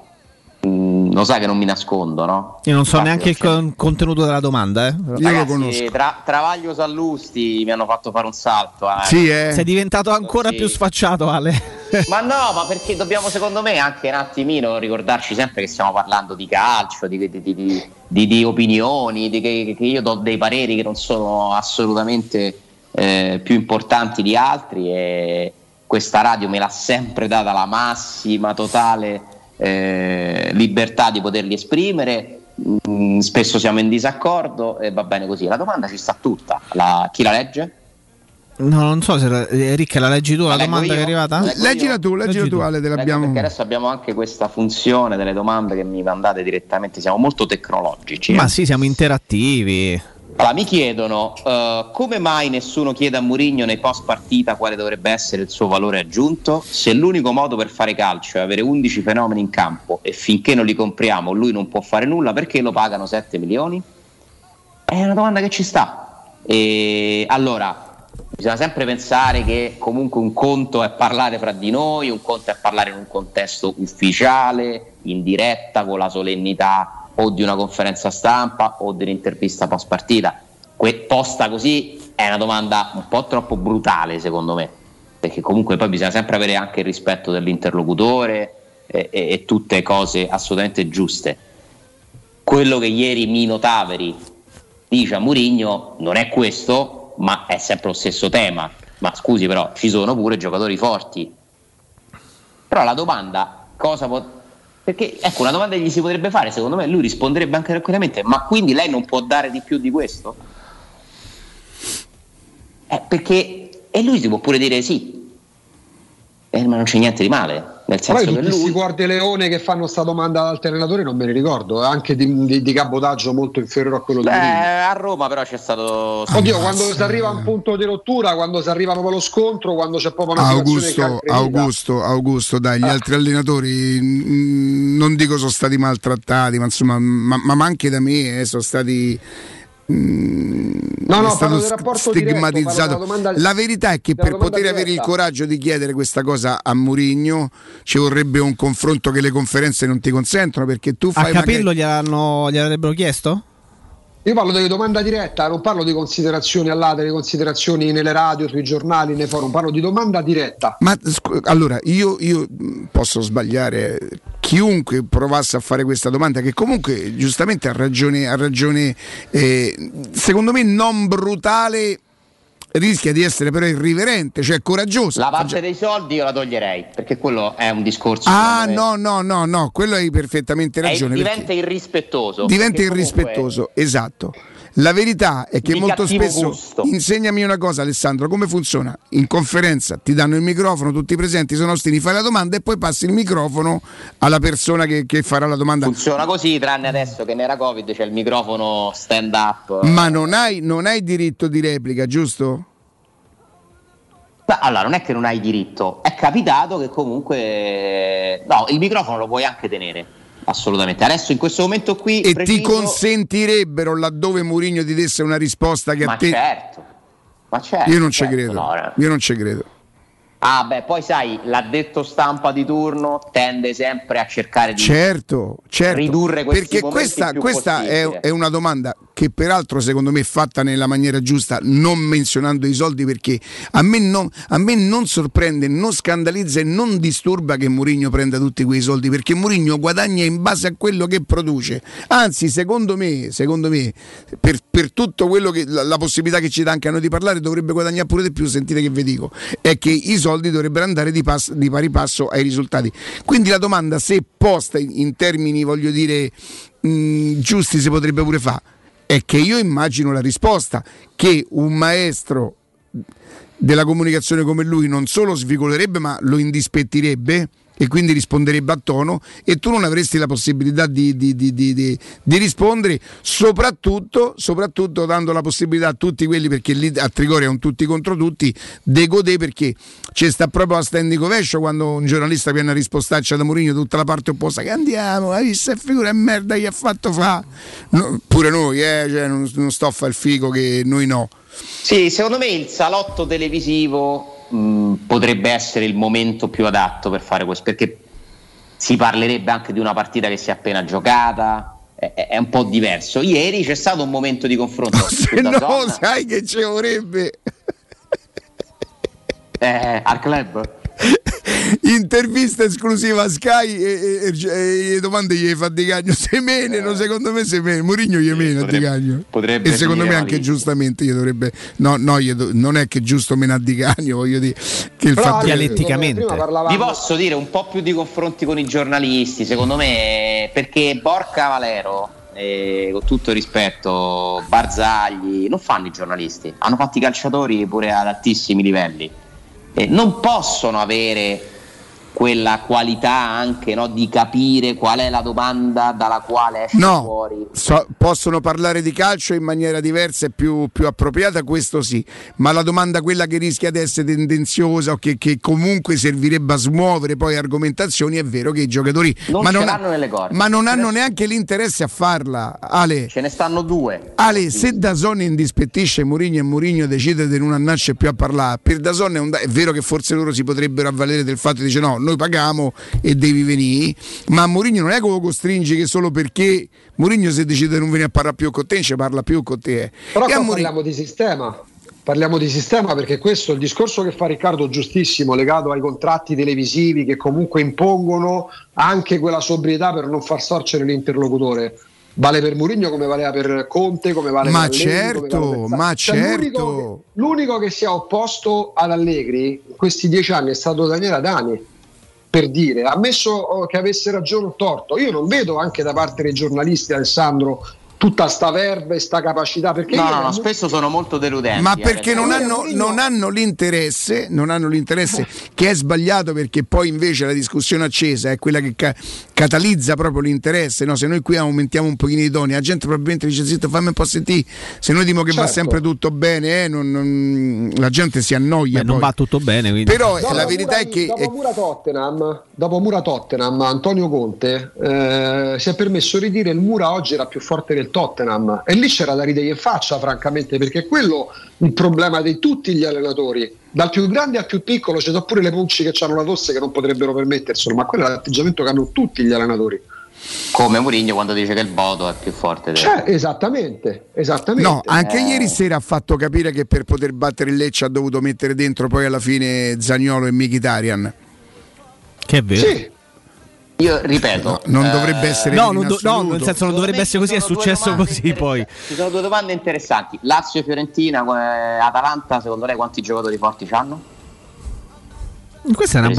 Lo sai che non mi nascondo, no?
Io non so
Infatti,
neanche il con- contenuto della domanda, eh.
Ragazzi, Tra, Travaglio Sallusti mi hanno fatto fare un salto. eh.
Sei diventato ancora
Sì.
più sfacciato, Ale.
Ma no, ma perché dobbiamo secondo me anche un attimino ricordarci sempre che stiamo parlando di calcio, di, di- di- di- di- di opinioni, di che, che io do dei pareri che non sono assolutamente eh, più importanti di altri e questa radio me l'ha sempre data la massima totale eh, libertà di poterli esprimere. Mm, spesso siamo in disaccordo e va bene così. La domanda ci sta tutta. La- chi la legge?
No, non so se la, Ricca la leggi tu la,
leggo
domanda
io?
che è arrivata?
Leggo
Leggila
io?
tu, leggila
Leggi
tu. Ale, te l'abbiamo...
perché adesso abbiamo anche questa funzione delle domande che mi mandate direttamente, siamo molto tecnologici.
Ma
eh.
sì, siamo interattivi.
Allora, mi chiedono eh, come mai nessuno chiede a Mourinho nei post partita quale dovrebbe essere il suo valore aggiunto? Se l'unico modo per fare calcio è avere 11 fenomeni in campo e finché non li compriamo lui non può fare nulla, perché lo pagano 7 milioni? È una domanda che ci sta. E allora, bisogna sempre pensare che comunque un conto è parlare fra di noi, un conto è parlare in un contesto ufficiale, in diretta, con la solennità o di una conferenza stampa o dell'intervista post partita. Que- posta così è una domanda un po' troppo brutale secondo me, perché comunque poi bisogna sempre avere anche il rispetto dell'interlocutore e, e- e tutte cose assolutamente giuste. Quello che ieri Mino Taveri dice a Murigno non è questo, ma è sempre lo stesso tema. Ma scusi però, ci sono pure giocatori forti. Però la domanda, cosa può... Perché ecco, una domanda gli si potrebbe fare, secondo me lui risponderebbe anche tranquillamente, ma quindi lei non può dare di più di questo? Eh, perché... E lui si può pure dire sì, Eh, ma non c'è niente di male, nel senso che
tutti questi
lui...
guardie leone che fanno sta domanda ad altri allenatori non me ne ricordo, eh, anche di, di, di cabotaggio molto inferiore a quello di
Beh,
Mourinho.
a Roma però c'è stato...
Oddio, quando si arriva a un punto di rottura, quando si arriva proprio allo scontro, quando c'è proprio una situazione
Augusto. Augusto, Augusto, dai,
Ah.
gli altri allenatori non dico sono stati maltrattati, ma insomma, ma, ma anche da me eh, sono stati. Mm,
No, no,
è stato
parlo del rapporto diretto,
stigmatizzato.
della domanda-
La verità è che per poter avere il
diretta.
coraggio di chiedere questa cosa a Mourinho ci vorrebbe un confronto che le conferenze non ti consentono perché tu
A
fai
capello
magari-
gliel'hanno- gliel'avrebbero chiesto?
Io parlo di domanda diretta, non parlo di considerazioni all'altro, di considerazioni nelle radio, sui giornali, nei forum, parlo di domanda diretta.
Ma scu- allora io, io mh, posso sbagliare. Chiunque provasse a fare questa domanda, che comunque giustamente ha ragione, ha ragione eh, secondo me non brutale, rischia di essere però irriverente, cioè coraggiosa.
La parte dei soldi io la toglierei, perché quello è un discorso...
Ah no, no, no, no, quello hai perfettamente ragione.
diventa irrispettoso.
diventa
perché comunque-
irrispettoso, esatto. La verità è che
Di
molto spesso
gusto.
insegnami una cosa Alessandro, come funziona? In conferenza ti danno il microfono, tutti presenti sono ostini, fai la domanda e poi passi il microfono alla persona che, che farà la domanda.
Funziona così, tranne adesso che nera Covid c'è il microfono stand up.
Ma non hai, non hai diritto di replica, giusto?
Allora, non è che non hai diritto, è capitato che comunque... No, il microfono lo puoi anche tenere, assolutamente. Adesso in questo momento qui...
E ti
preciso-
consentirebbero laddove Mourinho ti desse una risposta che
Ma
a te...
certo, ma certo.
Io non ci
certo,
credo.
no, no.
Io non ci credo.
Ah beh, poi sai, l'addetto stampa di turno tende sempre a cercare di...
Certo, certo.
ridurre questi
Perché questa, questa è, è una domanda che peraltro secondo me è fatta nella maniera giusta, non menzionando i soldi, perché a me non, a me non sorprende, non scandalizza e non disturba che Mourinho prenda tutti quei soldi, perché Mourinho guadagna in base a quello che produce. Anzi, secondo me, secondo me per, per tutto quello che la, la possibilità che ci dà anche a noi di parlare, dovrebbe guadagnare pure di più. Sentite che vi dico, è che i soldi dovrebbero andare di, pass- di pari passo ai risultati. Quindi la domanda, se posta in, in termini, voglio dire, mh, giusti, si potrebbe pure fare. È che io immagino la risposta che un maestro della comunicazione come lui non solo svicolerebbe ma lo indispettirebbe e quindi risponderebbe a tono e tu non avresti la possibilità di, di- di- di- rispondere soprattutto, soprattutto dando la possibilità a tutti quelli perché lì a Trigoria sono tutti contro tutti de godere perché c'è sta proprio a standing ovation quando un giornalista viene a rispostaccia da Mourinho tutta la parte opposta che andiamo hai visto che figura e merda gli ha fatto fa? No, pure noi eh, cioè, non, non sto a fare il figo che noi no.
Sì, secondo me il salotto televisivo mh, potrebbe essere il momento più adatto per fare questo, perché si parlerebbe anche di una partita che si è appena giocata, è, un po' diverso. Ieri c'è stato un momento di confronto.
se no
zona,
sai che ci vorrebbe
eh, al club.
Intervista esclusiva a Sky e, e- e- e le domande gli fa Di Cagno. Semeneno secondo me semene Mourinho gli mena Di Cagno.
potrebbe
e secondo me anche
malissimo.
giustamente gli dovrebbe no, no gli do- non è che giusto mena Di Cagno voglio dire che il
Però
fatto
anche
che-
Vi posso dire un po' più di confronti con i giornalisti, secondo me, perché Borca Valero, eh, con tutto il rispetto, Barzagli, non fanno i giornalisti, hanno fatto i calciatori pure ad altissimi livelli. Eh, non possono avere quella qualità anche no, di capire qual è la domanda dalla quale esce
No,
fuori.
so- possono parlare di calcio in maniera diversa e più, più appropriata, questo sì, ma la domanda quella che rischia di essere tendenziosa o che, che comunque servirebbe a smuovere poi argomentazioni, è vero che i giocatori
Non
ma non,
corde.
ma non hanno neanche l'interesse a farla. Ale,
Ce ne stanno due.
Ale, se Dazon indispettisce Mourinho e Mourinho decide di non andarci più a parlare, per Dazon è, un è vero che forse loro si potrebbero avvalere del fatto di dire no, noi paghiamo e devi venire, ma Mourinho non è che lo costringi che solo perché Mourinho se decide di non venire a parlare più con te, ci parla più con te.
Però
E a
qua
Mourinho-
parliamo di sistema. Parliamo di sistema perché questo è il discorso che fa Riccardo giustissimo, legato ai contratti televisivi che comunque impongono anche quella sobrietà per non far sorgere l'interlocutore. Vale per Mourinho come valeva per Conte, come vale
Ma
per Allegri,
certo,
vale per Sarri.
ma
Cioè, l'unico
certo.
che- L'unico che si è opposto ad Allegri in questi dieci anni è stato Daniele Adani. Per dire, ha messo oh, che avesse ragione o torto. Io non vedo anche da parte dei giornalisti, Alessandro, tutta sta verve, sta capacità. Perché
No, no, no,
non-
spesso sono molto deludenti.
Ma
eh,
perché non
perché-
hanno, non hanno l'interesse, non hanno l'interesse che è sbagliato perché poi invece la discussione accesa è quella che ca- catalizza proprio l'interesse. no? Se noi qui aumentiamo un pochino i toni, la gente probabilmente dice zitto fammi un po' sentire, se noi diciamo che va
Certo.
sempre tutto bene, eh, non- non- la gente si annoia.
Beh, non va tutto bene. Quindi.
Però
Dopo
la verità
Mura-
è che...
dopo Mura Tottenham, dopo Mura Tottenham, Antonio Conte eh, si è permesso di dire il Mura oggi era più forte del Tottenham e lì c'era da ridere in faccia francamente perché è quello il problema di tutti gli allenatori dal più grande al più piccolo ci sono pure le Pucci che hanno la tosse che non potrebbero permetterselo ma quello è l'atteggiamento che hanno tutti gli allenatori
Come Mourinho quando dice che il Bodo è più forte del...
cioè esattamente esattamente
No, anche
Eh.
ieri sera ha fatto capire che per poter battere il Lecce ha dovuto mettere dentro poi alla fine Zagnolo e Mkhitaryan.
Che è vero.
Sì.
Io ripeto,
Non
eh,
dovrebbe essere
No, non do- no, nel senso non dovrebbe essere così, è successo così poi.
Ci sono due domande interessanti. Lazio Fiorentina, Atalanta, secondo lei quanti giocatori forti hanno?
Questa è una,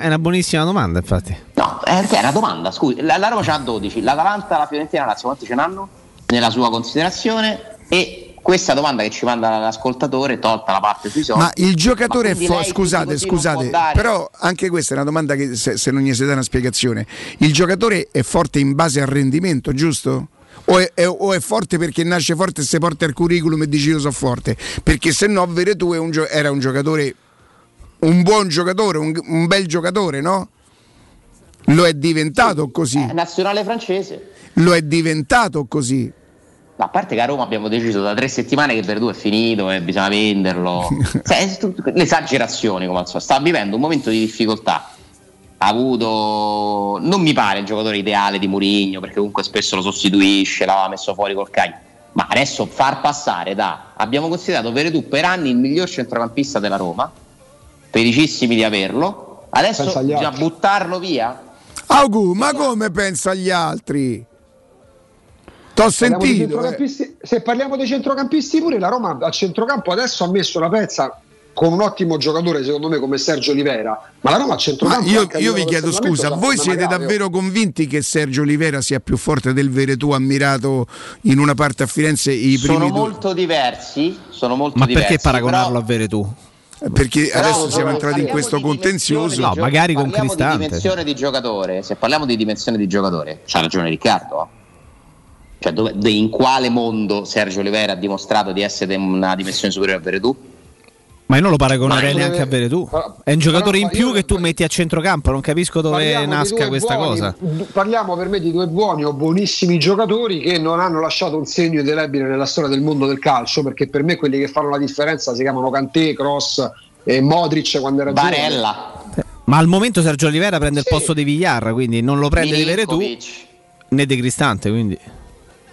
è una buonissima domanda, infatti.
No, perché è una domanda, scusi. La, la Roma ce n'ha 12, l'Atalanta, la Fiorentina la Lazio quanti ce n'hanno? Nella sua considerazione? E questa domanda che ci manda l'ascoltatore, tolta la parte sui soldi.
Ma il giocatore è
quindi
forte, scusate, scusate, però anche questa è una domanda che se, se non gli si dà una spiegazione. Il giocatore è forte in base al rendimento, giusto? O è, è- o è forte perché nasce forte e si porta il curriculum e dici io sono forte? Perché se no Veretù è un gio- era un giocatore, un buon giocatore, un, un bel giocatore, no? Lo è diventato così,
Eh, nazionale francese.
lo è diventato così.
A parte che a Roma abbiamo deciso da tre settimane che Verdù è finito e bisogna venderlo. Cioè, l'esagerazione come al solito. Sta vivendo un momento di difficoltà. Ha avuto. Non mi pare il giocatore ideale di Mourinho, perché comunque spesso lo sostituisce, l'aveva messo fuori col Cagliari. Ma adesso far passare da. Abbiamo considerato Veretù per anni il miglior centrocampista della Roma. Felicissimi di averlo. Adesso bisogna buttarlo via.
Augu, ma come pensa agli altri? T'ho
Parliamo
sentito. eh.
Se parliamo dei centrocampisti pure, la Roma a centrocampo adesso ha messo una pezza con un ottimo giocatore secondo me come Sergio Olivera, ma la Roma a
Ma
centrocampo...
io,
anche a
io vi chiedo scusa, voi siete davvero convinti che Sergio Olivera sia più forte del Veretù ammirato in una parte a Firenze i primi
Sono
due?
molto diversi. Sono molto
Ma
diversi.
perché paragonarlo
però-
a Veretù?
Perché
Però,
adesso siamo entrati in
parliamo
questo
di
contenzioso.
No, magari con
parliamo
Cristante.
di dimensione di giocatore. Se parliamo di dimensione di giocatore, c'ha ragione Riccardo. Cioè, dove- de- in quale mondo Sergio Oliveira ha dimostrato di essere una dimensione superiore a Veretù?
Ma io non lo paragonerei neanche a Veretù. È un giocatore in più
io-
che tu metti a centrocampo, non capisco dove
Parliamo
nasca questa
buoni-
cosa.
Parliamo per me di due buoni o buonissimi giocatori che non hanno lasciato un segno indelebile nella storia del mondo del calcio, perché per me quelli che fanno la differenza si chiamano Kanté, Cross e Modric quando era giovane.
Barella,
Ma al momento Sergio Olivera prende il
Sì.
posto di Villar, quindi non lo prende di Veretù
Milinkovic.
né di Cristante, quindi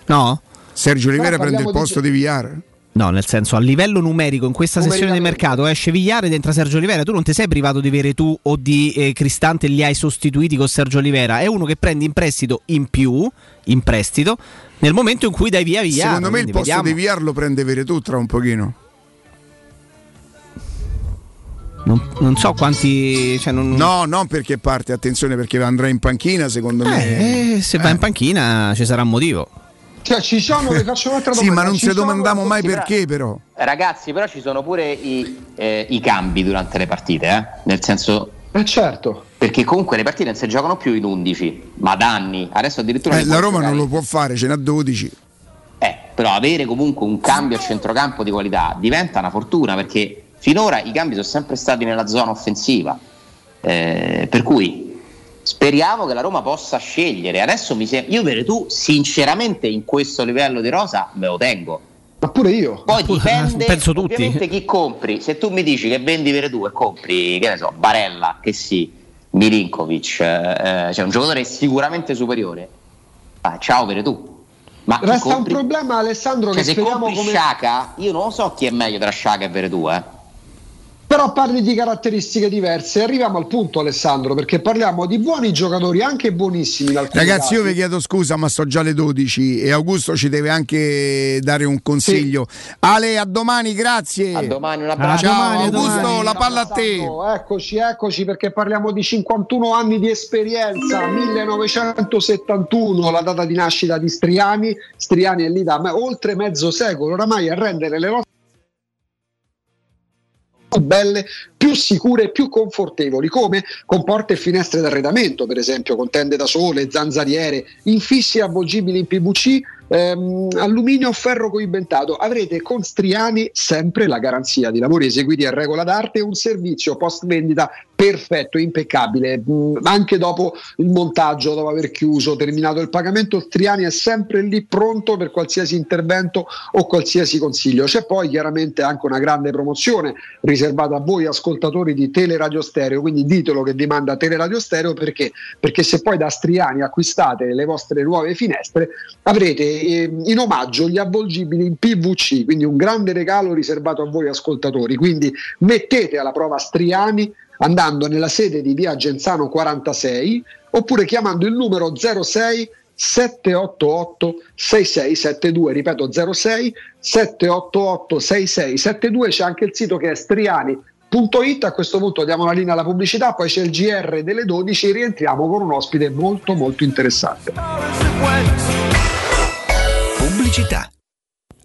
No?
Sergio Olivera
Però
prende il
parliamo di-
posto di Villar.
No, nel senso a livello numerico in questa sessione di mercato esce Villar ed entra Sergio Olivera. Tu non ti sei privato di Veretù o di eh, Cristante e li hai sostituiti con Sergio Olivera. È uno che prendi in prestito in più, in prestito, nel momento in cui dai via Villar.
Secondo me il posto
vediamo.
di Villar lo prende Veretù tra un pochino.
Non, non so quanti. Cioè non...
No, non perché parte, attenzione perché andrà in panchina secondo me.
Eh, se va in panchina ci sarà un motivo.
Cioè, ci sono, vi faccio un'altra
Sì,
domanda.
ma non
Ci
ci
sono-
domandiamo mai
sì,
perché però.
Ragazzi, però ci sono pure i, eh, i cambi durante le partite, eh? nel senso
Eh certo.
Perché comunque le partite non si giocano più in 11, ma da anni. Adesso addirittura
Eh, la Roma
giocare-
non lo può fare, ce n'ha 12.
però avere comunque un cambio a centrocampo di qualità diventa una fortuna perché finora i cambi sono sempre stati nella zona offensiva. Eh, per cui speriamo che la Roma possa scegliere. Adesso mi sembra. Io per tu, sinceramente, in questo livello di rosa me lo tengo.
Ma pure io.
Poi dipende
penso tutti.
ovviamente chi compri. Se tu mi dici che vendi per tu e compri, che ne so, Barella, che sì, Milinkovic, eh, cioè un giocatore sicuramente superiore. Ah, ciao per tu. Ma
Resta
compri-
un problema, Alessandro,
cioè,
che
se compri
come...
Sciaca, io non lo so chi è meglio tra Sciaca e Veretù, eh.
Però parli di caratteristiche diverse. Arriviamo al punto, Alessandro, perché parliamo di buoni giocatori, anche buonissimi
Ragazzi, io
casi.
vi chiedo scusa, ma sto già alle 12 e Augusto ci deve anche dare un consiglio. Ale, a domani, grazie.
A domani, un
abbraccio.
Ciao,
A domani,
Augusto,
domani.
la palla a te.
Eccoci, eccoci perché parliamo di 51 anni di esperienza, 1971, la data di nascita di Striani. Striani è lì da oltre mezzo secolo oramai a rendere le nostre più belle, più sicure più confortevoli, come con porte e finestre d'arredamento, per esempio, con tende da sole, zanzariere, infissi avvolgibili in PVC, ehm, alluminio o ferro coibentato. Avrete con Striani sempre la garanzia di lavori eseguiti a regola d'arte e un servizio post vendita perfetto, impeccabile, Mm, anche dopo il montaggio, dopo aver chiuso, terminato il pagamento, Striani è sempre lì pronto per qualsiasi intervento o qualsiasi consiglio. C'è poi chiaramente anche una grande promozione riservata a voi ascoltatori di Teleradio Stereo, quindi ditelo che vi manda Teleradio Stereo perché? Perché se poi da Striani acquistate le vostre nuove finestre avrete eh, in omaggio gli avvolgibili in PVC, quindi un grande regalo riservato a voi ascoltatori. Quindi mettete alla prova Striani andando nella sede di via Genzano 46 oppure chiamando il numero 06 788 6672 ripeto 06 788 6672 c'è anche il sito che è striani.it a questo punto diamo la linea alla pubblicità poi c'è il GR delle 12 rientriamo con un ospite molto molto interessante.
Pubblicità.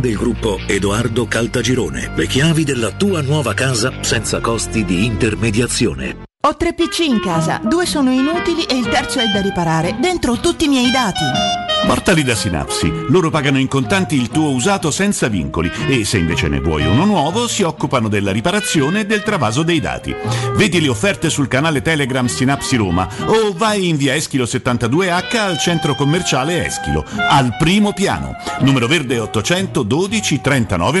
del gruppo Edoardo Caltagirone. Le chiavi della tua nuova casa senza costi di intermediazione.
Ho tre PC in casa, due sono inutili e il terzo è da riparare. Dentro tutti i miei dati.
Portali da Sinapsi. Loro pagano in contanti il tuo usato senza vincoli e se invece ne vuoi uno nuovo si occupano della riparazione e del travaso dei dati. Vedi le offerte sul canale Telegram Sinapsi Roma o vai in via Eschilo 72H al centro commerciale Eschilo, al primo piano. Numero verde 812 39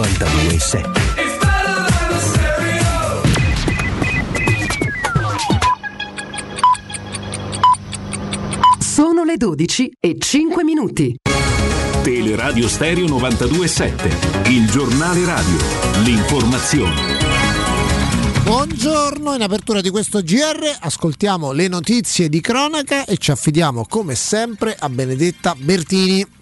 92.7
Sono le 12 e 5 minuti.
Teleradio Stereo 92.7, il giornale radio, l'informazione.
Buongiorno, in apertura di questo GR ascoltiamo le notizie di cronaca e ci affidiamo come sempre a Benedetta Bertini.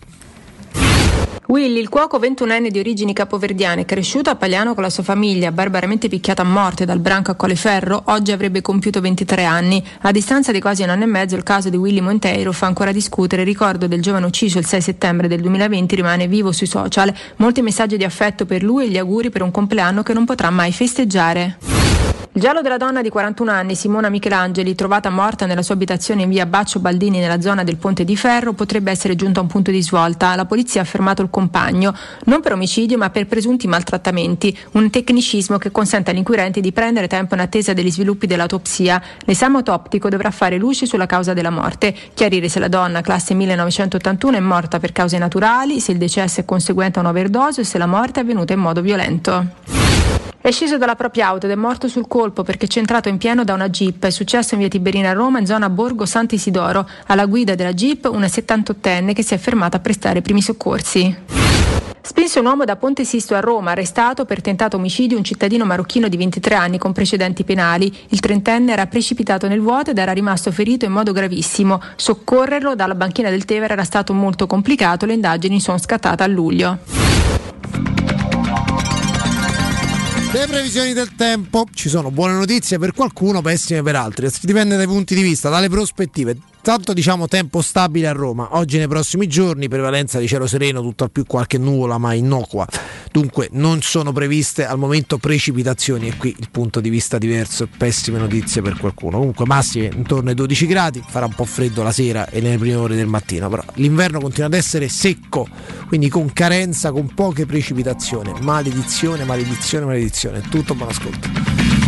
Willy, il cuoco 21enne di origini capoverdiane, cresciuto a Pagliano con la sua famiglia, barbaramente picchiata a morte dal branco a Colleferro, oggi avrebbe compiuto 23 anni. A distanza di quasi un anno e mezzo il caso di Willy Monteiro fa ancora discutere. Il ricordo del giovane ucciso il 6 settembre del 2020 rimane vivo sui social. Molti messaggi di affetto per lui e gli auguri per un compleanno che non potrà mai festeggiare. Il giallo della donna di 41 anni, Simona Michelangeli, trovata morta nella sua abitazione in via Baccio Baldini nella zona del Ponte di Ferro, potrebbe essere giunto a un punto di svolta. La polizia ha fermato il compagno, non per omicidio ma per presunti maltrattamenti, un tecnicismo che consente agli inquirenti di prendere tempo in attesa degli sviluppi dell'autopsia. L'esame autoptico dovrà fare luce sulla causa della morte, chiarire se la donna, classe 1981, è morta per cause naturali, se il decesso è conseguente a un'overdose o se la morte è avvenuta in modo violento. È sceso dalla propria auto ed è morto sul colpo perché centrato in pieno da una jeep. È successo in via Tiberina a Roma, in zona Borgo Sant'Isidoro. Alla guida della jeep una 78enne che si è fermata a prestare i primi soccorsi. Spinse un uomo da Ponte Sisto a Roma, arrestato per tentato omicidio un cittadino marocchino di 23 anni con precedenti penali. Il trentenne era precipitato nel vuoto ed era rimasto ferito in modo gravissimo. Soccorrerlo dalla banchina del Tevere era stato molto complicato, le indagini sono scattate a luglio.
Le previsioni del tempo, ci sono buone notizie per qualcuno, pessime per altri, dipende dai punti di vista, dalle prospettive. Tanto diciamo tempo stabile a Roma, oggi nei prossimi giorni prevalenza di cielo sereno, tutto al più qualche nuvola ma innocua, dunque non sono previste al momento precipitazioni. E qui il punto di vista diverso, pessime notizie per qualcuno. Comunque massime intorno ai 12 gradi, farà un po' freddo la sera e nelle prime ore del mattino, però l'inverno continua ad essere secco, quindi con carenza, con poche precipitazioni, maledizione, maledizione, maledizione, tutto buon ascolto.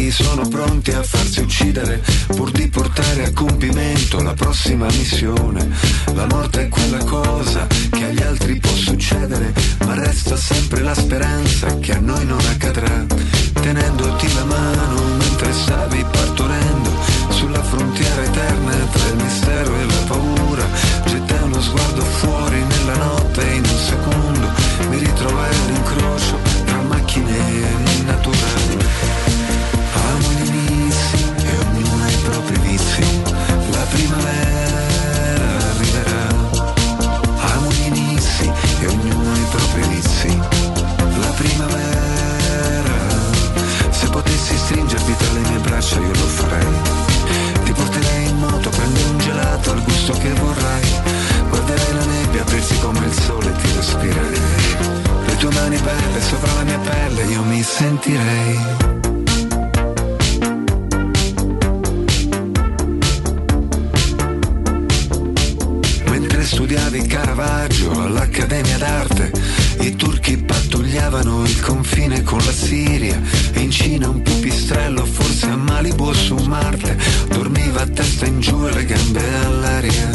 innamorati sono pronti a farsi uccidere pur di portare a compimento la prossima missione. La morte è quella cosa che agli altri può succedere, ma resta sempre la speranza che a noi non accadrà. Tenendoti la mano mentre stavi partorendo sulla frontiera eterna tra il mistero e la paura, gettai uno sguardo fuori nella notte e in un secondo mi ritrovai all'incrocio tra macchine e natura. primavera arriverà. Amo gli inizi e ognuno i propri vizi. La primavera Se potessi stringerti tra le mie braccia io lo farei. Ti porterei in moto, prendi un gelato al gusto che vorrai. Guarderei la nebbia aprirsi come il sole e ti respirerei. Le tue mani belle sopra la mia pelle io mi sentirei. Studiavi Caravaggio all'Accademia d'Arte, i turchi pattugliavano il confine con la Siria. E in Cina un pipistrello, forse a Malibu su Marte, dormiva a testa in giù e le gambe all'aria.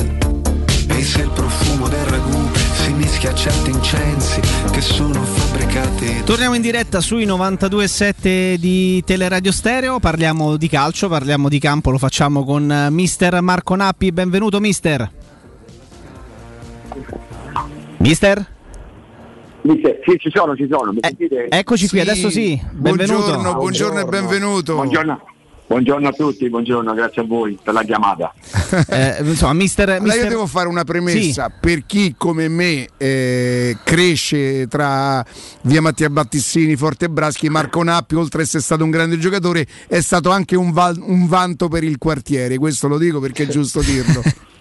E se il profumo del ragù si mischia a certi incensi che sono fabbricati.
Torniamo in diretta sui 92.7 di Teleradio Stereo, parliamo di calcio, parliamo di campo, lo facciamo con eh, mister Marco Nappi, benvenuto mister. Mister?
Mister, sì, ci sono, ci sono. Mi sentite?
Eccoci qui, adesso sì, benvenuto.
Buongiorno, buongiorno e benvenuto.
Buongiorno. Buongiorno a tutti, buongiorno, grazie a voi per la chiamata.
Eh, insomma, mister,
Allora
mister-
io devo fare una premessa per chi come me eh, cresce tra via Mattia Battistini, Forte Braschi, Marco Nappi, oltre ad essere stato un grande giocatore, è stato anche un, val- un vanto per il quartiere. Questo lo dico perché è giusto dirlo.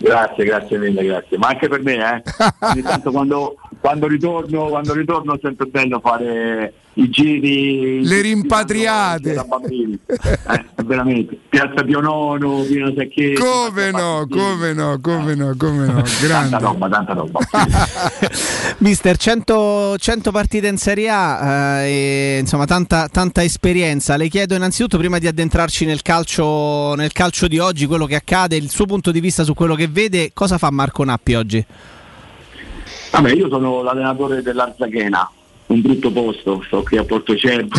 Grazie, grazie mille, grazie. Ma anche per me, eh. Ogni tanto quando, quando ritorno, quando ritorno è sempre bello fare i giri.
Le rimpatriate.
Da bambini. Eh, veramente. Piazza Pio Nono, Pino Sacchetti.
Come no, come no, come no, come no, grande.
Tanta roba, tanta roba.
Mister, 100, 100 partite in Serie A, eh, e, insomma tanta, tanta esperienza. Le chiedo innanzitutto, prima di addentrarci nel calcio, nel calcio di oggi, quello che accade, il suo punto di vista su quello che vede, cosa fa Marco Nappi oggi?
Vabbè, io sono l'allenatore dell'Arzaghena, un brutto posto, sto qui a Portocervo.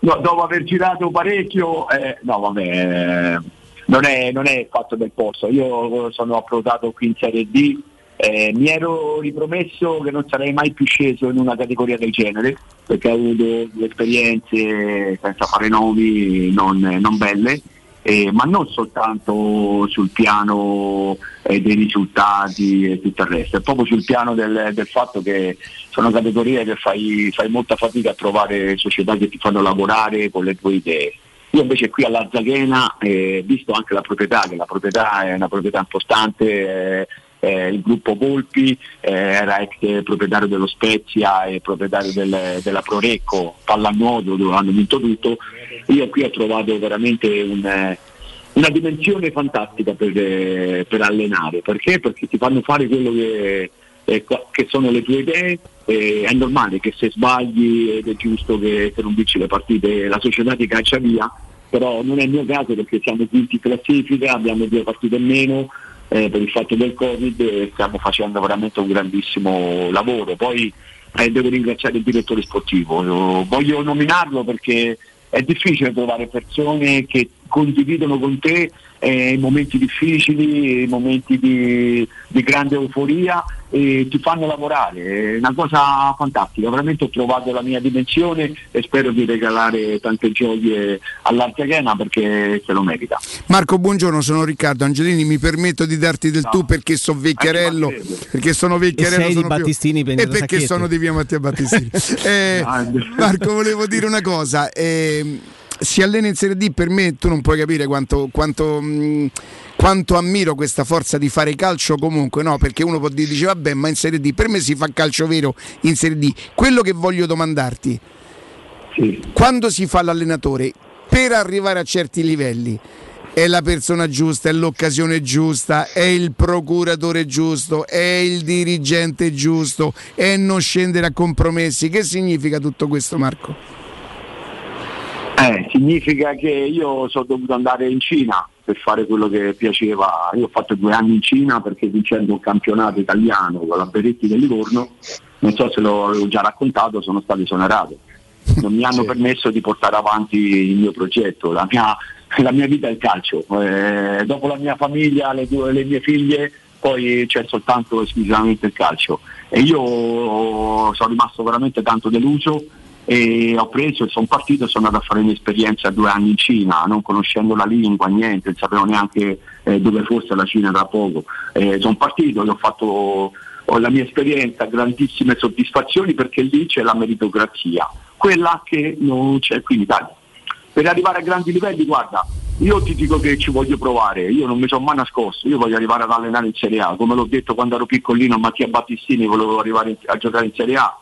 No, dopo aver girato parecchio, eh, no vabbè, eh, non, è, non è il fatto del posto. Io sono approdato qui in Serie D, eh, mi ero ripromesso che non sarei mai più sceso in una categoria del genere, perché ho avuto delle esperienze, senza fare nomi, non, non belle. Eh, ma non soltanto sul piano eh, dei risultati e tutto il resto, è proprio sul piano del, del fatto che sono categorie che fai, fai molta fatica a trovare società che ti fanno lavorare con le tue idee. Io invece qui alla Zaghena, eh, visto anche la proprietà, che la proprietà è una proprietà importante, eh, eh, il gruppo Volpi eh, era ex proprietario dello Spezia e proprietario del- della Prorecco, pallanuoto dove hanno vinto tutto, io qui ho trovato veramente un, eh, una dimensione fantastica per, eh, per allenare, perché? Perché ti fanno fare quello che, eh, che sono le tue idee, eh, è normale che se sbagli ed è giusto che se non vinci le partite la società ti caccia via, però non è il mio caso perché siamo quinti in classifica, abbiamo due partite in meno, eh, per il fatto del Covid e stiamo facendo veramente un grandissimo lavoro. Poi eh, devo ringraziare il direttore sportivo, Io voglio nominarlo perché è difficile trovare persone che condividono con te eh, i momenti difficili, i momenti di, di grande euforia e ti fanno lavorare, è una cosa fantastica, veramente ho trovato la mia dimensione e spero di regalare tante gioie all'Artiachena perché se lo merita.
Marco, buongiorno, sono Riccardo Angelini, mi permetto di darti del tu perché sono vecchiarello, perché sono vecchiarello
E sei di
sono più-
Battistini,
e perché sono di via Mattia Battistini. Eh, Marco, volevo dire una cosa, ehm, si allena in Serie D, per me tu non puoi capire quanto, quanto, mh, quanto ammiro questa forza di fare calcio comunque, no? Perché uno può dire, dice, vabbè, ma in Serie D, per me si fa calcio vero in Serie D. Quello che voglio domandarti, quando si fa l'allenatore, per arrivare a certi livelli, è la persona giusta, è l'occasione giusta, è il procuratore giusto, è il dirigente giusto, è non scendere a compromessi. Che significa tutto questo, Marco?
Eh, significa che io sono dovuto andare in Cina per fare quello che piaceva. Io ho fatto due anni in Cina perché vincendo un campionato italiano con la Beretti del Livorno, non so se avevo già raccontato, sono stato esonerato. Non mi hanno permesso di portare avanti il mio progetto, la mia, la mia vita è il calcio. Eh, dopo la mia famiglia, le, due, le mie figlie, poi c'è soltanto esclusivamente il calcio. E io sono rimasto veramente tanto deluso e ho preso e sono partito e sono andato a fare un'esperienza due anni in Cina, non conoscendo la lingua, niente, non sapevo neanche eh, dove fosse la Cina da poco. Eh, sono partito e ho fatto ho la mia esperienza, grandissime soddisfazioni perché lì c'è la meritocrazia, quella che non c'è qui in Italia. Per arrivare a grandi livelli, guarda, io ti dico che ci voglio provare, io non mi sono mai nascosto, io voglio arrivare ad allenare in Serie A, come l'ho detto quando ero piccolino a Mattia Battistini volevo arrivare a giocare in Serie A,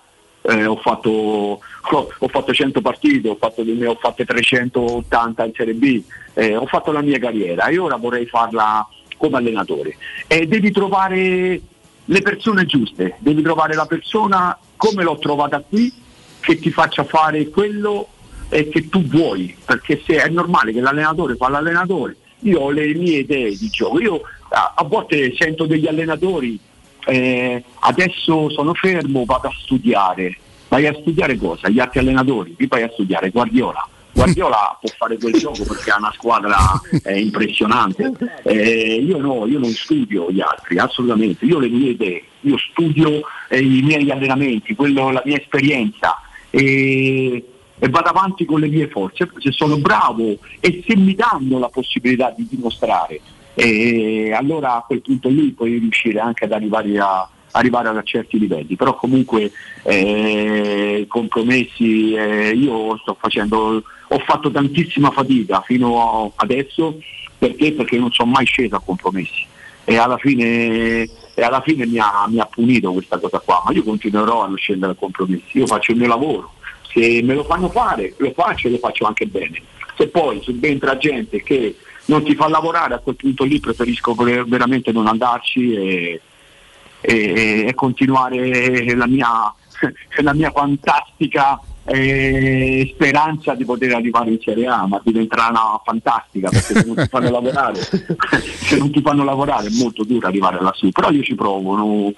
eh, ho, fatto, ho, fatto 100 partite, ho, fatto, ne ho fatte 380 in Serie B, eh, ho fatto la mia carriera e ora vorrei farla come allenatore. E devi trovare le persone giuste, devi trovare la persona come l'ho trovata qui, che ti faccia fare quello eh, che tu vuoi, perché se è normale che l'allenatore fa l'allenatore, io ho le mie idee di gioco, io a, a volte sento degli allenatori, eh, adesso sono fermo, vado a studiare, vai a studiare cosa? Gli altri allenatori, qui vai a studiare Guardiola. Guardiola può fare quel gioco perché ha una squadra eh, impressionante. Eh, io no, io non studio gli altri, assolutamente. Io le mie idee, io studio eh, i miei allenamenti, quello, la mia esperienza e, e vado avanti con le mie forze. Se sono bravo e se mi danno la possibilità di dimostrare, eh, allora a quel punto lì puoi riuscire anche ad arrivare a, arrivare a certi livelli, però comunque eh, compromessi eh, io sto facendo, ho fatto tantissima fatica fino adesso. Perché? Perché non sono mai sceso a compromessi. E alla fine, e alla fine mi, ha, mi, ha, punito questa cosa qua, ma io continuerò a non scendere a compromessi, io faccio il mio lavoro, se me lo fanno fare lo faccio e lo faccio anche bene, se poi subentra gente che non ti fa lavorare a quel punto lì preferisco veramente non andarci e, e, e continuare la mia, la mia fantastica eh, speranza di poter arrivare in Serie A, ma diventerà una fantastica perché se non ti fanno lavorare, se non ti fanno lavorare è molto duro arrivare lassù, però io ci provo, no,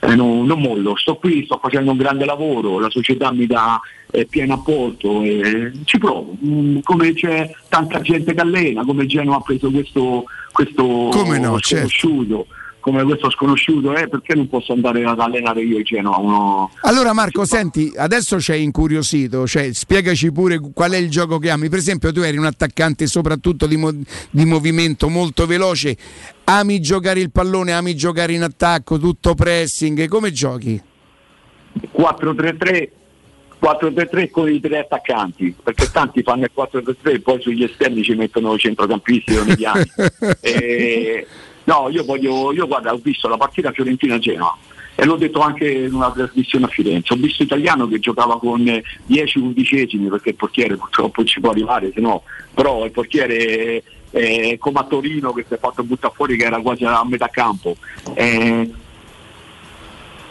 eh, non, non, mollo, sto qui, sto facendo un grande lavoro, la società mi dà eh, pieno apporto e ci provo, mm, come c'è tanta gente che allena, come Genoa ha preso questo, questo
come no,
sconosciuto.
Certo
come questo sconosciuto, eh, perché non posso andare ad allenare io il Genoa? Uno...
Allora Marco, senti, adesso hai incuriosito, cioè, spiegaci pure qual è il gioco che ami. Per esempio tu eri un attaccante soprattutto di, mo- di movimento molto veloce, ami giocare il pallone, ami giocare in attacco, tutto pressing, come giochi?
4-3-3 4-3-3 con i tre attaccanti, perché tanti fanno il 4-3-3 e poi sugli esterni ci mettono i centrocampisti o mediani. e, No, io voglio, io guarda, ho visto la partita Fiorentina-Genoa e l'ho detto anche in una trasmissione a Firenze. Ho visto Italiano che giocava con 10 undicesimi perché il portiere purtroppo ci può arrivare, se no, però il portiere eh, come a Torino che si è fatto buttare fuori che era quasi a metà campo. Eh,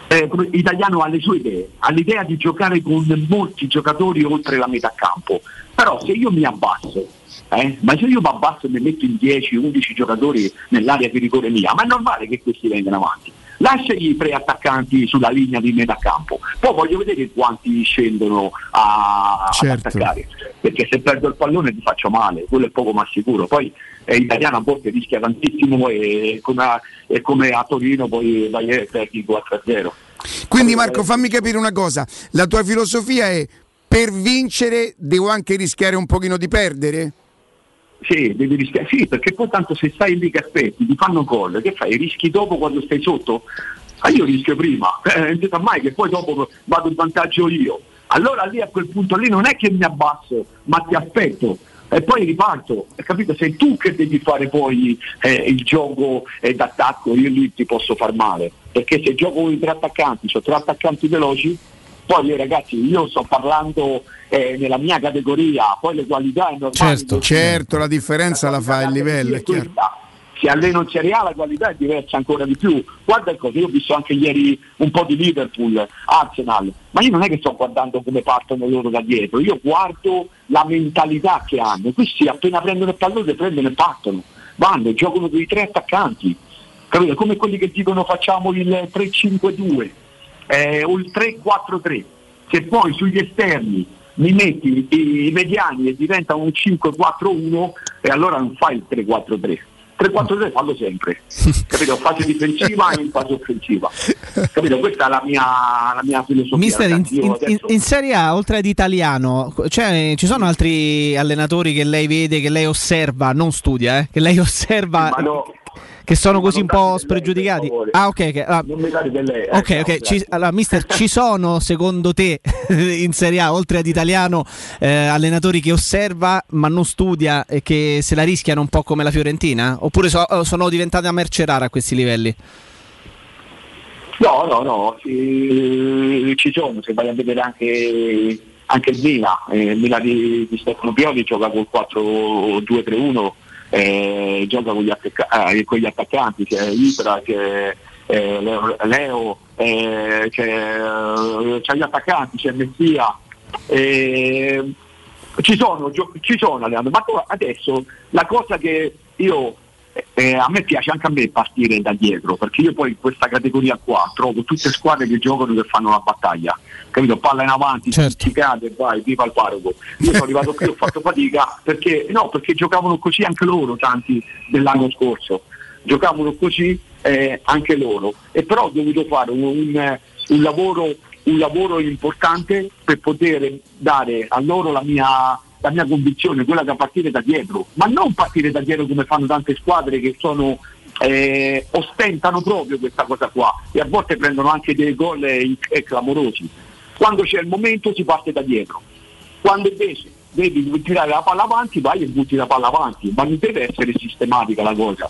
eh, italiano ha le sue idee, ha l'idea di giocare con molti giocatori oltre la metà campo, però se io mi abbasso eh? Ma se io mi abbasso e mi metto in 10-11 giocatori nell'area di rigore mia, ma è normale che questi vengano avanti. Lasciagli i tre attaccanti sulla linea di metà campo, poi voglio vedere quanti scendono a, certo. ad attaccare, perché se perdo il pallone ti faccio male, quello è poco ma sicuro. Poi eh, l'italiano a volte rischia tantissimo e come a, e come a Torino poi vai e perdi 4-0.
Quindi Marco fammi capire una cosa, la tua filosofia è per vincere devo anche rischiare un pochino di perdere?
Sì, devi rischiare, sì, perché poi tanto se stai lì che aspetti, ti fanno gol, che fai? Rischi dopo quando stai sotto? Ah, io rischio prima, eh, non sa mai che poi dopo vado in vantaggio io. Allora lì a quel punto lì non è che mi abbasso, ma ti aspetto e poi riparto, capito? Sei tu che devi fare poi eh, il gioco eh, d'attacco, io lì ti posso far male, perché se gioco con i tre attaccanti, sono tre attaccanti veloci, poi ragazzi io sto parlando eh, nella mia categoria, poi le qualità è normale.
Certo, certo la differenza la, la fa il livello, è chiaro.
Se alleno in Serie A la qualità è diversa ancora di più. Guarda il cosa, io ho visto anche ieri un po' di Liverpool, Arsenal, ma io non è che sto guardando come partono loro da dietro, io guardo la mentalità che hanno. Questi appena prendono il pallone prendono e partono, vanno, giocano con i tre attaccanti, capito? Come quelli che dicono facciamo il 3-5-2 eh, o il 3-4-3. Se poi sugli esterni mi metti i mediani e diventa un 5-4-1 e allora non fai il 3-4-3. 3-4-3 fallo sempre, capito? Fase difensiva e in fase offensiva. Capito? Questa è la mia, la mia filosofia.
Mister, in, in, adesso... in, Serie A, oltre ad italiano, cioè, ci sono altri allenatori che lei vede, che lei osserva, non studia, eh? che lei osserva. No, che sono così un po' spregiudicati. Lei, ah, ok, ok. Ah, non mi dare delle eh, Ok, ok. Ci, allora, mister, ci sono secondo te in Serie A, oltre ad italiano, eh, allenatori che osserva ma non studia e che se la rischiano un po' come la Fiorentina? Oppure so, sono diventati a merce rara a questi livelli?
No, no, no, ci, ci sono, se vai a vedere anche, anche il Milan, eh, il Milan di, di Stefano Pioli gioca col 4-2-3-1, eh, gioca con gli, attacca- eh, con gli attaccanti, c'è Ibra, c'è eh, Leo, eh, c'è, eh, c'è gli attaccanti, c'è Messia. Ci sono, gio- ci sono Leandro, ma adesso la cosa che io eh, a me piace anche a me partire da dietro perché io poi in questa categoria qua trovo tutte squadre che giocano che fanno la battaglia capito? palla in avanti, certo. si cade vai, viva il parco io sono arrivato qui ho fatto fatica perché, no, perché giocavano così anche loro tanti dell'anno scorso giocavano così eh, anche loro e però ho dovuto fare un, un, un, lavoro, un lavoro importante per poter dare a loro la mia la mia convinzione, quella da partire da dietro, ma non partire da dietro come fanno tante squadre che sono, eh, ostentano proprio questa cosa qua e a volte prendono anche dei gol eh, eh, clamorosi. Quando c'è il momento si parte da dietro, quando invece devi tirare la palla avanti vai e butti la palla avanti, ma non deve essere sistematica la cosa.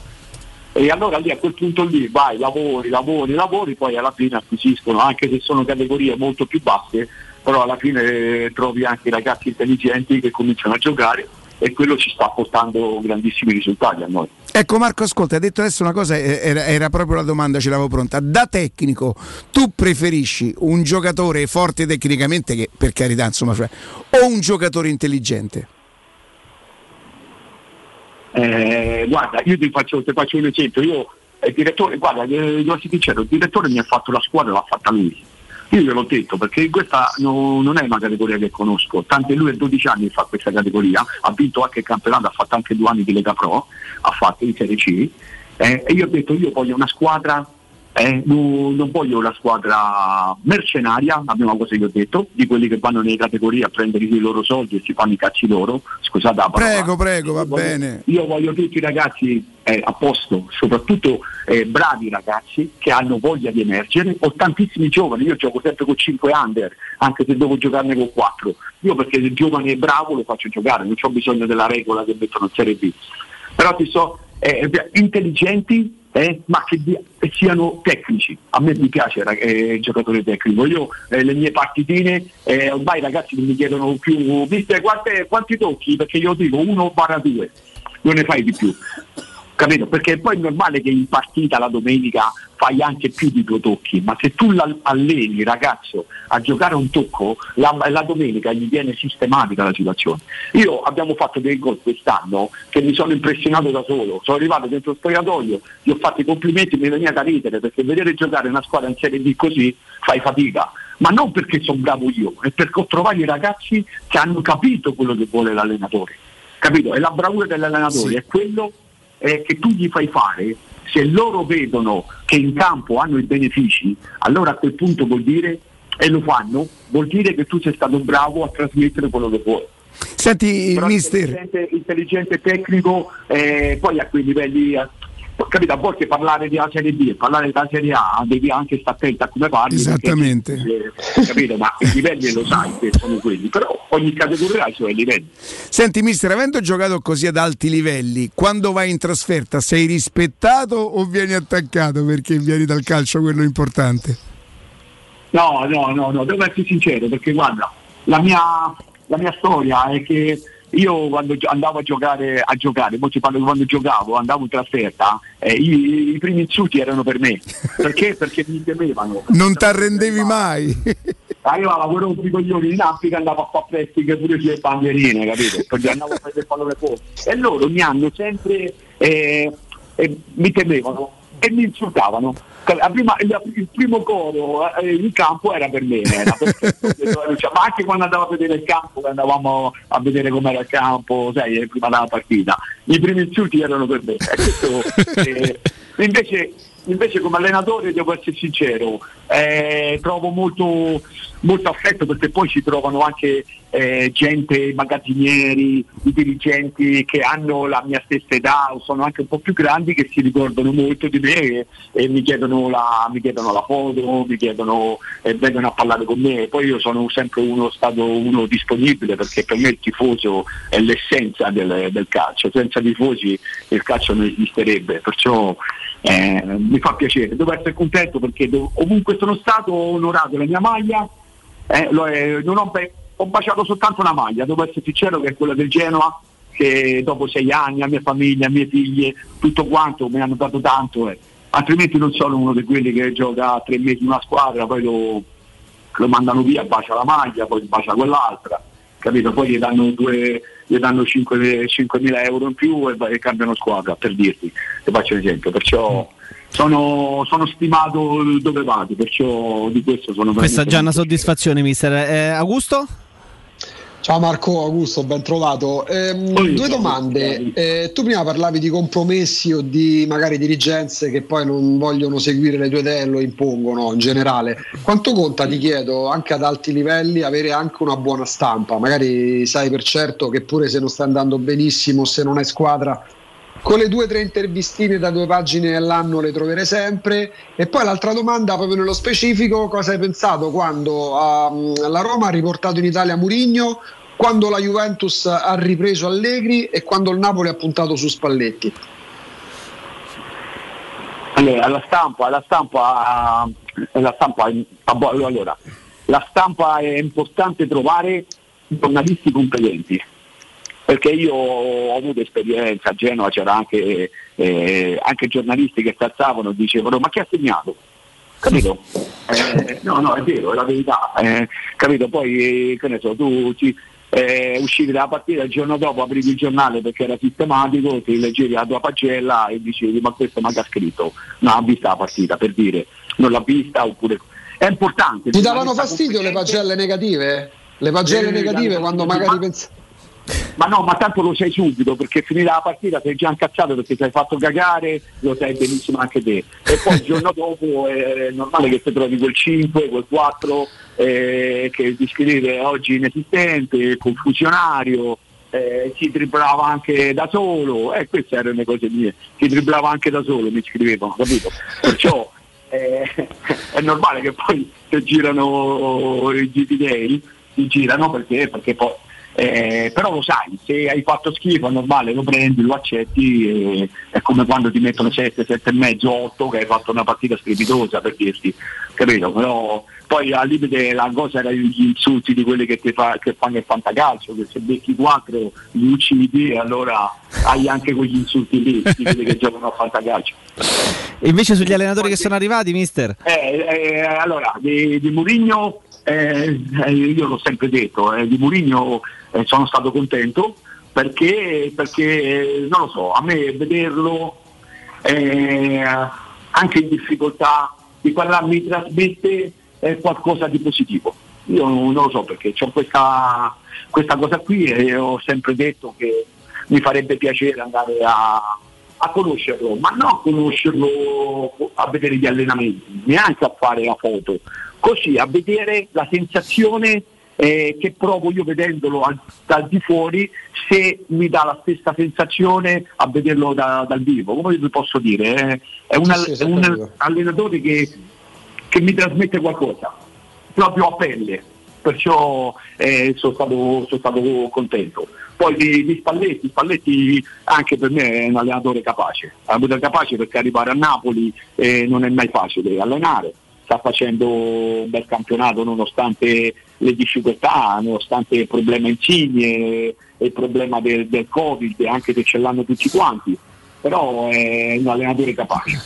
E allora lì a quel punto lì vai, lavori, lavori, lavori, poi alla fine acquisiscono, anche se sono categorie molto più basse, però alla fine trovi anche ragazzi intelligenti che cominciano a giocare e quello ci sta portando grandissimi risultati a noi.
Ecco Marco, ascolta, hai detto adesso una cosa, eh, era, era, proprio la domanda, ce l'avevo pronta. Da tecnico, tu preferisci un giocatore forte tecnicamente, che per carità insomma, cioè, o un giocatore intelligente?
Eh, guarda, io ti faccio, ti faccio, un esempio, io il direttore, guarda, eh, devo essere sincero, il direttore mi ha fatto la squadra, l'ha fatta lui io gliel'ho detto perché questa no, non è una categoria che conosco, tanto lui è 12 anni fa questa categoria, ha vinto anche il campionato, ha fatto anche due anni di Lega Pro, ha fatto in Serie C. Eh, e io ho detto io voglio una squadra eh, non, non, voglio una squadra mercenaria, la prima cosa che ho detto, di quelli che vanno nelle categorie a prendere i loro soldi e si fanno i cazzi loro. Scusate la parola.
Prego, prego, va
io voglio,
bene.
Io voglio tutti i ragazzi eh, a posto, soprattutto eh, bravi ragazzi che hanno voglia di emergere. Ho tantissimi giovani, io gioco sempre con 5 under, anche se devo giocarne con 4. Io perché il giovane è bravo lo faccio giocare, non ho bisogno della regola che mettono in Serie B. Però ti so, eh, intelligenti, eh, ma che siano tecnici. A me mi piace eh, il giocatore tecnico. Io eh, le mie partitine, eh, ormai i ragazzi non mi chiedono più, viste quante, quanti tocchi? Perché io dico 1 barra 2, non ne fai di più capito? Perché poi è normale che in partita la domenica fai anche più di due tocchi, ma se tu alleni ragazzo a giocare un tocco, la, la, domenica gli viene sistematica la situazione. Io abbiamo fatto dei gol quest'anno che mi sono impressionato da solo, sono arrivato dentro il spogliatoio, gli ho fatto i complimenti, mi veniva da ridere, perché vedere giocare una squadra in Serie B così fai fatica. Ma non perché sono bravo io, è perché ho trovato i ragazzi che hanno capito quello che vuole l'allenatore. Capito? E la bravura dell'allenatore sì. è quello eh, che tu gli fai fare, se loro vedono che in campo hanno i benefici, allora a quel punto vuol dire, e lo fanno, vuol dire che tu sei stato bravo a trasmettere quello che vuoi.
Senti,
Però
mister.
Intelligente, intelligente tecnico, eh, poi a quei livelli capito, a volte parlare della Serie B e parlare della Serie A devi anche stare attento a come parli.
Esattamente.
Perché, eh, capito, ma i livelli lo sai che sono quelli, però ogni categoria ha i suoi livelli.
Senti mister, avendo giocato così ad alti livelli, quando vai in trasferta sei rispettato o vieni attaccato perché vieni dal calcio quello importante?
No, no, no, no, devo essere sincero perché guarda, la mia, la mia storia è che io quando andavo a giocare, a giocare poi quando giocavo, andavo in trasferta, eh, i, i, primi insulti erano per me. Perché? Perché mi temevano.
Non ti arrendevi mai.
Arrivava con rompi i coglioni in Africa andavo a fare prestiti pure sulle bandierine, capito? Perché andavo a prendere il pallone fuori. E loro mi hanno sempre eh, eh, mi temevano e mi insultavano. Prima, il, primo coro eh, in campo era per me, era cioè, ma anche quando andavo a vedere il campo, andavamo a vedere com'era il campo, sai, prima della partita, i primi insulti erano per me. Questo, eh, invece, invece come allenatore devo essere sincero, eh, trovo molto molto affetto perché poi si trovano anche eh, gente, magazzinieri, dirigenti che hanno la mia stessa età o sono anche un po' più grandi che si ricordano molto di me e, e mi, chiedono la, mi, chiedono la, foto, mi chiedono e vengono a parlare con me. Poi io sono sempre uno stato uno disponibile perché per me il tifoso è l'essenza del, del calcio, senza tifosi il calcio non esisterebbe, perciò eh, mi fa piacere, devo essere contento perché devo- ovunque sono stato onorato la mia maglia, eh, non ho, ho baciato soltanto una maglia, devo essere sincero che è quella del Genoa, che dopo sei anni, a mia famiglia, a mie figlie, tutto quanto mi hanno dato tanto, eh. altrimenti non sono uno di quelli che gioca tre mesi in una squadra, poi lo, lo mandano via, bacia la maglia, poi bacia quell'altra, capito? Poi gli danno, due, gli danno 5, 5.000 euro in più e, e cambiano squadra, per dirti, ti faccio un esempio, perciò sono, sono stimato dove vado, perciò di questo sono
Questa è già una soddisfazione, mister. Eh, Augusto?
Ciao Marco Augusto, ben trovato. Ehm, due domande. Eh, tu prima parlavi di compromessi o di magari dirigenze che poi non vogliono seguire le tue idee e lo impongono in generale. Quanto conta, ti chiedo, anche ad alti livelli avere anche una buona stampa? Magari sai per certo che pure se non sta andando benissimo, se non hai squadra, con le due o tre intervistine da due pagine all'anno le troverai sempre. E poi l'altra domanda, proprio nello specifico, cosa hai pensato quando ah, la Roma ha riportato in Italia Murigno, quando la Juventus ha ripreso Allegri e quando il Napoli ha puntato su Spalletti?
Allora, la stampa, la stampa, la stampa, ah, boh, allora, la stampa è importante trovare giornalisti competenti perché io ho avuto esperienza a Genova c'era anche, eh, anche giornalisti che si alzavano e dicevano ma chi ha segnato? Capito? Eh, no, no, è vero, è la verità. eh, capito? Poi, eh, che ne so, tu ci, eh, uscivi dalla partita il giorno dopo aprivi il giornale perché era sistematico, ti leggevi la tua pagella e dicevi ma questo ma che ha scritto? No, ha vista la partita, per dire, non l'ha vista oppure... È importante.
Ti davano fastidio le pagelle negative? Le pagelle
Eh,
negative quando
ma-
magari pensi...
Ma no, ma tanto lo sai subito perché finita la partita sei già incazzato perché ti hai fatto cagare, lo sai benissimo anche te. E poi il giorno dopo è normale che ti trovi quel 5, quel 4 eh, che ti scrive oggi inesistente, confusionario, eh, si dribblava anche da solo, e queste erano le cose mie, si dribblava anche da solo, mi scrivevano, capito? Perciò eh, è normale che poi se girano i Day, si girano perché, perché poi eh, però lo sai, se hai fatto schifo è normale, lo prendi, lo accetti, e- è come quando ti mettono 7, 7 e mezzo, 8 che hai fatto una partita strepitosa per dirti, capito? Però poi al limite la cosa era gli insulti di quelli che, fa, che fanno il fantacalcio, che se becchi 4 li uccidi e allora hai anche quegli insulti lì, di quelli che giocano a fantacalcio.
E invece sugli allenatori che sono arrivati, mister?
Eh, eh, allora, di, di Murigno, eh, eh, io l'ho sempre detto, eh, di Murigno eh, sono stato contento perché, perché, eh, non lo so, a me vederlo eh, anche in difficoltà di parlare mi trasmette qualcosa di positivo. Io non lo so perché ho questa, questa cosa qui e ho sempre detto che mi farebbe piacere andare a, a conoscerlo, ma non a conoscerlo a vedere gli allenamenti, neanche a fare la foto, così a vedere la sensazione eh, che provo io vedendolo al- dal di fuori, se mi dà la stessa sensazione a vederlo da- dal vivo. Come vi posso dire? eh? È un,
Sì, sì,
è un allenatore che, che mi trasmette qualcosa, proprio a pelle, perciò eh, sono, stato, sono stato contento. Poi di, di Spalletti, Spalletti anche per me è un allenatore capace, è un capace perché arrivare a Napoli eh, non è mai facile allenare, sta facendo un bel campionato nonostante le difficoltà, nonostante il problema insigne e il problema del, del Covid, anche se ce l'hanno tutti quanti, però è un allenatore capace.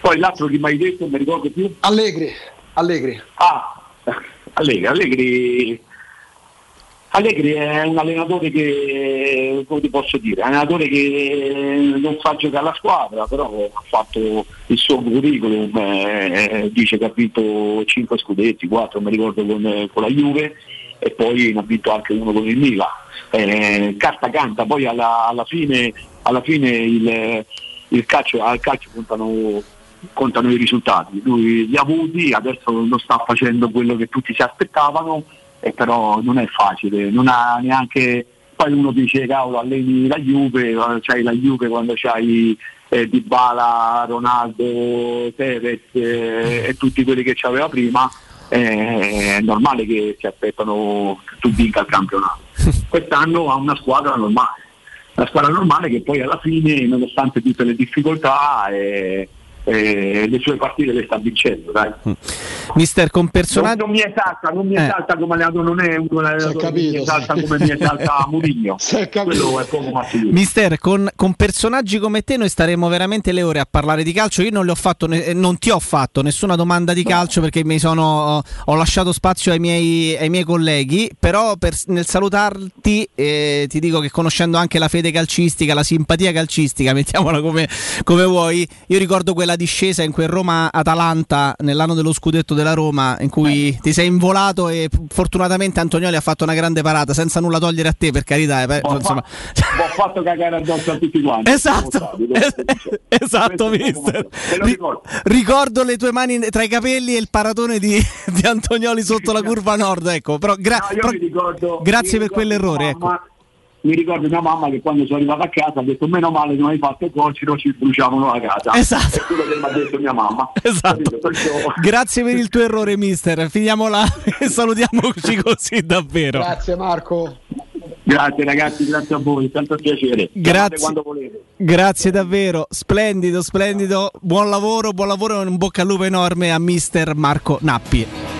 Poi l'altro che mi hai detto, non mi ricordo più.
Allegri, Allegri.
Ah, Allegri, Allegri, Allegri è un allenatore che, come ti posso dire, è un allenatore che non fa giocare la squadra, però ha fatto il suo curriculum, eh, dice che ha vinto 5 scudetti, 4 mi ricordo con, con la Juve e poi ne ha vinto anche uno con il Milan. Eh, carta canta, poi alla, alla fine, alla fine il, il calcio, al calcio contano, contano i risultati. Lui li ha avuti, adesso non sta facendo quello che tutti si aspettavano, e però non è facile, non ha neanche. Poi uno dice cavolo alleni la Juve, eh, c'hai la Juve quando c'hai eh, Dybala, Ronaldo, Tevez eh, e tutti quelli che c'aveva prima, eh, è normale che si aspettano che tu vinca il campionato. Quest'anno ha una squadra normale, una squadra normale che poi alla fine, nonostante tutte le difficoltà, è, eh, le sue partite le sta vincendo, dai.
Mister, con personaggi.
Non, non mi esalta, non mi
Eh.
esalta come allenatore, non è un allenatore mi esalta come mi esalta Mourinho. Quello è poco ma sicuro.
Mister, con, con personaggi come te noi staremo veramente le ore a parlare di calcio. Io non le ho fatto, ne- eh, non ti ho fatto nessuna domanda di calcio perché mi sono, ho lasciato spazio ai miei, ai miei colleghi. Però per- nel salutarti eh, ti dico che conoscendo anche la fede calcistica, la simpatia calcistica, mettiamola come, come vuoi, io ricordo quella discesa in quel Roma-Atalanta nell'anno dello scudetto della Roma in cui ti sei involato e fortunatamente Antonioli ha fatto una grande parata senza nulla togliere a te per carità. eh,
Ho,
insomma,
fa- ho fatto cagare addosso a tutti quanti.
Esatto, esatto, mister. Ri- ricordo le tue mani tra i capelli e il paratone di, di Antonioli sotto la curva nord. Ecco, però, gra-
No,
però-
ricordo-
grazie per
ricordo
quell'errore.
mia
Ecco.
Mi ricordo mia mamma che quando sono arrivato a casa ha detto meno male non hai fatto il gol, no ci bruciavano la casa.
Esatto.
È quello che mi ha detto mia mamma.
Esatto. Grazie per il tuo errore, mister. Finiamo là e salutiamoci così davvero.
Grazie Marco.
Grazie ragazzi, grazie a voi, tanto piacere.
Grazie.
Quando volete.
Grazie davvero, splendido, splendido. Buon lavoro, buon lavoro e un bocca al lupo enorme a mister Marco Nappi.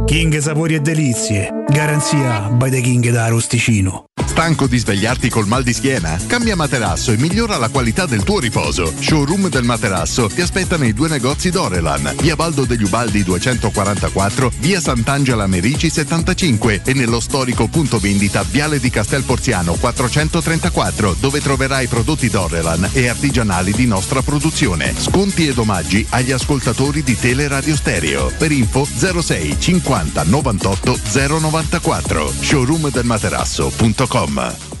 King Sapori e Delizie. Garanzia by the King da Arosticino.
Stanco di svegliarti col mal di schiena? Cambia materasso e migliora la qualità del tuo riposo. Showroom del materasso ti aspetta nei due negozi Dorelan, via Baldo degli Ubaldi 244, via Sant'Angela Merici 75 e nello storico punto vendita Viale di Castel Porziano 434, dove troverai prodotti Dorelan e artigianali di nostra produzione. Sconti ed omaggi agli ascoltatori di Teleradio Stereo. Per info 06 50 98 094 showroomdelmaterasso.com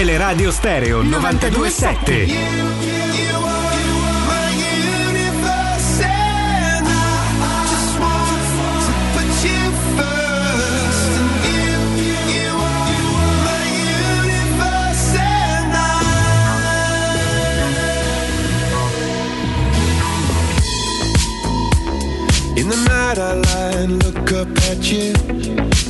Teleradio Stereo 927.
In the night I lie and look up at you.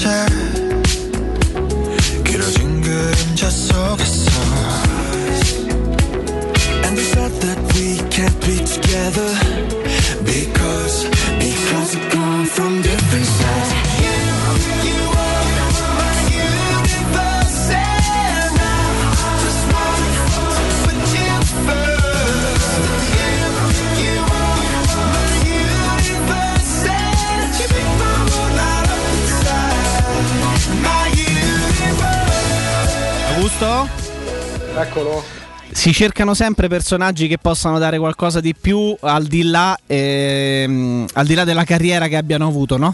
변했었지 길어진 그림자 속에서 And they said that we can't be together Because, because
Augusto?
Eccolo.
Si cercano sempre personaggi che possano dare qualcosa di più al di là, ehm, al di là della carriera che abbiano avuto, no?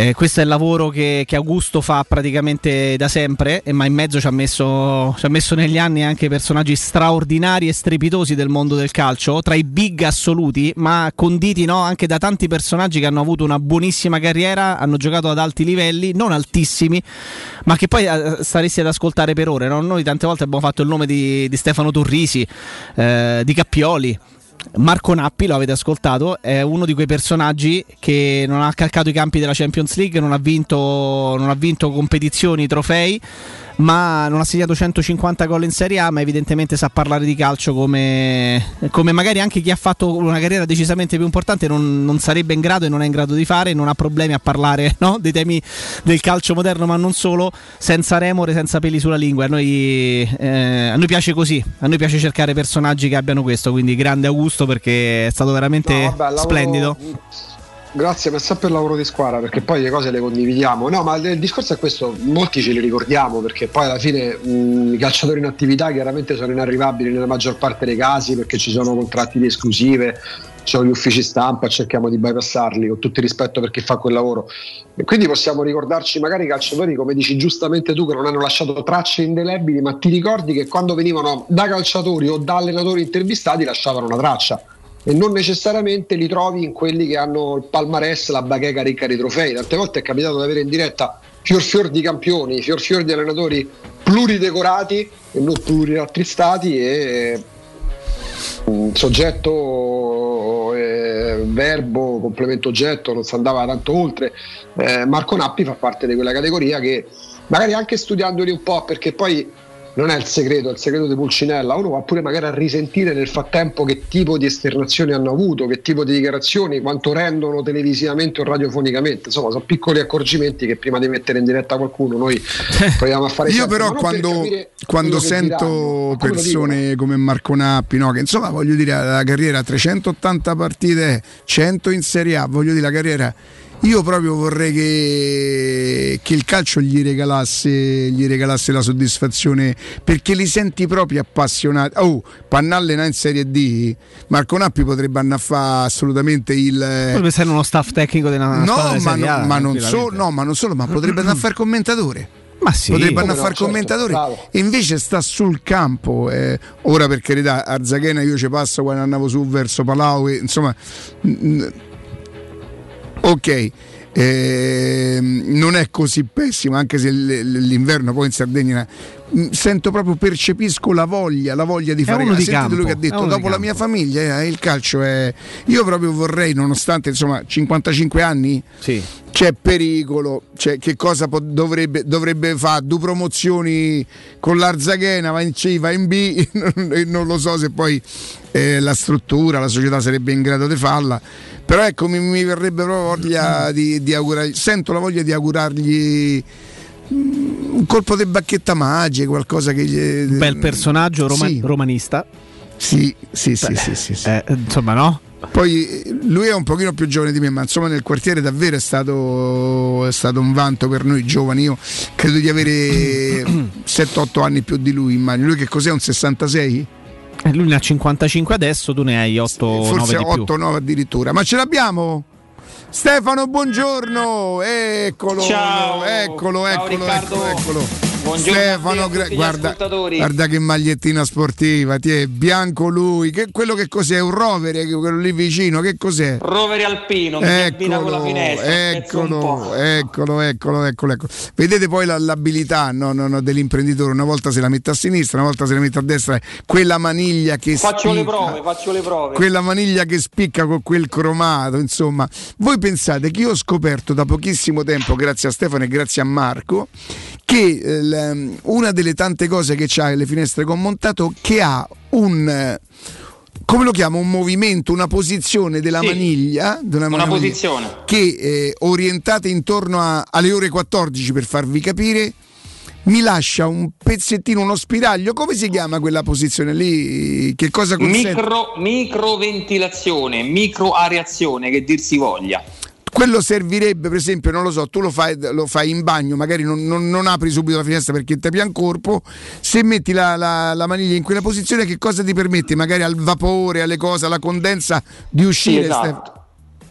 Eh, questo è il lavoro che, che Augusto fa praticamente da sempre, ma in mezzo ci ha, messo, ci ha messo negli anni anche personaggi straordinari e strepitosi del mondo del calcio, tra i big assoluti, ma conditi no, anche da tanti personaggi che hanno avuto una buonissima carriera, hanno giocato ad alti livelli, non altissimi, ma che poi eh, staresti ad ascoltare per ore. no? Noi tante volte abbiamo fatto il nome di, di Stefano Torrisi, eh, di Cappioli. Marco Nappi, lo avete ascoltato, è uno di quei personaggi che non ha calcato i campi della Champions League, non ha vinto, non ha vinto competizioni, trofei, ma non ha segnato 150 gol in Serie A, ma evidentemente sa parlare di calcio come, come magari anche chi ha fatto una carriera decisamente più importante non, non sarebbe in grado e non è in grado di fare, non ha problemi a parlare no, dei temi del calcio moderno, ma non solo, senza remore, senza peli sulla lingua. A noi, eh, a noi piace così, a noi piace cercare personaggi che abbiano questo, quindi grande Augusto perché è stato veramente
No, vabbè,
splendido.
Grazie, è sempre il lavoro di squadra perché poi le cose le condividiamo. No, ma il discorso è questo: molti ce li ricordiamo perché poi alla fine mh, i calciatori in attività chiaramente sono inarrivabili nella maggior parte dei casi perché ci sono contratti di esclusive, ci sono gli uffici stampa, cerchiamo di bypassarli con tutto il rispetto per chi fa quel lavoro. E quindi possiamo ricordarci magari i calciatori, come dici giustamente tu, che non hanno lasciato tracce indelebili, ma ti ricordi che quando venivano da calciatori o da allenatori intervistati lasciavano una traccia e non necessariamente li trovi in quelli che hanno il palmarès, la bacheca ricca di trofei. Tante volte è capitato di avere in diretta fior fior di campioni, fior fior di allenatori pluridecorati e non plurirattristati e mm, soggetto, eh, verbo, complemento oggetto, non si andava tanto oltre. Eh, Marco Nappi fa parte di quella categoria che magari anche studiandoli un po', perché poi non è il segreto, è il segreto di Pulcinella, uno va pure magari a risentire nel frattempo che tipo di esternazioni hanno avuto, che tipo di dichiarazioni, quanto rendono televisivamente o radiofonicamente, insomma sono piccoli accorgimenti che prima di mettere in diretta qualcuno noi proviamo a fare
Io
sempre,
però
non per
quando, quando sento
diranno,
persone come Marco Nappi, no, che insomma voglio dire la carriera 380 partite, 100 in Serie A, voglio dire la carriera io proprio vorrei che, che il calcio gli regalasse, gli regalasse la soddisfazione perché li senti proprio appassionati. Oh, Pannalena in Serie D, Marco Nappi potrebbe andare a fare assolutamente il.
Potrebbe essere uno staff tecnico della
No, ma,
Serie A,
no, ma non solo, no, ma non solo, ma potrebbe andare a fare commentatore.
Ma sì.
potrebbe andare a
no,
fare
certo,
commentatore
bravo.
e invece sta sul campo. eh. ora per carità, Arzachena io ci passo quando andavo su verso Palau, e, insomma, mm, ok. ehm, non è così pessimo anche se l'inverno poi in Sardegna sento proprio percepisco la voglia la voglia di fare
di
Sentite lui che ha detto dopo la mia famiglia eh, il calcio è io proprio vorrei nonostante insomma 55 anni c'è pericolo, cioè, che cosa po- dovrebbe, dovrebbe fare? Due promozioni con l'Arzaghena, va in C, va in B, non lo so se poi eh, la struttura, la società sarebbe in grado di farla, però ecco mi, mi verrebbe proprio voglia di, di augurargli, sento la voglia di augurargli mm, un colpo di bacchetta magica, qualcosa che gli...
Bel personaggio roma-
Sì.
romanista.
Sì, sì, sì, sì, sì, sì.
Eh, insomma, no?
Poi eh, lui è un pochino più giovane di me, ma insomma nel quartiere davvero è stato, è stato un vanto per noi giovani. Io credo di avere 7-8 anni più di lui, immagino. Lui che cos'è? Un 66?
Eh, Lui ne ha 55 adesso, tu ne hai 8
Forse
9 di più.
8-9 addirittura. Ma ce l'abbiamo? Stefano, buongiorno! Eccolo,
Ciao.
eccolo,
Ciao,
eccolo,
Riccardo.
eccolo, eccolo.
Buongiorno
Stefano,
gli
guarda, guarda che magliettina sportiva, ti è bianco lui, che, quello che cos'è? Un rover, eh, quello lì vicino, che cos'è?
Rovere alpino, la finestra.
Eccolo, eccolo, eccolo, eccolo, eccolo. Vedete poi la- l'abilità no, no, no, dell'imprenditore, una volta se la mette a sinistra, una volta se la mette a destra, quella maniglia che
Faccio le
spicca,
prove, faccio le prove.
quella maniglia che spicca con quel cromato, insomma. Voi pensate che io ho scoperto da pochissimo tempo, grazie a Stefano e grazie a Marco, che eh, una delle tante cose che ha le finestre con montato che ha un come lo chiamo? Un movimento, una posizione della
Sì.
maniglia, di
Una
maniglia
posizione.
che eh, orientate intorno a- alle ore 14 per farvi capire mi lascia un pezzettino, uno spiraglio. Come si chiama quella posizione lì? Che cosa consente?
Micro, microventilazione, microareazione, che dir si voglia.
Quello servirebbe, per esempio, non lo so, tu lo fai, lo fai in bagno, magari non, non- non apri subito la finestra perché ti pian corpo. Se metti la, la- la maniglia in quella posizione, che cosa ti permette? Magari al vapore, alle cose, alla condensa di uscire.
Sì, esatto.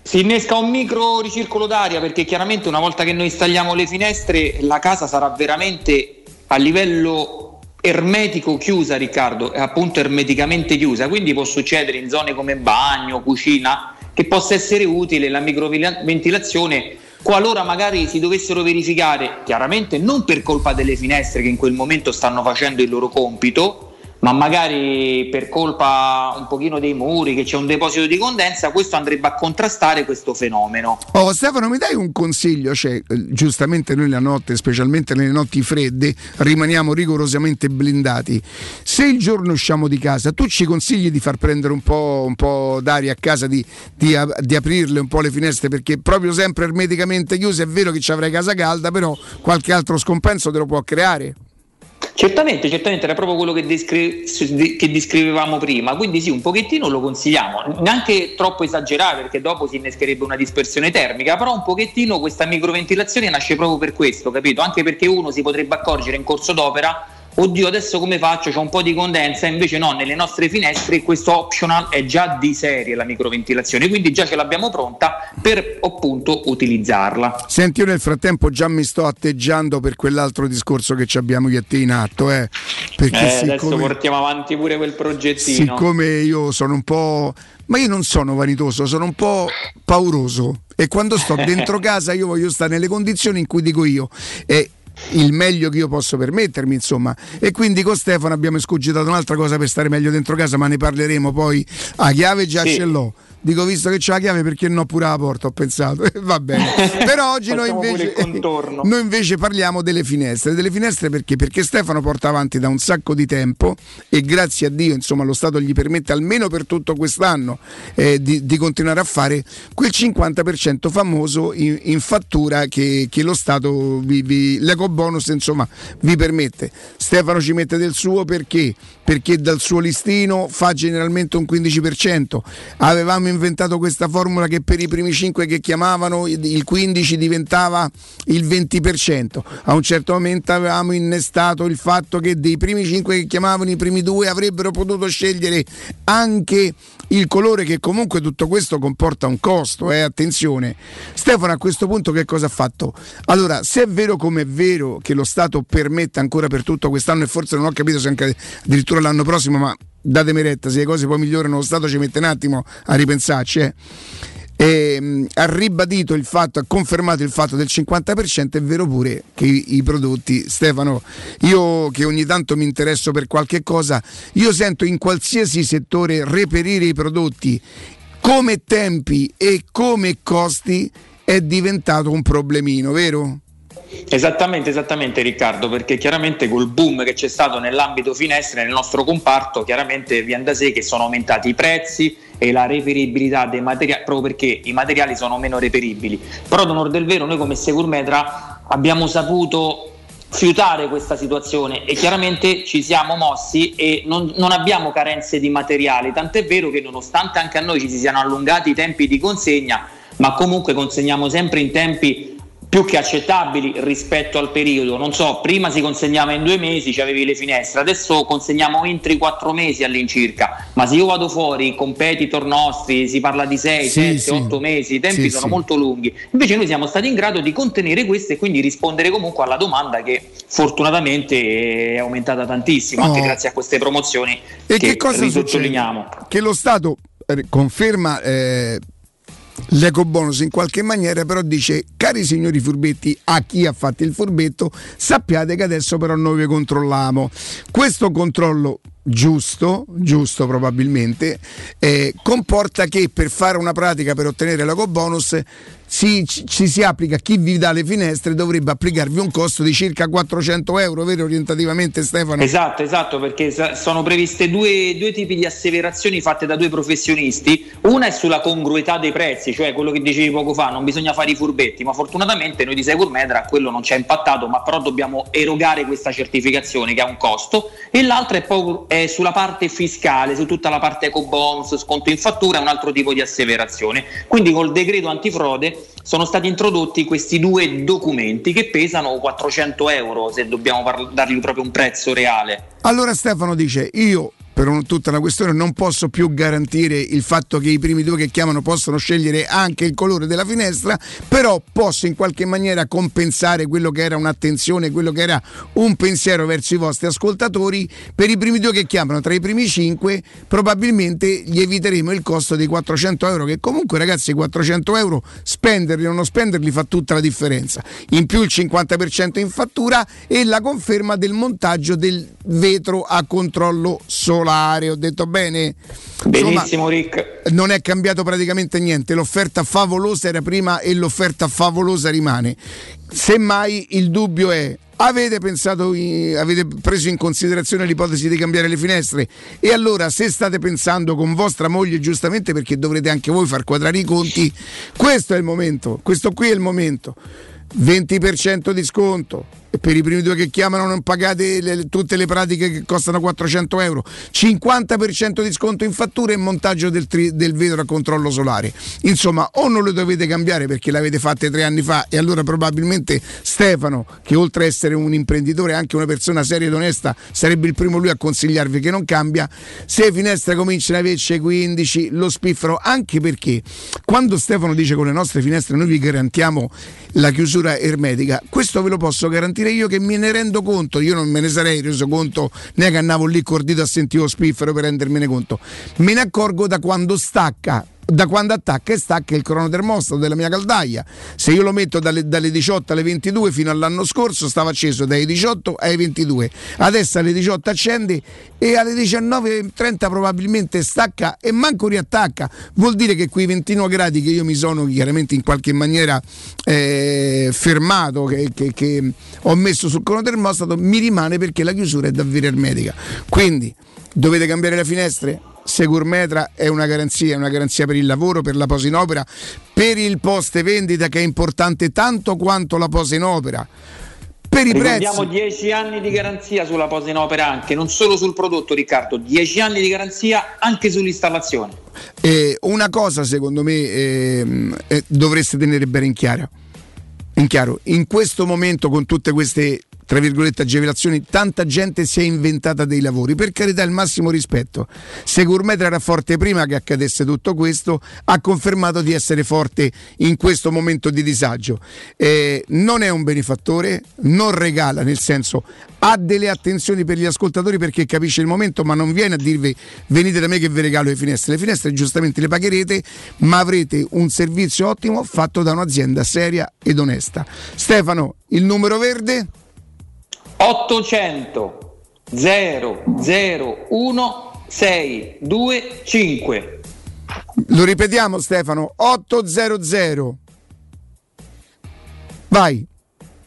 Si innesca un micro ricircolo d'aria perché chiaramente una volta che noi installiamo le finestre la casa sarà veramente a livello ermetico chiusa Riccardo, è appunto ermeticamente chiusa, quindi può succedere in zone come bagno, cucina che possa essere utile la microventilazione qualora magari si dovessero verificare, chiaramente non per colpa delle finestre che in quel momento stanno facendo il loro compito, ma magari per colpa un pochino dei muri, che c'è un deposito di condensa, questo andrebbe a contrastare questo fenomeno.
Oh, Stefano, mi dai un consiglio? Cioè, eh, giustamente noi la notte, specialmente nelle notti fredde, rimaniamo rigorosamente blindati. Se il giorno usciamo di casa, tu ci consigli di far prendere un po', un po' d'aria a casa, di, di di aprirle un po' le finestre, perché proprio sempre ermeticamente chiuse è vero che ci avrai casa calda, però qualche altro scompenso te lo può creare.
Certamente, certamente era proprio quello che, descri- che descrivevamo prima, quindi sì, un pochettino lo consigliamo, neanche troppo esagerare perché dopo si innescherebbe una dispersione termica, però un pochettino questa microventilazione nasce proprio per questo, capito? Anche perché uno si potrebbe accorgere in corso d'opera, oddio adesso come faccio, c'è un po' di condensa, invece no, nelle nostre finestre questo optional è già di serie la microventilazione, quindi già ce l'abbiamo pronta per appunto utilizzarla.
Senti, io nel frattempo già mi sto atteggiando per quell'altro discorso che ci abbiamo io e te in atto, eh, perché
Eh, adesso
siccome-
portiamo avanti pure quel progettino.
Siccome io sono un po'. Ma io non sono vanitoso, sono un po' pauroso. E quando sto dentro casa io voglio stare nelle condizioni in cui dico io. È il meglio che io posso permettermi, insomma. E quindi con Stefano abbiamo escogitato un'altra cosa per stare meglio dentro casa, ma ne parleremo poi. A chiave già
Sì.
ce l'ho. Dico, visto che c'è la chiave, perché no pure la porta? Ho pensato, va bene. Però oggi noi invece, noi invece parliamo delle finestre. Delle finestre perché? Perché Stefano porta avanti da un sacco di tempo e grazie a Dio, insomma, lo Stato gli permette almeno per tutto quest'anno eh, di, di continuare a fare quel 50% famoso in, in fattura che, che lo Stato, vi, vi- l'eco bonus, insomma, vi permette. Stefano ci mette del suo perché? Perché dal suo listino fa generalmente un 15%. Avevamo abbiamo inventato questa formula che per i primi 5 che chiamavano il 15 diventava il 20%. A un certo momento avevamo innestato il fatto che dei primi 5 che chiamavano i primi due avrebbero potuto scegliere anche il colore che comunque tutto questo comporta un costo, eh? attenzione. Stefano a questo punto che cosa ha fatto? Allora, se è vero come è vero che lo Stato permette ancora per tutto quest'anno e forse non ho capito se anche addirittura l'anno prossimo, ma datemi retta, se le cose poi migliorano lo Stato ci mette un attimo a ripensarci. Eh? E, mh, ha ribadito il fatto, ha confermato il fatto del 50%, è vero pure che i, i, prodotti, Stefano, io che ogni tanto mi interesso per qualche cosa, io sento in qualsiasi settore reperire i prodotti come tempi e come costi è diventato un problemino, vero?
Esattamente, esattamente Riccardo, perché chiaramente col boom che c'è stato nell'ambito finestre, nel nostro comparto, chiaramente viene da sé che sono aumentati i prezzi e la reperibilità dei materiali, proprio perché i materiali sono meno reperibili. Però, ad onor del vero, noi come Securmetra abbiamo saputo fiutare questa situazione e chiaramente ci siamo mossi e non, non, abbiamo carenze di materiali, tant'è vero che nonostante anche a noi ci si siano allungati i tempi di consegna, ma comunque consegniamo sempre in tempi più che accettabili rispetto al periodo. Non so, prima si consegnava in due mesi, ci avevi le finestre, adesso consegniamo entro i quattro mesi all'incirca. Ma se io vado fuori, competitor nostri, si parla di 6, 7, 8 mesi, i tempi sì, sono sì. molto lunghi. Invece noi siamo stati in grado di contenere questo e quindi rispondere comunque alla domanda che fortunatamente è aumentata tantissimo, oh. anche grazie a queste promozioni
e che, che cosa sottolineiamo. Che lo Stato eh, conferma eh, l'eco bonus in qualche maniera però dice cari signori furbetti a chi ha fatto il furbetto sappiate che adesso però noi vi controlliamo. Questo controllo giusto, giusto probabilmente, eh, comporta che per fare una pratica per ottenere l'eco bonus si, ci si applica, chi vi dà le finestre dovrebbe applicarvi un costo di circa 400 euro, vero orientativamente Stefano?
Esatto, esatto, perché sono previste due, due, tipi di asseverazioni fatte da due professionisti, una è sulla congruità dei prezzi, cioè quello che dicevi poco fa, non bisogna fare i furbetti, ma fortunatamente noi di Secur Metra quello non ci ha impattato, ma però dobbiamo erogare questa certificazione che ha un costo, e l'altra è, po- è sulla parte fiscale, su tutta la parte eco bonus, sconto in fattura, un altro tipo di asseverazione. Quindi col decreto antifrode sono stati introdotti questi due documenti che pesano 400 euro se dobbiamo par- dargli proprio un prezzo reale.
Allora Stefano dice io per un, tutta una questione non posso più garantire il fatto che i primi due che chiamano possano scegliere anche il colore della finestra, però posso in qualche maniera compensare quello che era un'attenzione, quello che era un pensiero verso i vostri ascoltatori. Per i primi due che chiamano tra i primi cinque, probabilmente gli eviteremo il costo dei 400 euro, che comunque ragazzi 400 euro spenderli o non spenderli fa tutta la differenza. In più il 50% in fattura e la conferma del montaggio del vetro a controllo solo solare, ho detto bene?
Benissimo Insomma, Rick.
Non è cambiato praticamente niente, l'offerta favolosa era prima e l'offerta favolosa rimane. Semmai il dubbio è Avete pensato, avete preso in considerazione l'ipotesi di cambiare le finestre? E allora, se state pensando con vostra moglie, giustamente perché dovrete anche voi far quadrare i conti, questo è il momento, questo qui è il momento. 20% di sconto, per i primi due che chiamano non pagate le, tutte le pratiche che costano 400 euro. 50% di sconto in fattura e montaggio del, tri, del, vetro a controllo solare. Insomma o non lo dovete cambiare perché l'avete fatte tre anni fa e allora probabilmente Stefano che oltre a essere un imprenditore anche una persona seria ed onesta sarebbe il primo lui a consigliarvi che non cambia. Se le finestre cominciano a averci 15 lo spiffero anche perché quando Stefano dice con le nostre finestre noi vi garantiamo la chiusura ermetica questo ve lo posso garantire dire io che me ne rendo conto, io non me ne sarei reso conto neanche andavo lì cordito a sentire lo spiffero per rendermene conto, me ne accorgo da quando stacca da quando attacca e stacca il cronotermostato della mia caldaia. Se io lo metto dalle, dalle, 18 alle 22 fino all'anno scorso stava acceso dai 18 ai 22. Adesso alle 18 accende e alle 19.30 probabilmente stacca e manco riattacca. Vuol dire che quei 29 gradi che io mi sono chiaramente in qualche maniera eh, fermato, che, che, che ho messo sul cronotermostato, mi rimane perché la chiusura è davvero ermetica. Quindi dovete cambiare le finestre? Segurmetra è una garanzia, è una garanzia per il lavoro, per la posa in opera, per il post vendita che è importante tanto quanto la posa in opera Per i
Ricordiamo
prezzi
10 anni di garanzia sulla posa in opera anche, non solo sul prodotto Riccardo, 10 anni di garanzia anche sull'installazione.
Eh, una cosa secondo me ehm, eh, dovreste tenere bene in chiaro. in chiaro. In questo momento con tutte queste tra virgolette agevolazioni, tanta gente si è inventata dei lavori. Per carità, il massimo rispetto. Se Gourmet era forte prima che accadesse tutto questo, ha confermato di essere forte in questo momento di disagio. Eh, non è un benefattore, non regala, nel senso ha delle attenzioni per gli ascoltatori perché capisce il momento, ma non viene a dirvi venite da me che vi regalo le finestre. Le finestre giustamente le pagherete, ma avrete un servizio ottimo fatto da un'azienda seria ed onesta. Stefano, il numero verde?
800 001 625
Lo ripetiamo Stefano, 800. Vai.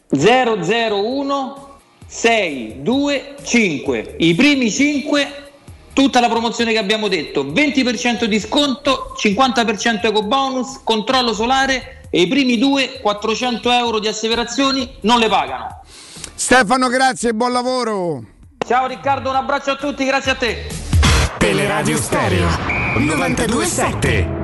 001 625 i primi 5 tutta la promozione che abbiamo detto. 20% di sconto 50% eco bonus controllo solare e i primi due 400 euro di asseverazioni non le pagano
Stefano grazie e buon lavoro
ciao Riccardo un abbraccio a tutti grazie a te
Teleradio Stereo 927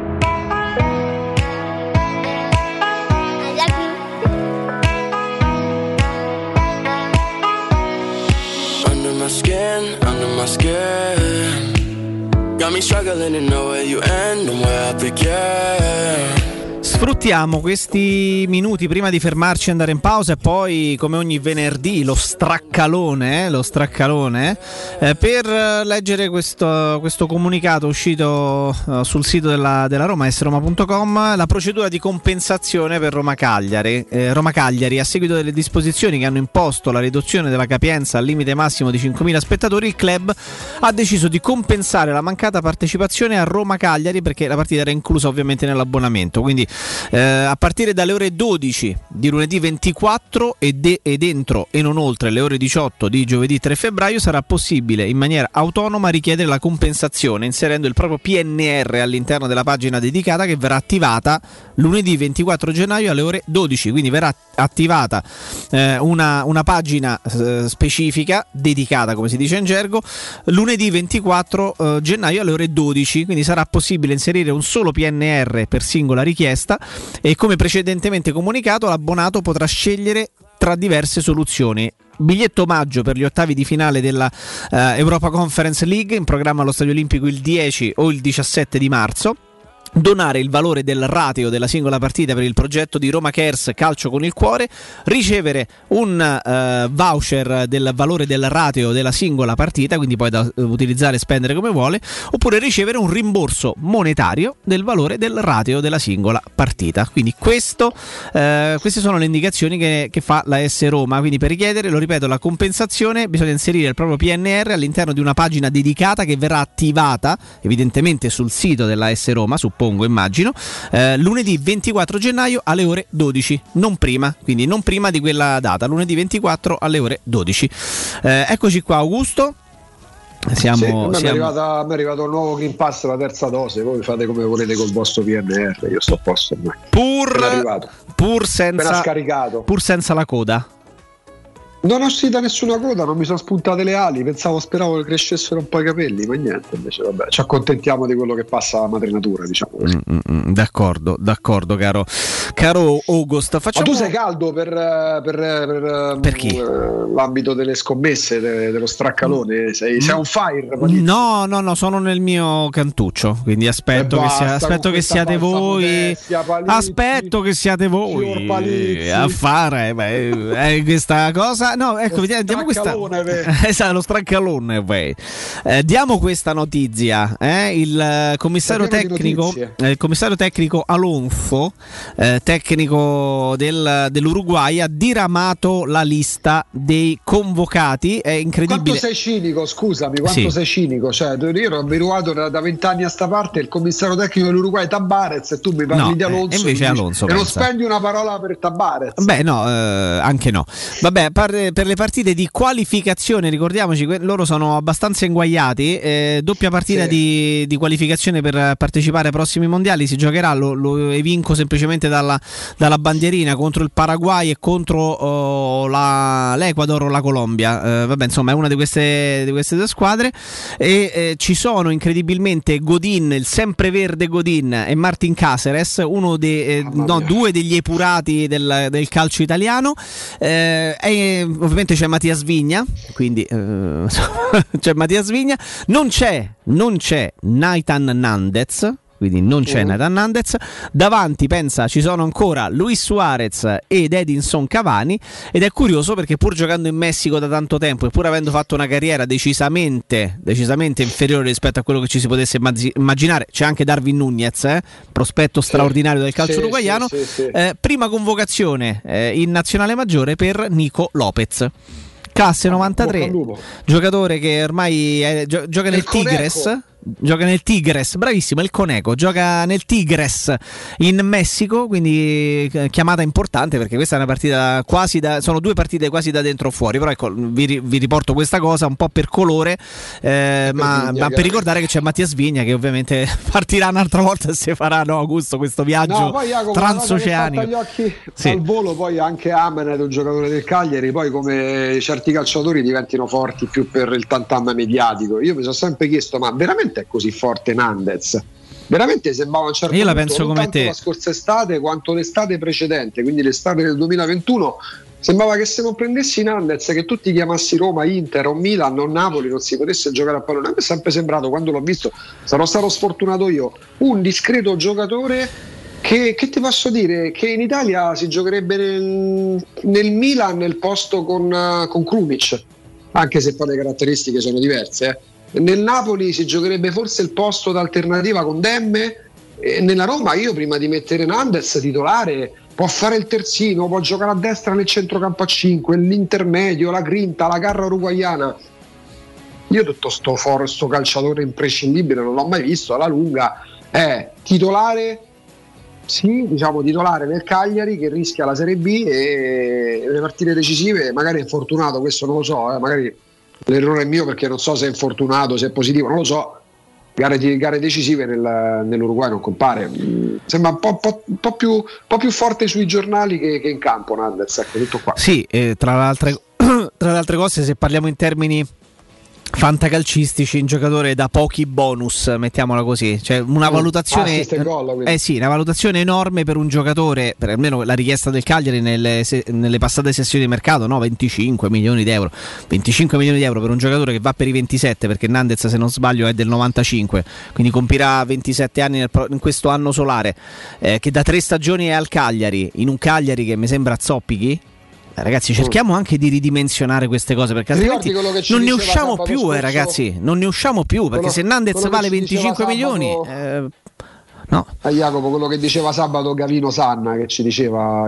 Under my skin, under my skin. Got me struggling to know where you end and where I begin.
Sfruttiamo questi minuti prima di fermarci e andare in pausa e poi come ogni venerdì lo straccalone, eh, lo straccalone eh, per leggere questo, questo comunicato uscito eh, sul sito della, della Roma, sroma.com, la procedura di compensazione per Roma Cagliari. Eh, Roma Cagliari a seguito delle disposizioni che hanno imposto la riduzione della capienza al limite massimo di 5.000 spettatori, il club ha deciso di compensare la mancata partecipazione a Roma Cagliari perché la partita era inclusa ovviamente nell'abbonamento. Quindi eh, a partire dalle ore 12 di lunedì 24 e, de- ed entro e non oltre le ore 18 di giovedì 3 febbraio sarà possibile in maniera autonoma richiedere la compensazione inserendo il proprio PNR all'interno della pagina dedicata che verrà attivata lunedì 24 gennaio alle ore 12. Quindi verrà attivata eh, una, una, pagina eh, specifica dedicata, come si dice in gergo, lunedì 24 eh, gennaio alle ore 12. Quindi sarà possibile inserire un solo PNR per singola richiesta e come precedentemente comunicato l'abbonato potrà scegliere tra diverse soluzioni. Biglietto omaggio per gli ottavi di finale della uh, Europa Conference League in programma allo Stadio Olimpico il 10 o il 17 di marzo donare il valore del ratio della singola partita per il progetto di Roma Cares Calcio con il cuore, ricevere un uh, voucher del valore del ratio della singola partita, quindi poi da utilizzare e spendere come vuole, oppure ricevere un rimborso monetario del valore del ratio della singola partita. Quindi questo, uh, queste sono le indicazioni che, che, fa la S Roma. Quindi per richiedere, lo ripeto, la compensazione bisogna inserire il proprio PNR all'interno di una pagina dedicata che verrà attivata evidentemente sul sito della S Roma, su suppongo, immagino, eh, lunedì 24 gennaio alle ore 12, non prima, quindi non prima di quella data, lunedì 24 alle ore 12. Eh, eccoci qua, Augusto. Siamo,
sì,
siamo...
È arrivato, a me è arrivato il nuovo Green Pass, la terza dose, voi fate come volete col vostro PNR, io sto a posto.
Pur, pur, senza, pur senza la coda.
Non ho uscita nessuna coda, non mi sono spuntate le ali, pensavo, speravo che crescessero un po' i capelli, ma niente, invece vabbè, ci accontentiamo di quello che passa la madre natura, diciamo così.
Mm, mm, d'accordo, d'accordo, caro, caro August. Facciamo...
Ma tu sei caldo per, per, per,
per chi?
l'ambito delle scommesse, de, dello straccalone, sei, sei on fire?
Patrizio. No, no, no, sono nel mio cantuccio, quindi aspetto, che, sia, aspetto che siate voi, modestia, palizzi, aspetto che siate voi a fare beh, eh, questa cosa no, ecco, vediamo, diamo questa. esatto, lo straccalone. Eh, diamo questa notizia. Eh? Il, commissario tecnico, eh, il commissario tecnico Alonso, eh, tecnico del, dell'Uruguay, ha diramato la lista dei convocati. È incredibile.
Quanto sei cinico, scusami, quanto sì. sei cinico? Cioè, io ero abituato da vent'anni a sta parte il commissario tecnico dell'Uruguay Tabarez e tu mi parli
no,
di Alonso.
e invece Alonso.
E non spendi una parola per Tabarez.
Beh, no, eh, anche no. Vabbè, par- per, per le partite di qualificazione, ricordiamoci, que- loro sono abbastanza inguaiati. eh, doppia partita
Sì.
di, di qualificazione per partecipare ai prossimi mondiali. Si giocherà, lo, lo evinco semplicemente dalla, dalla bandierina contro il Paraguay e contro oh, la- l'Ecuador o la Colombia. Eh, vabbè, insomma, è una di queste, di queste due squadre. E eh, ci sono incredibilmente Godin, il sempreverde Godin e Martin Caceres, uno dei, eh, no, due degli epurati del, del calcio italiano. Eh, e ovviamente c'è Mattia Vigna, quindi eh, c'è Mattia Vigna. Non c'è, non c'è Naitan Nandez. Quindi non c'è
Mm.
Nathan Nandez. Davanti, pensa, ci sono ancora Luis Suarez ed Edinson Cavani. Ed è curioso perché, pur giocando in Messico da tanto tempo e pur avendo fatto una carriera decisamente, decisamente inferiore rispetto a quello che ci si potesse immaginare, c'è anche Darwin Nunez, eh, prospetto straordinario del calcio
Sì,
uruguaiano.
sì, sì, sì.
Eh, prima convocazione eh, in nazionale maggiore per Nico Lopez. Classe 93,
bocca al lupo.
giocatore che ormai è- gio- gioca nel. Tigres. Gioca nel Tigres, bravissimo, il Coneco, gioca nel Tigres in Messico, quindi eh, chiamata importante perché questa è una partita quasi da, sono due partite quasi da dentro o fuori, però ecco, vi, vi riporto questa cosa un po' per colore, eh, ma,
Vigna,
ma per ricordare che c'è Mattia Svigna che ovviamente partirà un'altra volta e si farà no, Augusto questo viaggio
No, poi Jacopo,
transoceanico.
agli occhi
Sì.
al volo, poi anche Amenet, un giocatore del Cagliari, poi come certi calciatori diventino forti più per il tantam mediatico. Io mi sono sempre chiesto, ma veramente è così forte Nandez? Veramente sembrava un certo
Io la penso come te.
la scorsa estate quanto l'estate precedente, quindi l'estate del 2021. Sembrava che se non prendessi Nandez, che tu ti chiamassi Roma, Inter o Milan o Napoli, non si potesse giocare a pallone. A me è sempre sembrato, quando l'ho visto, sarò stato sfortunato io, un discreto giocatore che, che ti posso dire? Che in Italia si giocherebbe nel, nel Milan nel posto con, eh, con Krunic, anche se poi le caratteristiche sono diverse. eh. Nel Napoli si giocherebbe forse il posto d'alternativa con Demme. E nella Roma io prima di mettere Nandez titolare può fare il terzino, può giocare a destra nel centrocampo a 5, l'intermedio, la grinta, la garra uruguayana. Io tutto sto, for, sto calciatore imprescindibile non l'ho mai visto alla lunga. È titolare sì, diciamo titolare nel Cagliari che rischia la Serie B e le partite decisive, magari è infortunato, questo non lo so, eh, magari l'errore è mio perché non so se è infortunato, se è positivo, non lo so. Gare, gare decisive nel- nell'Uruguay non compare. Mm, Sembra un po', po- po' più, po' più forte sui giornali che, che in campo Nandez, ecco, tutto qua.
Sì, eh, tra, le altre, tra le altre cose, se parliamo in termini fantacalcistici, un giocatore da pochi bonus, mettiamola così, cioè una
Mm.
valutazione eh sì, una valutazione enorme per un giocatore, per almeno la richiesta del Cagliari nelle, se- nelle passate sessioni di mercato, no? 25 milioni di euro. 25 milioni di euro per un giocatore che va per i 27 perché Nandez se non sbaglio è del 95, quindi compirà 27 anni nel in questo anno solare, eh, che da tre stagioni è al Cagliari, in un Cagliari che mi sembra zoppichi. Ragazzi, cerchiamo anche di ridimensionare queste cose perché
Ti
altrimenti non ne usciamo più, eh, ragazzi. Non ne usciamo più perché
Quello-
se Nandez vale
ci diceva
25 milioni,
sabato-
eh, no.
A Jacopo, quello che diceva sabato Gavino Sanna, che ci diceva.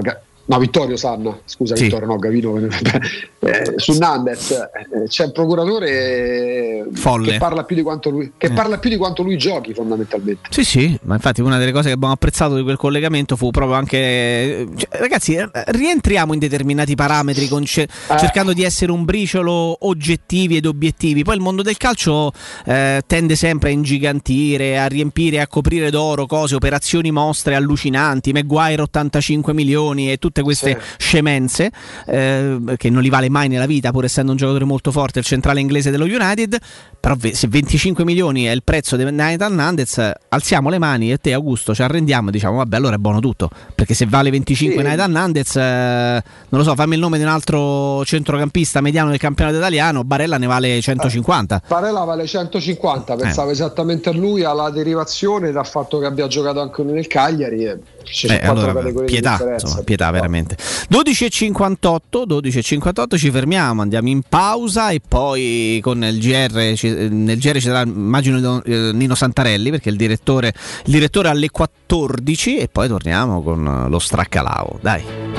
No, Vittorio Sanna, scusa
Sì.
Vittorio, no, Gavino. eh, su Nandez eh, c'è un procuratore eh,
Folle.
che parla più di quanto lui, che
Eh.
parla più di quanto lui giochi fondamentalmente.
Sì, sì, ma infatti una delle cose che abbiamo apprezzato di quel collegamento fu proprio anche... cioè, ragazzi, eh, rientriamo in determinati parametri con ce- cercando di essere un briciolo oggettivi ed obiettivi. Poi il mondo del calcio eh, tende sempre a ingigantire, a riempire, a coprire d'oro cose, operazioni mostre allucinanti, Maguire 85 milioni e tutte queste scemenze eh, che non li vale mai nella vita, pur essendo un giocatore molto forte, il centrale inglese dello United. Però se 25 milioni è il prezzo di Nathan Nandez, alziamo le mani e te Augusto ci arrendiamo e diciamo vabbè allora è buono tutto, perché se vale 25
Sì.
Nathan Nandez, eh, non lo so, fammi il nome di un altro centrocampista mediano del campionato italiano, Barella ne vale 150.
Parella vale 150, pensavo esattamente a lui, alla derivazione dal fatto che abbia giocato anche nel Cagliari. E sono
Eh, allora, pietà, insomma, pietà veramente. 12.58, 12.58 ci fermiamo, andiamo in pausa e poi con il GR, eh, nel GR ci sarà immagino eh, Nino Santarelli perché il direttore, il direttore alle 14 e poi torniamo con eh, lo straccalao. Dai.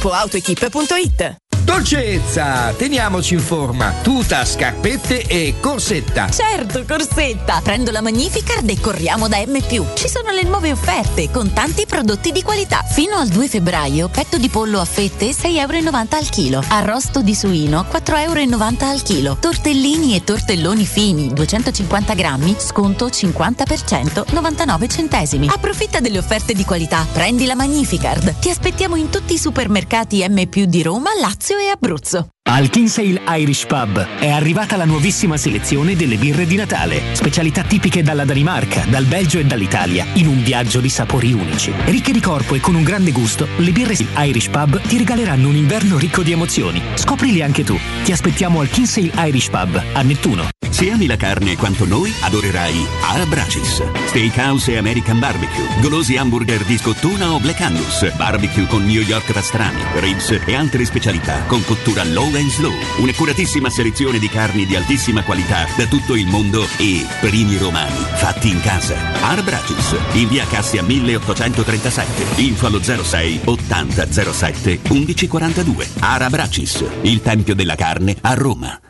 www.gruppoautoequip.it
Dolcezza, teniamoci in forma. Tuta, scarpette e corsetta.
Certo, Corsetta! Prendo la Magnificard e corriamo da M+. Ci sono le nuove offerte con tanti prodotti di qualità. Fino al 2 febbraio, petto di pollo a fette 6,90 euro al chilo. Arrosto di suino 4,90 euro al chilo. Tortellini e tortelloni fini 250 grammi, sconto 50%, 99 centesimi. Approfitta delle offerte di qualità. Prendi la Magnificard. Ti aspettiamo in tutti i supermercati M+, di Roma, Lazio e Abruzzo.
Al Kinsale Irish Pub è arrivata la nuovissima selezione delle birre di Natale, specialità tipiche dalla Danimarca, dal Belgio e dall'Italia, in un viaggio di sapori unici. Ricche di corpo e con un grande gusto, le birre Irish Pub ti regaleranno un inverno ricco di emozioni. Scoprili anche tu. Ti aspettiamo al Kinsale Irish Pub a Nettuno.
Se ami la carne quanto noi, adorerai Ara Bracis. Steakhouse e American Barbecue. Golosi hamburger di scottuna o Black Angus. Barbecue con New York pastrami, ribs e altre specialità con cottura low and slow. Un'accuratissima selezione di carni di altissima qualità da tutto il mondo e primi romani fatti in casa. Ara Bracis. In via Cassia 1837. Info allo 06 80 07 1142. Ara Bracis. Il tempio della carne a Roma.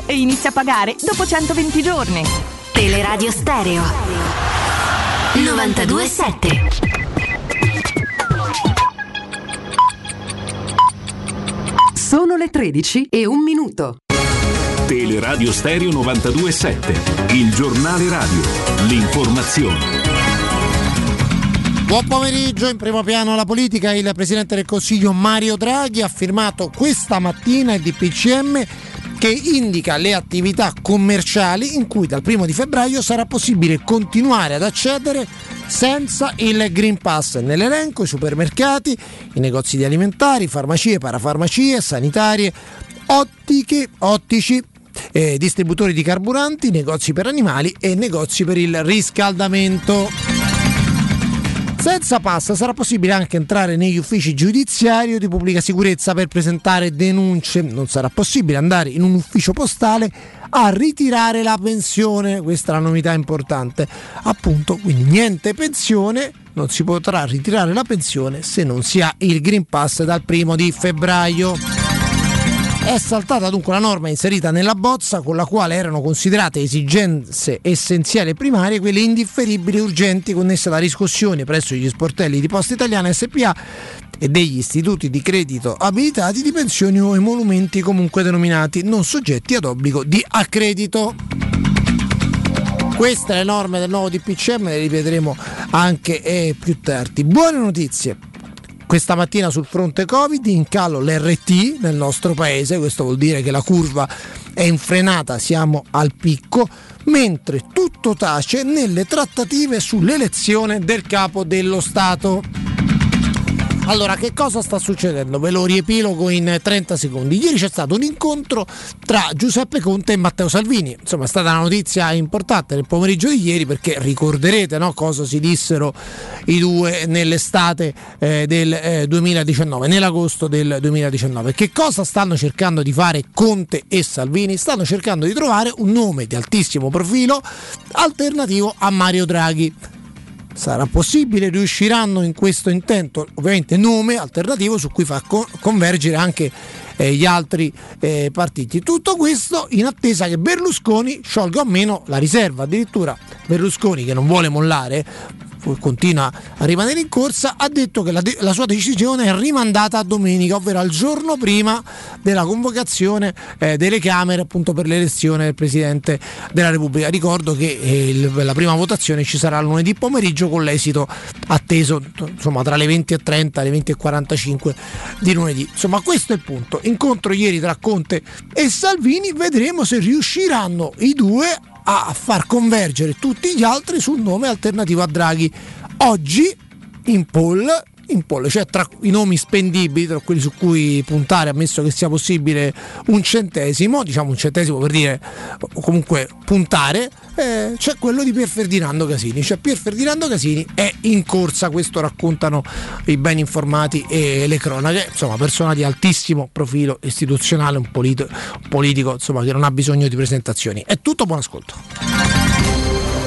e inizia a pagare dopo 120 giorni.
Teleradio Stereo 927
Sono le 13 e un minuto.
Teleradio Stereo 92.7, il giornale radio, l'informazione.
Buon pomeriggio, in primo piano la politica. Il Presidente del Consiglio Mario Draghi ha firmato questa mattina il DPCM che indica le attività commerciali in cui dal primo di febbraio sarà possibile continuare ad accedere senza il Green Pass. Nell'elenco i supermercati, i negozi di alimentari, farmacie, parafarmacie, sanitarie, ottiche, ottici, eh, distributori di carburanti, negozi per animali e negozi per il riscaldamento. Senza pass sarà possibile anche entrare negli uffici giudiziari o di pubblica sicurezza per presentare denunce. Non sarà possibile andare in un ufficio postale a ritirare la pensione. Questa è la novità importante. Appunto, quindi niente pensione, non si potrà ritirare la pensione se non si ha il Green Pass dal primo di febbraio. È saltata dunque la norma inserita nella bozza con la quale erano considerate esigenze essenziali e primarie quelle indifferibili e urgenti connesse alla riscossione presso gli sportelli di Posta Italiana SPA e degli istituti di credito abilitati di pensioni o emolumenti comunque denominati non soggetti ad obbligo di accredito. Queste le norme del nuovo DPCM, le ripeteremo anche eh, più tardi. Buone notizie. Questa mattina sul fronte Covid in calo l'RT nel nostro paese, questo vuol dire che la curva è infrenata, siamo al picco, mentre tutto tace nelle trattative sull'elezione del capo dello Stato. Allora, che cosa sta succedendo? Ve lo riepilogo in 30 secondi. Ieri c'è stato un incontro tra Giuseppe Conte e Matteo Salvini. Insomma, è stata una notizia importante nel pomeriggio di ieri perché ricorderete no, cosa si dissero i due nell'estate eh, del eh, 2019, nell'agosto del 2019. Che cosa stanno cercando di fare Conte e Salvini? Stanno cercando di trovare un nome di altissimo profilo alternativo a Mario Draghi. Sarà possibile, riusciranno in questo intento, ovviamente nome alternativo su cui fa co- convergere anche eh, gli altri eh, partiti. Tutto questo in attesa che Berlusconi sciolga o meno la riserva. Addirittura Berlusconi che non vuole mollare continua a rimanere in corsa, ha detto che la, de- la, sua decisione è rimandata a domenica, ovvero al giorno prima della convocazione eh, delle Camere appunto per l'elezione del Presidente della Repubblica. Ricordo che eh, il, la prima votazione ci sarà lunedì pomeriggio con l'esito atteso insomma, tra le 20.30 e le 20.45 di lunedì. Insomma questo è il punto. Incontro ieri tra Conte e Salvini, vedremo se riusciranno i due a far convergere tutti gli altri sul nome alternativo a Draghi. Oggi in poll, in poll, cioè tra i nomi spendibili, tra quelli su cui puntare, ammesso che sia possibile un centesimo, diciamo un centesimo per dire, comunque puntare, eh, c'è quello di Pier Ferdinando Casini. Cioè Pier Ferdinando Casini è in corsa, questo raccontano i ben informati e le cronache, insomma persona di altissimo profilo istituzionale, un, polito, un politico insomma, che non ha bisogno di presentazioni. È tutto, buon ascolto.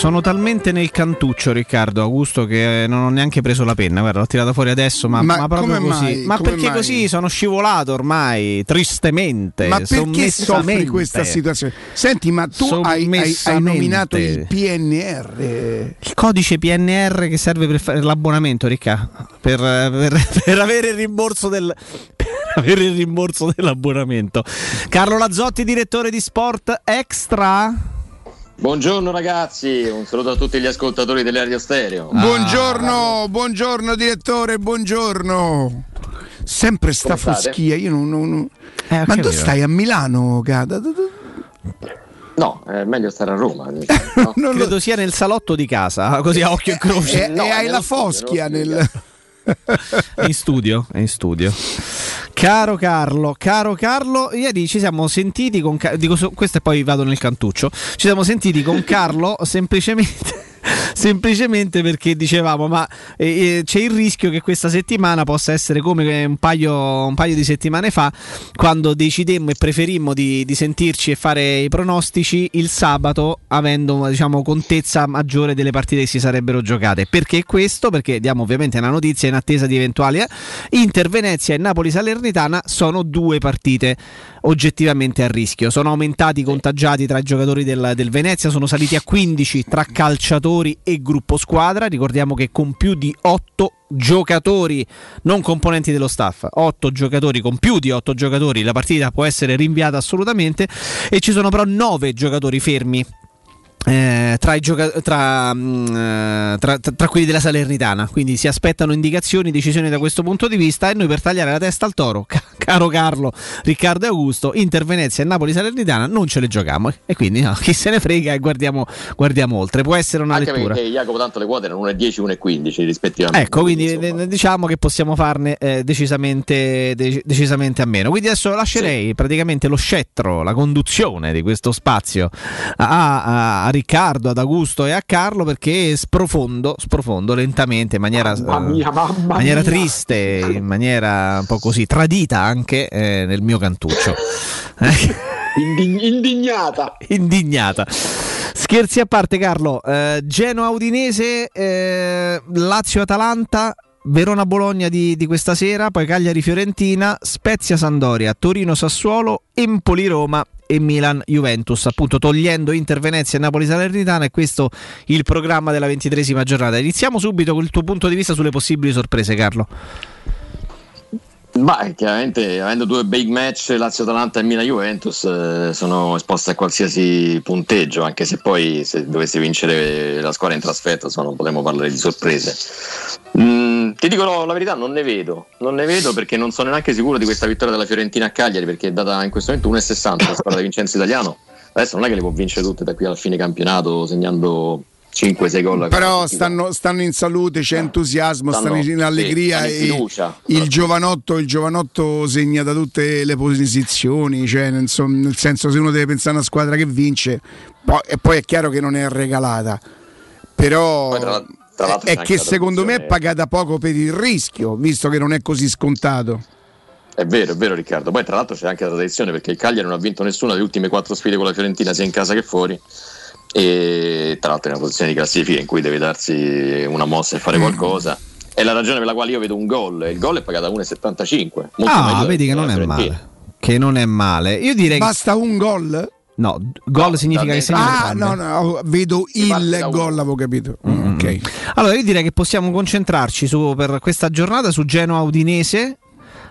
sono talmente nel cantuccio, Riccardo Augusto, che non ho neanche preso la penna. Guarda, l'ho tirata fuori adesso, ma,
Ma
ma proprio così.
mai?
Ma
Come
perché
mai?
così sono scivolato ormai, tristemente.
Ma perché soffri questa situazione? Senti, ma tu hai, hai- hai nominato il PNR.
Il codice PNR che serve per fare l'abbonamento, Ricca, per, per- per avere il rimborso del. avere il rimborso dell'abbonamento. Carlo Lazzotti, direttore di Sport Extra.
Buongiorno ragazzi, un saluto a tutti gli ascoltatori dell'Ario Stereo.
Ah,
Buongiorno, buongiorno direttore, buongiorno. Sempre sta
Come state?
foschia, io non... non- non-
Eh,
Ma tu stai a Milano, Gada?
No, è meglio stare a Roma.
Credo sia nel salotto di casa, così a occhio e croce.
E, e hai la foschia nel...
È in studio, è in studio. Caro Carlo, caro Carlo, ieri ci siamo sentiti con dico questo e poi vado nel cantuccio. Ci siamo sentiti con Carlo semplicemente semplicemente perché dicevamo ma eh, eh, c'è il rischio che questa settimana possa essere come un paio, un paio di settimane fa quando decidemmo e preferimmo di, di sentirci e fare i pronostici il sabato avendo diciamo contezza maggiore delle partite che si sarebbero giocate. Perché questo? perché diamo ovviamente una notizia in attesa di eventuali eh, Inter Venezia e Napoli Salernitana sono due partite oggettivamente a rischio. Sono aumentati i contagiati tra i giocatori del, del Venezia sono saliti a 15 tra calciatori e gruppo squadra. Ricordiamo che con più di 8 giocatori, non componenti dello staff, 8 giocatori con più di 8 giocatori, la partita può essere rinviata assolutamente e ci sono però 9 giocatori fermi eh, tra, gioca- tra, mh, tra, tra, quelli della Salernitana. Quindi si aspettano indicazioni, decisioni da questo punto di vista. E noi per tagliare la testa al toro, ca- caro Carlo, Riccardo e Augusto, Inter Venezia e Napoli Salernitana non ce le giochiamo. E quindi no, chi se ne frega e guardiamo, guardiamo, oltre. Può essere una
Anche
lettura.
perché Jacopo tanto le quote erano 1,10 e 1,15 rispettivamente.
Ecco, quindi eh, diciamo che possiamo farne eh, decisamente, de- decisamente a meno. Quindi adesso lascerei sì. praticamente lo scettro, la conduzione di questo spazio a, a, a Riccardo, ad Augusto e a Carlo perché sprofondo, sprofondo lentamente, in maniera,
mia,
in maniera triste, in maniera un po' così tradita anche eh, nel mio cantuccio.
Indig- indignata.
indignata. Scherzi a parte, Carlo. Eh, Genoa Udinese, eh, Lazio Atalanta. Verona Bologna di, di, questa sera, poi Cagliari Fiorentina, Spezia Sandoria, Torino Sassuolo, Empoli Roma e Milan Juventus, appunto togliendo Inter Venezia e Napoli Salernitana e questo il programma della ventitresima giornata. Iniziamo subito con il tuo punto di vista sulle possibili sorprese, Carlo.
Ma chiaramente avendo due big match Lazio-Atalanta e Milan-Juventus eh, sono esposte a qualsiasi punteggio, anche se poi se dovesse vincere la squadra in trasferta non potremmo parlare di sorprese. Mm, ti dico no, la verità, non ne vedo, non ne vedo perché non sono neanche sicuro di questa vittoria della Fiorentina a Cagliari perché è data in questo momento 1,60 la squadra di Vincenzo Italiano. Adesso non è che le può vincere tutte da qui alla fine campionato segnando 5-6 gol.
Però stanno, stanno, in salute, c'è entusiasmo, stanno, stanno in allegria.
Sì, stanno in fiducia,
il, giovanotto, il, giovanotto, segna da tutte le posizioni, cioè, insomma, nel senso se uno deve pensare a una squadra che vince, poi, e poi è chiaro che non è regalata. Però
tra, tra
è che secondo me è pagata poco per il rischio, visto che non è così scontato.
È vero, è vero Riccardo. Poi tra l'altro c'è anche la tradizione perché il Cagliari non ha vinto nessuna delle ultime quattro sfide con la Fiorentina sia in casa che fuori e tra l'altro è una posizione di classifica in cui deve darsi una mossa e fare
Mm.
qualcosa. È la ragione per la quale io vedo un gol. Il gol è pagato a 1,75. molto
Ah, vedi che non è
Fiorentina.
male. Che non è male. Io direi
Basta un gol?
No, gol significa che segni
Ah, no, no, vedo il gol, avevo capito. Mm, ok.
Allora, io direi che possiamo concentrarci su, per questa giornata su Genoa Udinese,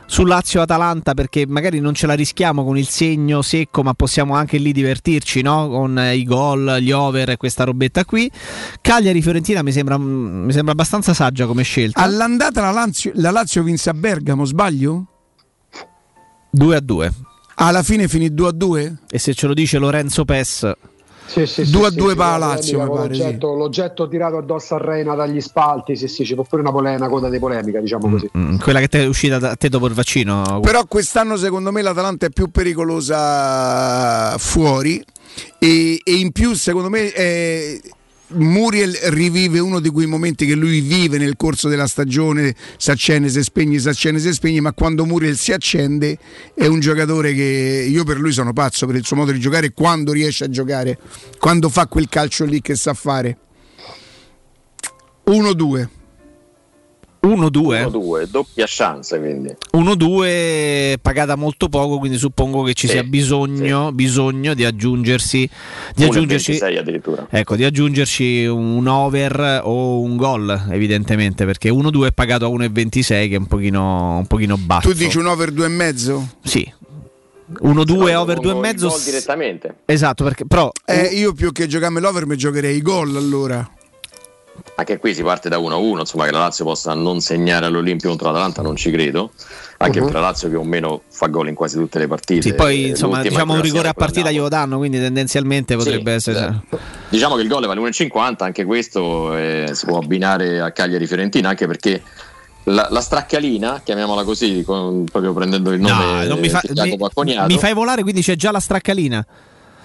su Lazio Atalanta, perché magari non ce la rischiamo con il segno secco, ma possiamo anche lì divertirci no? con eh, i gol, gli over e questa robetta qui. Cagliari Fiorentina mi sembra, mm, mi sembra abbastanza saggia come scelta.
All'andata la Lazio, la Lazio vinse a Bergamo, sbaglio?
2 a 2.
Alla fine finì 2 a 2?
E se ce lo dice Lorenzo Pes.
Sì, sì, sì,
2 a
sì,
2
sì,
per la
la
Lazio,
polemica
pare. sì.
L'oggetto, l'oggetto tirato addosso a Reina dagli spalti, sì, sì, ci può pure una, pole- una coda di polemica, diciamo così.
Mm, quella che ti è uscita da te dopo il vaccino.
Però quest'anno secondo me l'Atalanta è più pericolosa fuori e, e in più secondo me è- Muriel rivive uno di quei momenti che lui vive nel corso della stagione, si accende, si spegne, si accende, si spegne, ma quando Muriel si accende è un giocatore che io per lui sono pazzo per il suo modo di giocare quando riesce a giocare, quando fa quel calcio lì che sa fare. 1-2.
1-2.
1-2, doppia chance quindi.
1-2 pagata molto poco, quindi suppongo che ci
Sì,
sia bisogno, bisogno di aggiungersi, di aggiungerci,
1,26 addirittura.
ecco, di aggiungerci un over o un gol, evidentemente, perché 1-2 è pagato a 1,26 che è un pochino, un pochino basso.
Tu dici un over 2,5?
Sì. 1-2 over
Pongo il
2,5
gol direttamente.
Esatto, perché però
Eh, io più che giocarmi l'over mi giocherei i gol allora.
Anche qui si parte da 1-1, insomma che la Lazio possa non segnare all'Olimpio contro l'Atalanta non ci credo, anche
Uh-huh.
per la Lazio che o meno fa gol in quasi tutte le partite.
sì, poi insomma,
L'ultima
diciamo un
è
rigore a partita glielo danno, quindi tendenzialmente potrebbe essere
Diciamo che il gol vale 1,50, anche questo eh, si può abbinare a Cagliari-Fiorentina, anche perché la, la straccalina, chiamiamola così, con- proprio prendendo il nome
No, non mi, fa-
di Jacopo
mi-
Acconiato.
mi fai volare, quindi c'è già la straccalina.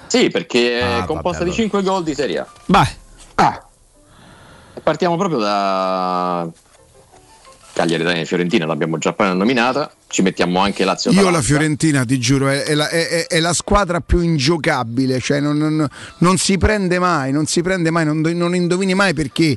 Sì, perché è
Ah,
composta
vabbè,
di 5 gol di Serie A.
Vai.
Partiamo proprio da Cagliari Daniele Fiorentina, l'abbiamo già appena nominata. Ci mettiamo anche Lazio
Io
Atalanta.
la Fiorentina, ti giuro, è, è la, è- è- la squadra più ingiocabile, cioè non, non- non si prende mai, non si prende mai, non, non indovini mai perché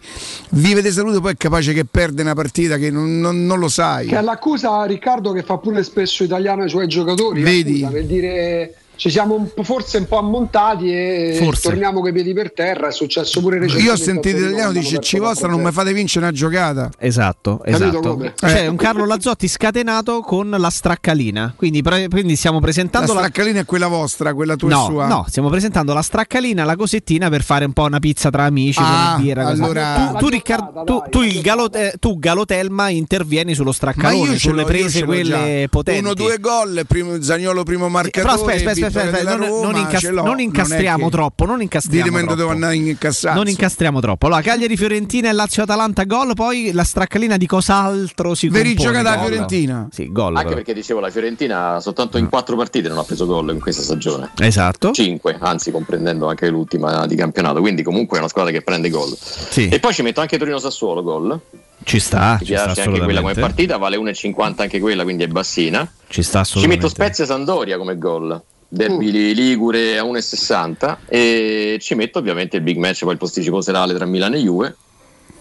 vive di salute, poi è capace che perde una partita che non, non- non lo sai.
Che è l'accusa Riccardo che fa pure spesso italiano ai suoi giocatori.
Vedi?
l'accusa, per dire ci siamo un po'- forse un po' ammontati e
Forse.
torniamo coi piedi per terra. È successo pure
Io
recentemente.
ho sentito italiano dice ci vostra non
4-0.
mi fate vincere una giocata.
Esatto, esatto.
Eh.
un Carlo Lazzotti scatenato con la straccalina. Quindi, pre- quindi stiamo
La
presentando la,
straccalina è quella vostra, quella tua e
No,
sua.
no, stiamo presentando la straccalina, la cosettina per fare un po' una pizza tra amici.
Ah,
con birra, così.
allora-
tu, tu, Riccardo, tu, tu il Galote- tu, Galotelma intervieni sullo
Ma
straccalone,
io ce
sulle
io
prese quelle
già.
potenti.
Uno, due gol, primo, Zagnolo primo marcatore,
Però aspetta, aspetta, aspetta,
della
non, non
Roma,
incas-
ce l'ho,
non incastriamo
è che-
troppo, non incastriamo troppo.
dove andare in.
Non incastriamo troppo. Allora, Cagliari Fiorentina e Lazio Atalanta gol, poi la straccalina di cos'altro si
Veri
compone?
giocata la
Gol.
Fiorentina.
Sì, gol.
Anche
però.
perché dicevo la Fiorentina soltanto in quattro partite non ha preso gol in questa stagione.
Esatto.
5, anzi comprendendo anche l'ultima di campionato, quindi comunque è una squadra che prende gol.
Sì.
E poi ci metto anche Torino Sassuolo gol.
Ci sta, ci sta
anche quella come partita, vale 1,50 anche quella, quindi è bassina.
Ci sta
Ci
assolutamente.
metto Spezia Sandoria come gol. Derby
Uh.
Ligure a 1,60 e ci metto ovviamente il big match poi il posticipo serale tra Milano e Juve.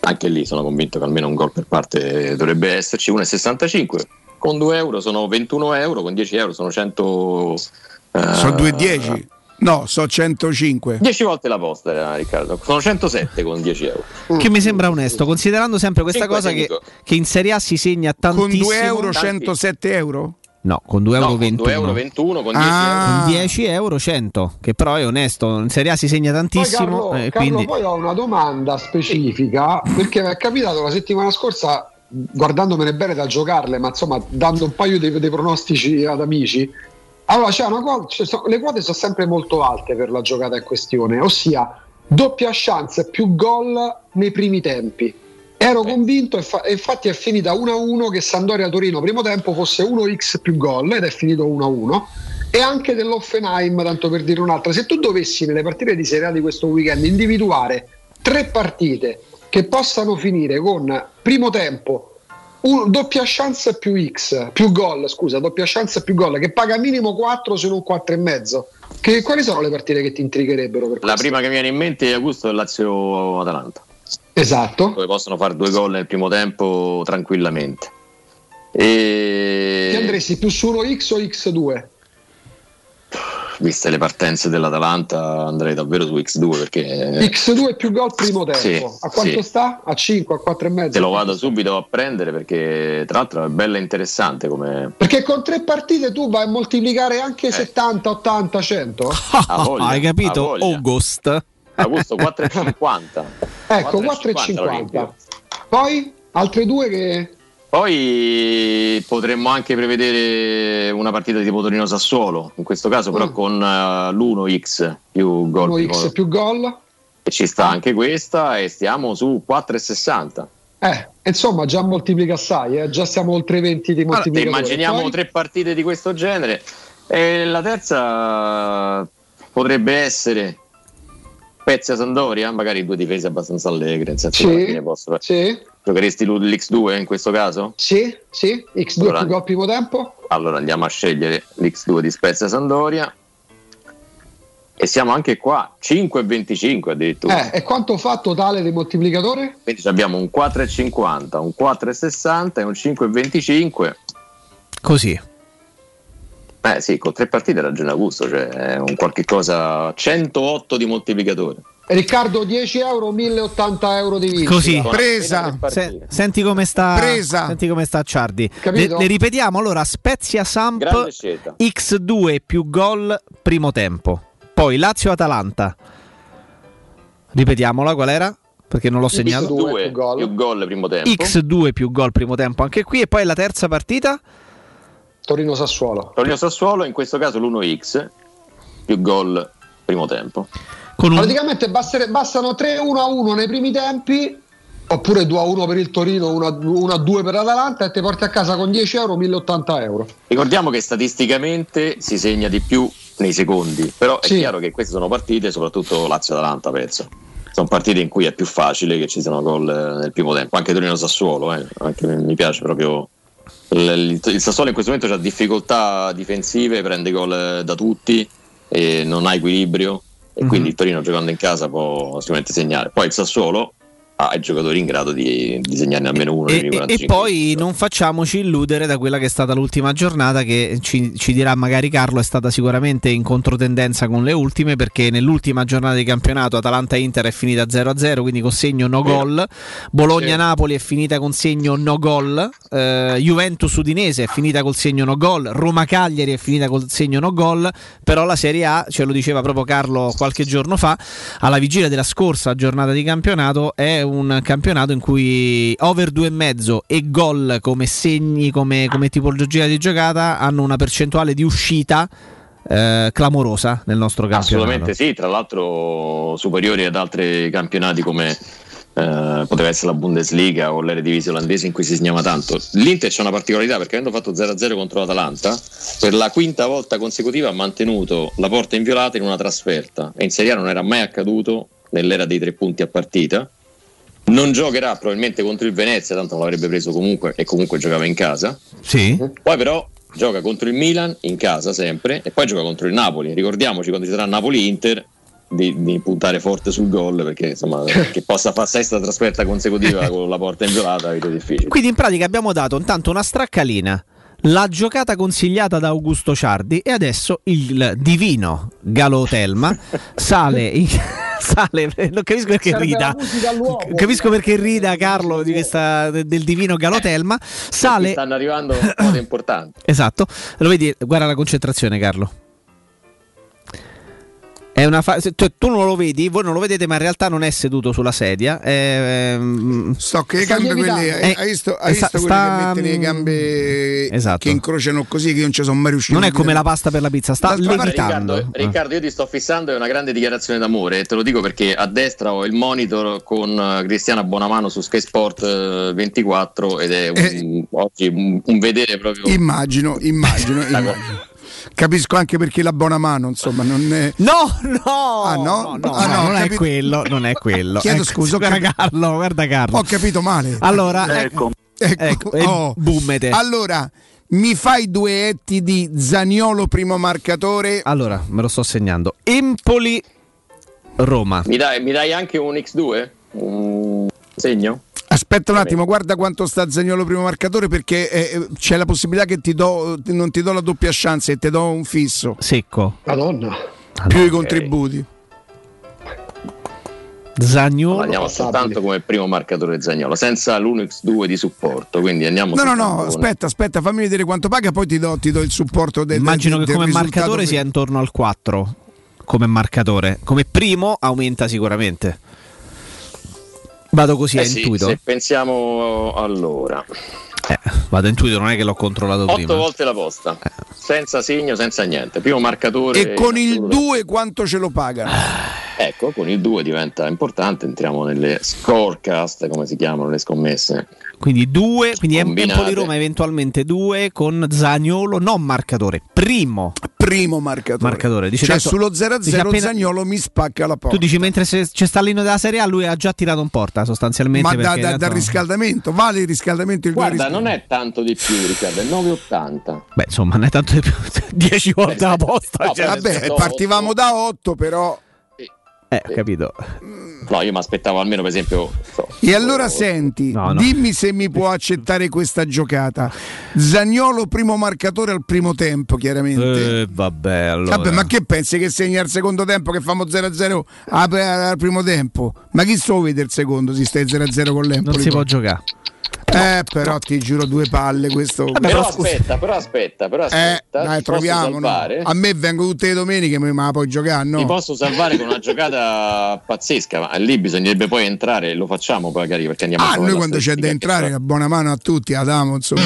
Anche lì sono convinto che almeno un gol per parte dovrebbe esserci, 1,65. Con 2 euro sono 21 euro, con 10 euro sono 100. eh,
So 2,10. No, so 105.
10 volte la vostra, Riccardo. Sono 107 con 10 euro.
Che mi sembra onesto, considerando sempre questa cosa che, che in Serie A si segna tantissimo.
Con 2 euro,
Tanti.
107 euro?
No, con 2 euro
No, con
21.
2 euro 21 con 10
Ah.
euro.
Con 10 euro 100, che però è onesto. In Serie A si segna
Poi
tantissimo.
Carlo,
eh,
Carlo,
quindi...
poi ho una domanda specifica perché mi è capitato la settimana scorsa guardandomene bene da giocarle ma insomma dando un paio dei, dei pronostici ad amici allora c'è una cosa, sono- le quote sono sempre molto alte per la giocata in questione ossia doppia chance più gol nei primi tempi ero convinto e, fa- infatti è finita 1-1 che Sandoria-Torino primo tempo fosse 1x più gol ed è finito 1-1 e anche dell'Offenheim, tanto per dire un'altra. Se tu dovessi nelle partite di Serie A di questo weekend individuare tre partite che possano finire con primo tempo un- doppia chance più X più gol, scusa, doppia chance più gol che paga minimo 4 se non 4 e mezzo. Che, quali sono le partite che ti intrigherebbero per
La prima che mi viene in mente è Augusto e Lazio-Atalanta.
Esatto.
Dove possono fare due gol nel primo tempo tranquillamente. E...
Ti andresti più su 1x o x2?
Viste le partenze dell'Atalanta andrei davvero su X2 perché
X2 più gol primo tempo.
Sì,
a quanto
sì.
sta? A 5, a 4 e mezzo?
te lo vado subito a prendere perché tra l'altro è bella e interessante come
Perché con tre partite tu vai a moltiplicare anche 70, 80, 100?
Ha voglia,
Hai capito? August.
Augusto 4,50
Ecco,
4,50
4,50. Poi altre due che...
Poi potremmo anche prevedere una partita tipo Torino-Sassuolo, in questo caso però con eh, l'1x più gol.
1x più gol.
E ci sta anche questa e stiamo su 4,60.
Eh, insomma, già moltiplica assai, eh, già siamo oltre 20 di
Allora,
moltiplicatori.
immaginiamo
Poi-
tre partite di questo genere e la terza potrebbe essere Spezia Sandoria, magari due difese abbastanza allegre, nel senso
Sì,
che alla fine possono-
sì.
Giocheresti l'X2 in questo caso?
Sì, sì, X2
Allora-
più gol primo tempo.
Allora andiamo a scegliere l'X2 di Spezia Sandoria. E siamo anche qua, 5,25 addirittura.
Eh, e quanto fa totale di moltiplicatore?
Quindi abbiamo un 4,50, un 4,60 e un 5,25.
Così.
Eh sì, con tre partite ragiona gusto, cioè un qualche cosa 108 di moltiplicatore.
Riccardo 10 euro, 1080 euro di vincita.
Così,
Presa.
Se- senti come sta
Presa.
Senti come sta Ciardi. Le,
Capito?
le ripetiamo allora Spezia Samp
Grande scelta.
X2 più gol primo tempo. Poi Lazio Atalanta. Ripetiamola qual era? Perché non l'ho segnato.
X2
Due
più gol.
più gol primo tempo.
X2 più gol primo tempo anche qui e poi la terza partita
Torino Sassuolo.
Torino Sassuolo, in questo caso l'1x più gol primo tempo.
con un
Praticamente bastere- bastano 3-1 a 1 nei primi tempi, oppure 2 a 1 per il Torino, 1 a 2 per l'Atalanta e ti porti a casa con 10 euro 1080 euro.
Ricordiamo che statisticamente si segna di più nei secondi, però è
Sì.
chiaro che queste sono partite, soprattutto Lazio-Atalanta, penso. sono partite in cui è più facile che ci siano gol eh, nel primo tempo. Anche Torino Sassuolo, eh, anche mi piace proprio. Il, Sassuolo in questo momento ha difficoltà difensive, prende gol da tutti e non ha equilibrio. E
Mhm.
quindi il Torino giocando in casa può sicuramente segnare. Poi il Sassuolo ha i giocatori in grado di, di segnarne almeno uno
E, e-
45.
e poi non facciamoci illudere da quella che è stata l'ultima giornata, che ci, ci dirà magari Carlo, è stata sicuramente in controtendenza con le ultime, perché nell'ultima giornata di campionato Atalanta-Inter è finita 0-0, quindi con segno no gol. Bologna-Napoli è finita con segno no gol. Eh, Juventus-Udinese è finita col segno no gol. Roma-Cagliari è finita col segno no gol. Però la Serie A, ce lo diceva proprio Carlo qualche giorno fa, alla vigilia della scorsa giornata di campionato, è un campionato in cui over 2,5 e gol come segni, come, come tipologia di giocata hanno una percentuale di uscita eh, clamorosa nel nostro campionato.
Assolutamente sì, tra l'altro superiori ad altri campionati come eh, poteva essere la Bundesliga o l'Eredivisie olandese in cui si segnava tanto. L'Inter c'è una particolarità perché avendo fatto 0-0 contro l'Atalanta, per la quinta volta consecutiva ha mantenuto la porta inviolata in una trasferta e in Serie A non era mai accaduto nell'era dei tre punti a partita. Non giocherà probabilmente contro il Venezia, tanto l'avrebbe preso comunque e comunque giocava in casa.
Sì.
Poi però gioca contro il Milan in casa sempre e poi gioca contro il Napoli. Ricordiamoci quando ci sarà Napoli-Inter di, di puntare forte sul gol perché insomma che possa fare sesta trasferta consecutiva con la porta inviolata è difficile.
Quindi in pratica abbiamo dato intanto una straccalina, la giocata consigliata da Augusto Ciardi e adesso il divino Galo Telma sale, in- sale non capisco perché
Serve
rida. Capisco perché rida Carlo di questa, del divino Galo Telma. Sale
Stanno arrivando cose importanti.
Esatto, lo vedi, guarda la concentrazione Carlo. È una fa- se- tu, tu non lo vedi, voi non lo vedete, ma in realtà non è seduto sulla sedia. È, ehm,
Sto che le gambe quelle, hai, hai visto, hai
eh, sta-
visto quelle
sta-
che mettono le gambe
Esatto.
che incrociano così che io non ci sono mai riuscito.
non è come la pasta per la pizza, sta levitando.
Riccardo, Riccardo, io ti sto fissando, è una grande dichiarazione d'amore. Te lo dico perché a destra ho il monitor con eh, Cristiana Bonamano su Sky Sport eh, 24 ed è un, oggi un, un vedere proprio.
Immagino, immagino, immagino. Capisco anche perché la buona mano, insomma, non è.
No, no!
Ah, no?
No,
Ah,
no,
no,
non
ho
è quello, non è quello.
Chiedo
Ecco,
scusa,
guarda
capi-
Carlo, guarda Carlo.
Ho capito male.
Allora,
ecco.
ecco, e
oh.
bummete.
Allora, mi fai due etti di Zaniolo primo marcatore?
Allora, me lo sto segnando. Empoli Roma.
Mi dai, mi dai anche un X2? Un segno?
Aspetta un attimo, guarda quanto sta Zagnolo primo marcatore perché eh, c'è la possibilità che ti do, non ti do la doppia chance e ti do un fisso.
Secco.
Madonna.
Più i contributi.
Zagnolo.
Andiamo soltanto come primo marcatore Zagnolo, senza l'1x2 di supporto. Quindi andiamo
No, no, no,
con-
aspetta, aspetta, fammi vedere quanto paga, poi ti do, ti do il supporto del
Immagino
del-
che
del
come marcatore
per-
sia intorno al 4 come marcatore. Come primo aumenta sicuramente. Vado così
Eh
a
sì,
intuito.
se pensiamo allora,
Eh, vado intuito, non è che l'ho controllato
otto
prima.
volte la posta, senza segno, senza niente. Primo marcatore.
E con il
assoluto.
2 quanto ce lo pagano?
Ecco, con il 2 diventa importante, entriamo nelle scorecast, come si chiamano le scommesse.
Quindi due, quindi
Combinate.
Empoli Roma eventualmente due con Zagnolo, non marcatore, primo
Primo marcatore.
marcatore. Dice,
cioè
tanto-
sullo 0-0
dice appena-
Zagnolo mi spacca la porta.
Tu dici mentre se- c'è sta l'inno della Serie A, lui ha già tirato in porta sostanzialmente.
Ma da, da-
tanto-
dal riscaldamento, vale il riscaldamento il
Guarda,
riscaldamento?
non è tanto di più, Riccardo, è 9,80.
Beh, insomma, non è tanto di più. 10 volte la posta.
No,
cioè,
Vabbè, partivamo da 8 però.
Eh, ho capito.
No, io mi aspettavo almeno, per esempio. so,
E allora senti,
No, no.
dimmi se mi può accettare questa giocata. Zagnolo primo marcatore al primo tempo, chiaramente.
Eh, vabbè, allora.
Vabbè, ma che pensi che segna al secondo tempo che famo 0-0 al, al primo tempo? Ma chi sto a vedere il secondo si stai 0-0 con l'Empoli?
non si può giocare.
Eh, però ti giuro due palle questo.
Vabbè,
Però
però scusa.
aspetta, però aspetta, però
eh,
aspetta.
dai,
ti posso
troviamo. no? A me vengo tutte le domeniche, ma la puoi giocare, no?
Ti posso salvare con una giocata pazzesca, ma lì bisognerebbe poi entrare, lo facciamo poi magari perché andiamo a
Ah,
trovare
noi quando c'è da entrare, la buona mano a tutti, la damo, insomma.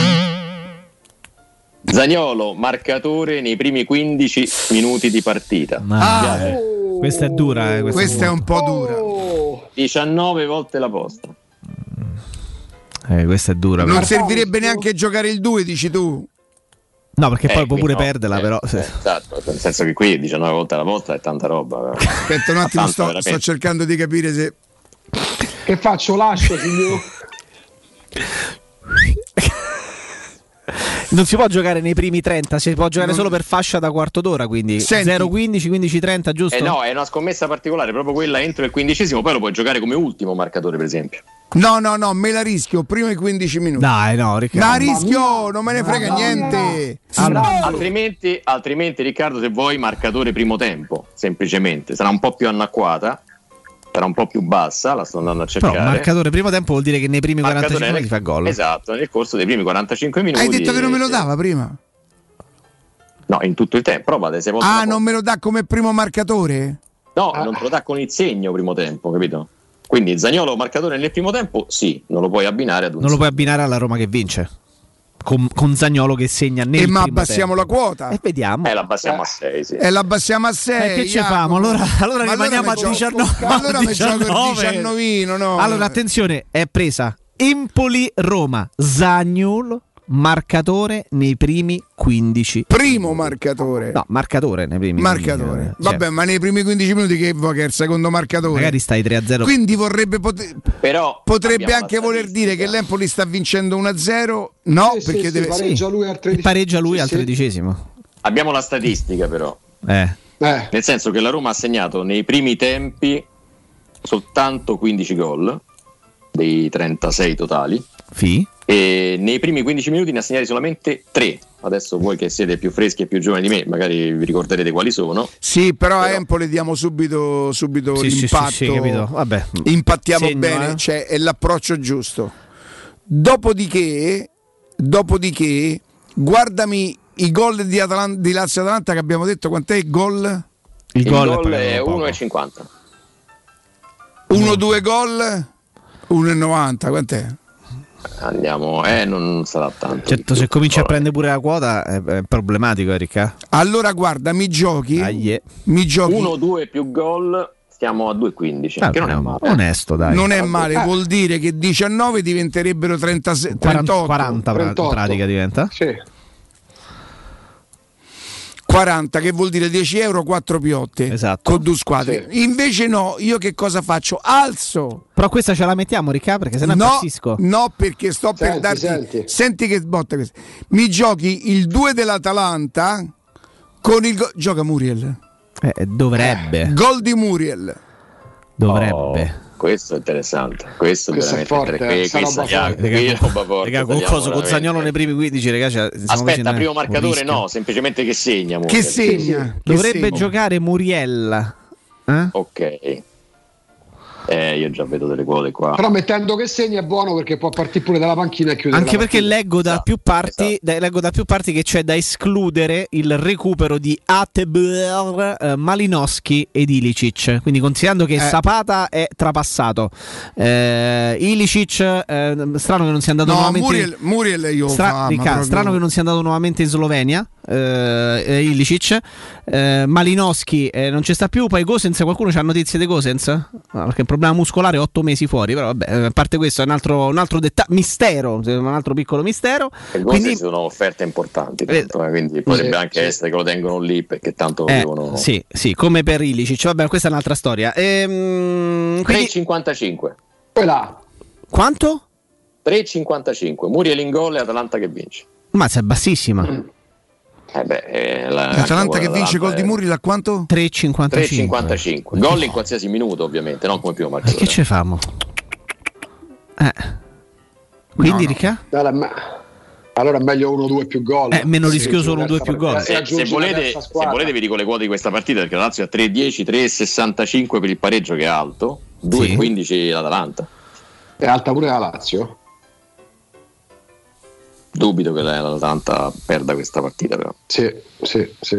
Zagnolo, marcatore nei primi 15 minuti di partita.
Ah,
Piace?
Questa è dura. Eh, questa,
Questa è un po' dura.
19 volte la posta.
Eh, questa è dura.
Non
però.
servirebbe neanche giocare il 2, dici tu.
No, perché
Eh,
poi può pure
no.
perderla,
Eh,
però.
eh, esatto, nel senso che qui 19 volte alla volta è tanta roba.
Aspetta un attimo,
Tanto,
sto, sto cercando di capire se.
Che faccio? Lascio, signor.
Non si può giocare nei primi 30, si può giocare
Non-
solo per fascia da quarto d'ora, quindi
Senti.
0-15, 15-30, giusto?
Eh no, è una scommessa particolare, proprio quella entro il quindicesimo, poi lo puoi giocare come ultimo marcatore, per esempio.
No, no, no, me la rischio prima i 15 minuti.
Dai, no, Riccardo.
Ma rischio, non me ne frega niente.
altrimenti, altrimenti, Riccardo, se vuoi marcatore primo tempo, semplicemente sarà un po' più anacquata, sarà un po' più bassa, la sto andando a
Però
cercare.
marcatore primo tempo vuol dire che nei primi 45
Marcatore
minuti fa gol.
Esatto, nel corso dei primi 45 minuti.
Hai detto che non me lo
eh,
dava prima?
No, in tutto il tempo, provate sei volte
Ah, non me lo dà come primo marcatore?
No, non te lo dà con il segno primo tempo, capito? Quindi Zagnolo marcatore nel primo tempo, sì, non lo puoi abbinare ad un
Non lo puoi abbinare alla Roma che vince. Con, con Zagnolo che segna nel
E ma abbassiamo
tempo.
la quota?
E vediamo.
Eh, la abbassiamo a 6, sì.
E la abbassiamo a 6.
Eh, che ci famo? Allora, allora rimaniamo a 19.
Allora mi gioco il
19.
19, no?
Allora, attenzione, è presa Empoli-Roma. Zagnolo, marcatore nei primi 15.
Primo marcatore.
No, marcatore nei primi
Marcatore.
15. Cioè,
Vabbè, ma nei primi 15 minuti che vuoi che è il secondo marcatore?
magari stai 3-0.
Quindi vorrebbe poter-
Però
potrebbe anche voler dire che l'Empoli sta vincendo 1-0? No,
Sì, sì,
perché
sì,
deve
pareggia lui al 13.
pareggia lui
Sì,
al
sì.
tredicesimo.
Abbiamo la statistica però,
Eh.
Eh,
nel senso che la Roma ha segnato nei primi tempi soltanto 15 gol dei 36 totali
Fi?
E nei primi 15 minuti ne ha segnati solamente 3. Adesso voi che siete più freschi e più giovani di me, magari vi ricorderete quali sono.
Sì, però a Empoli diamo subito, subito
Sì, sì, sì,
l'impatto.
sì, capito. Vabbè.
Impattiamo
Segno,
bene,
eh.
cioè è l'approccio giusto. Dopodiché, dopodiché guardami i gol di, Atalan- di Lazio Atalanta che abbiamo detto quant'è il gol?
Il,
Il
gol,
gol
è
è
poco.
1,50.
1-2 gol, 1,90, quant'è?
Andiamo, eh, non sarà tanto.
Certo, se cominci a prendere pure la quota è, è problematico, Erika.
Allora guarda, mi giochi,
Aie.
mi giochi
1-2 più gol, stiamo a 2,15.
Ah,
che non è male.
Onesto, dai.
non è male, vuol dire che 19 diventerebbero 36,
40,
38.
40 pra- in
38.
pratica diventa.
sì.
40 che vuol dire 10 euro 4 piotte
Esatto.
con due squadre invece no io che cosa faccio alzo
Però questa ce la mettiamo, Ricca, perché sennò
no,
impazzisco.
no perché sto per
Senti,
darti
senti.
senti che botta questa mi giochi il 2 dell'Atalanta con il go- gioca Muriel
Eh, dovrebbe.
gol di Muriel
Dovrebbe.
Oh, questo è interessante. Questo,
Questo è
veramente
forte, eh,
qui- questa-
roba forte.
qui roba forte,
Raga, con cosa? Con. Zagnolo nei primi 15, raga. cioè,
Aspetta,
ne-
primo marcatore no, semplicemente che segna.
che segna Che
Dovrebbe
segna?
giocare Muriel. Eh?
Ok. Eh, io già vedo delle quote qua.
Però mettendo che segna è buono perché può partire pure dalla panchina e chiudere.
Anche
la
perché leggo da,
Esatto,
più parti,
esatto.
da- leggo da più parti che c'è da escludere il recupero di Atebr, eh, Malinowski ed Ilicic. Quindi considerando che
Eh.
Sapata è trapassato, eh, Ilicic, eh, strano che non sia andato
no
nuovamente.
Muriel, Muriel io
Stra- Ricca, strano che non sia andato nuovamente in Slovenia. Eh, Ilicic, eh, Malinowski eh, non ci sta più. Poi Gosens, qualcuno ha notizie di Gosens? No, perché è un problema muscolare, otto mesi fuori. Però vabbè, eh, a parte questo, è un altro, un altro dettaglio, mistero, un altro piccolo mistero.
E
Quindi,
sono offerte importanti, tanto, eh, quindi potrebbe anche essere che lo tengono lì perché tanto
eh,
devono.
sì, sì, come per Ilicic. Vabbè, questa è un'altra storia. Ehm, quindi-
3,55.
Poi là,
quanto?
3,55. Muriel in gol e Atalanta che vince.
Mazza, è bassissima.
Eh beh, eh, la-
L'Atalanta
anche
che vince gol di
l'Atalanta
Muriel a quanto?
3,55.
è 3,55. Gol in qualsiasi minuto, ovviamente, non come primo
E che
marcatore.
ci famo? Eh. Quindi, Ricca?
allora, ma- allora è meglio 1-2 più gol.
Eh, meno
Sì,
rischioso
terza
1-2 più gol.
Se
Se, se volete, se volete vi dico le quote di questa partita perché la Lazio ha 3,10, 3,65 per il pareggio che è alto, 2,15 l'Atalanta.
È alta pure la Lazio.
Dubito che la- l'Atalanta perda questa partita però.
Sì, sì, sì.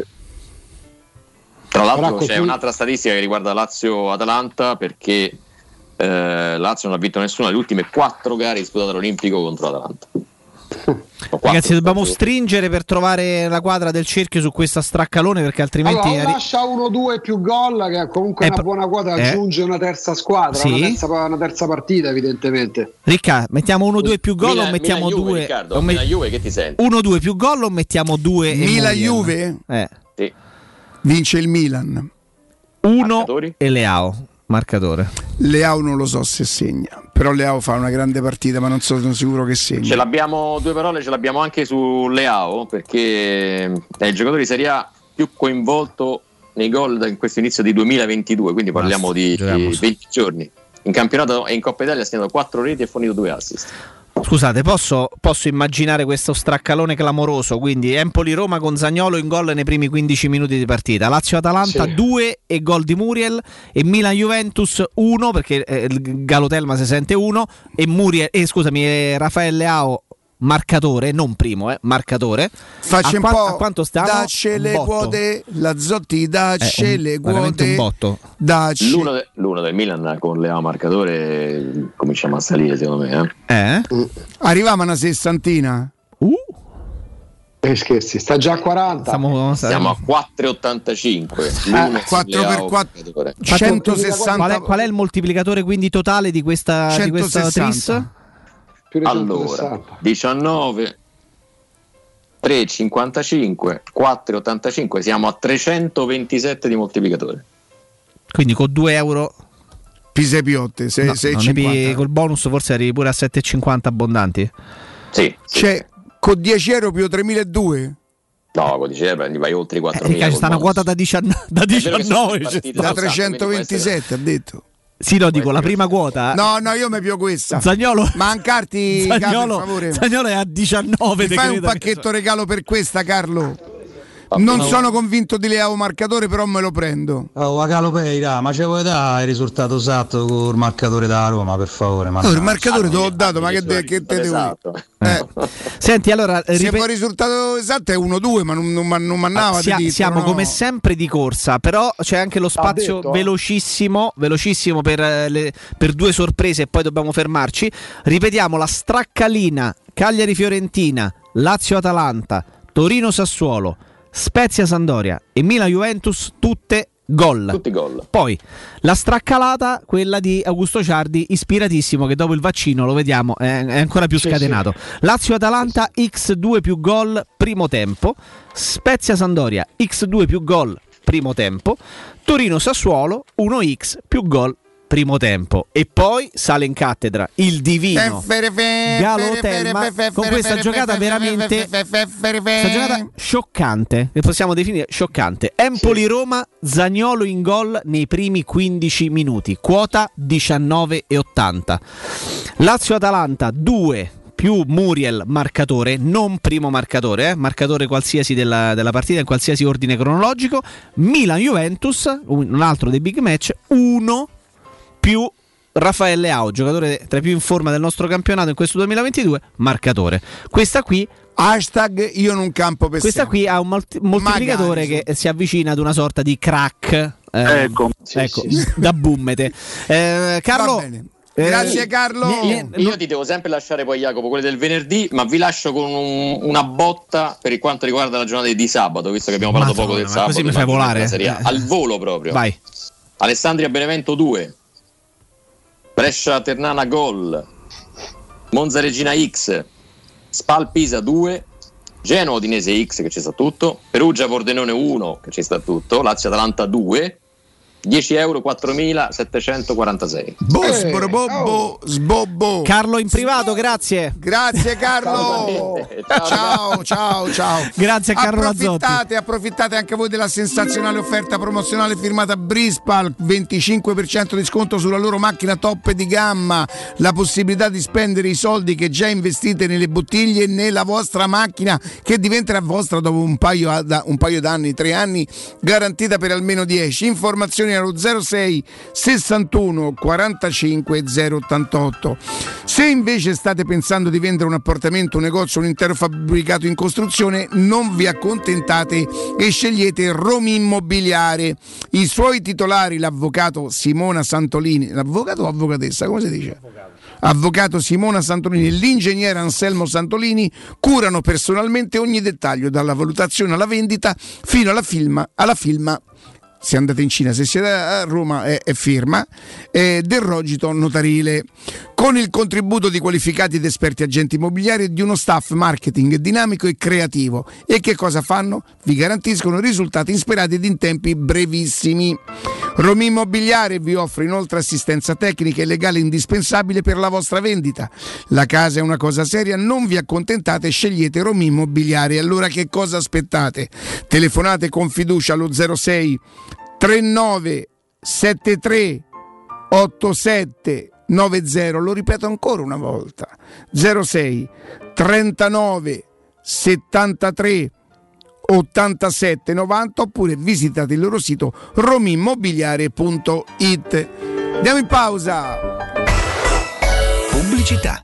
Tra l'altro c'è un'altra statistica che riguarda Lazio-Atalanta perché eh, Lazio non ha vinto nessuna delle ultime quattro gare disputate all'Olimpico contro l'Atalanta.
Ragazzi, dobbiamo stringere per trovare la quadra del cerchio su questa straccalone perché altrimenti.
Allora, lascia 1-2 più gol, che è comunque
Eh,
una buona quota,
eh.
aggiunge una terza squadra,
Sì.
una, terza, una terza partita, evidentemente.
Ricca, mettiamo 1-2 più gol
Milan-
o mettiamo
Milan Juve,
2?
Riccardo,
o me-
Milan Juve, che ti senti?
1-2 più gol o mettiamo 2
Milan Juve?
Eh.
Sì.
Vince il Milan.
1 e Leao, marcatore.
Leao non lo so se segna, però Leao fa una grande partita, ma non sono sicuro che segni.
Ce l'abbiamo, due parole, ce l'abbiamo anche su Leao perché è il giocatore di Serie A più coinvolto nei gol in questo inizio di 2022, quindi parliamo
Basta,
di
su.
20 giorni. In campionato e in Coppa Italia ha segnato 4 reti e fornito 2 assist.
Scusate, posso, posso immaginare questo straccalone clamoroso? Quindi Empoli-Roma con Zagnolo in gol nei primi 15 minuti di partita. Lazio-Atalanta
Sì.
2 e gol di Muriel. E Milan-Juventus 1 perché eh, Galotelma si sente 1. E Muriel, eh, scusami, Raffaele Leao marcatore, non primo, eh, marcatore.
Facci un
qua-
po'.
a quanto stiamo?
Dacci
Un
le
botto.
quote, la Zotti, dacci
Eh, un-
le
veramente un
quote.
botto.
Dacci.
L'uno, de- l'uno del Milan con Leao marcatore cominciamo a salire secondo me. Eh?
Eh?
Arriviamo a una sessantina.
Eh, scherzi, sta già a 40.
Stiamo,
Siamo a 4,85. L'uno
Eh, 4 per
Leao
4.
marcatore.
160
Qual è, qual è il moltiplicatore quindi totale di questa, di questa
160.
tris?
Allora,
160.
19 3,55 4,85 siamo a 327 di moltiplicatore.
Quindi con 2 euro
Pisa Piotte, se,
No,
se
non ne pi- col bonus forse arrivi pure a 7,50 abbondanti.
Sì,
Cioè, con 10 euro più 3.200?
No, con 10 euro vai oltre i 4.000.
Eh, sta una quota da 19. Da
È vero che sono
19
tre
ci
partite
sta.
Da
passate, quindi può
327 ha detto.
Sì, no, dico la prima quota.
No, no, io mi pio questa.
Zagnolo,
Mancarti, Carlo,
Zagnolo,
per favore.
Zagnolo è a 19.
Mi
te
fai un pacchetto regalo per questa, Carlo? Non sono convinto di Leao marcatore, però me lo prendo.
Oh, la Calopeira, ma ce vuoi dare il risultato esatto col marcatore da Roma, per favore? Ma
Oh, il marcatore te l'ho dato, ma che, de- che te devo
Esatto.
dire? Eh,
Senti, allora,
se
ripe-
poi il risultato esatto è 1-2, ma non, non, non mannava
sia-
di
siamo
no.
come sempre di corsa, però c'è anche lo spazio
detto, eh.
velocissimo, velocissimo per, eh, le- per due sorprese e poi dobbiamo fermarci. Ripetiamo la straccalina Cagliari-Fiorentina, Lazio-Atalanta, Torino-Sassuolo, Spezia-Sandoria e Milan-Juventus tutte gol.
Tutti gol.
Poi la straccalata, quella di Augusto Ciardi, ispiratissimo, che dopo il vaccino lo vediamo, è, è ancora più scatenato. Lazio-Atalanta, X2 più gol, primo tempo. Spezia-Sandoria, X2 più gol, primo tempo. Torino-Sassuolo, 1X più gol, primo tempo. E poi sale in cattedra il divino. Galo Telma con questa giocata veramente questa giocata scioccante che possiamo definire scioccante Empoli-Roma Zagnolo in gol nei primi 15 minuti quota 19,80 Lazio-Atalanta 2 più Muriel marcatore, non primo marcatore, eh, marcatore qualsiasi della, della partita in qualsiasi ordine cronologico. Milan-Juventus, un un altro dei big match, 1 più Raffaele Leao, giocatore tra i più in forma del nostro campionato in questo 2022, marcatore. Questa qui
Hashtag io non campo per
questa
sempre.
qui ha un molti- moltiplicatore
Magari,
che si avvicina ad una sorta di crack. eh,
Ecco.
ecco, da bummete. Eh, Carlo,
Va bene.
eh,
Grazie Carlo.
Io ti devo sempre lasciare poi Jacopo quelle del venerdì, ma vi lascio con un- una botta per quanto riguarda la giornata di sabato, visto che abbiamo parlato
Madonna,
poco del sabato.
così mi fai volare? Eh.
Al volo proprio.
vai.
Alessandria Benevento 2, Brescia Ternana Gol, Monza Regina X, Spal Pisa 2, Genoa Udinese X che ci sta tutto, Perugia Pordenone 1 che ci sta tutto, Lazio Atalanta 2, 10 euro 4.746.
Bo,
Eh,
sborobobbo, sbobbo.
Carlo in privato, grazie.
Grazie Carlo. Ciao, ciao, ciao.
Grazie a Carlo.
Approfittate, approfittate anche voi della sensazionale offerta promozionale firmata Brispal, 25% di sconto sulla loro macchina top di gamma, la possibilità di spendere i soldi che già investite nelle bottiglie nella vostra macchina che diventerà vostra dopo un paio, un paio d'anni, tre anni, garantita per almeno 10. Informazioni allo 06 61 45 088. Se invece state pensando di vendere un appartamento, un negozio, un intero fabbricato in costruzione, non vi accontentate e scegliete Romi Immobiliare. I suoi titolari, l'avvocato Simona Santolini, l'avvocato o avvocatessa, come si dice? avvocato Simona Santolini e l'ingegnere Anselmo Santolini curano personalmente ogni dettaglio, dalla valutazione alla vendita fino alla firma, alla firma se andate in Cina, se siete a Roma è, è firma, eh, del rogito notarile, con il contributo di qualificati ed esperti agenti immobiliari e di uno staff marketing dinamico e creativo. E che cosa fanno? Vi garantiscono risultati insperati ed in tempi brevissimi. Romi Immobiliare vi offre inoltre assistenza tecnica e legale indispensabile per la vostra vendita. La casa è una cosa seria, non vi accontentate, scegliete Romi Immobiliare. Allora che cosa aspettate? Telefonate con fiducia allo 06 39 73 87 90, lo ripeto ancora una volta, 06 39 73 87 90 oppure visitate il loro sito romimmobiliare.it. Andiamo in pausa.
Pubblicità.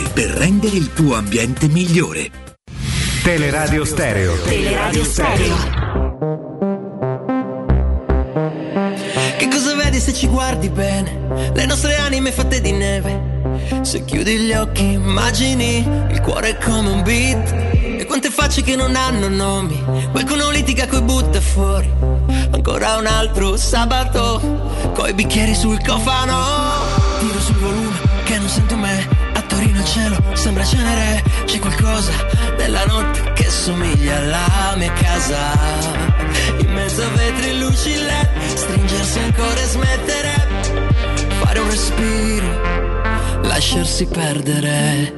per rendere il tuo ambiente migliore.
Teleradio Stereo.
Teleradio Stereo.
Che cosa vedi se ci guardi bene? Le nostre anime fatte di neve. Se chiudi gli occhi immagini il cuore come un beat. E quante facce che non hanno nomi. Qualcuno litiga coi butta fuori. Ancora un altro sabato. Coi bicchieri sul cofano. Tiro sul volume che non sento me. Cielo sembra cenere. C'è qualcosa nella notte che somiglia alla mia casa. In mezzo a vetri e luci LED. Stringersi ancora e smettere. Fare un respiro. Lasciarsi perdere.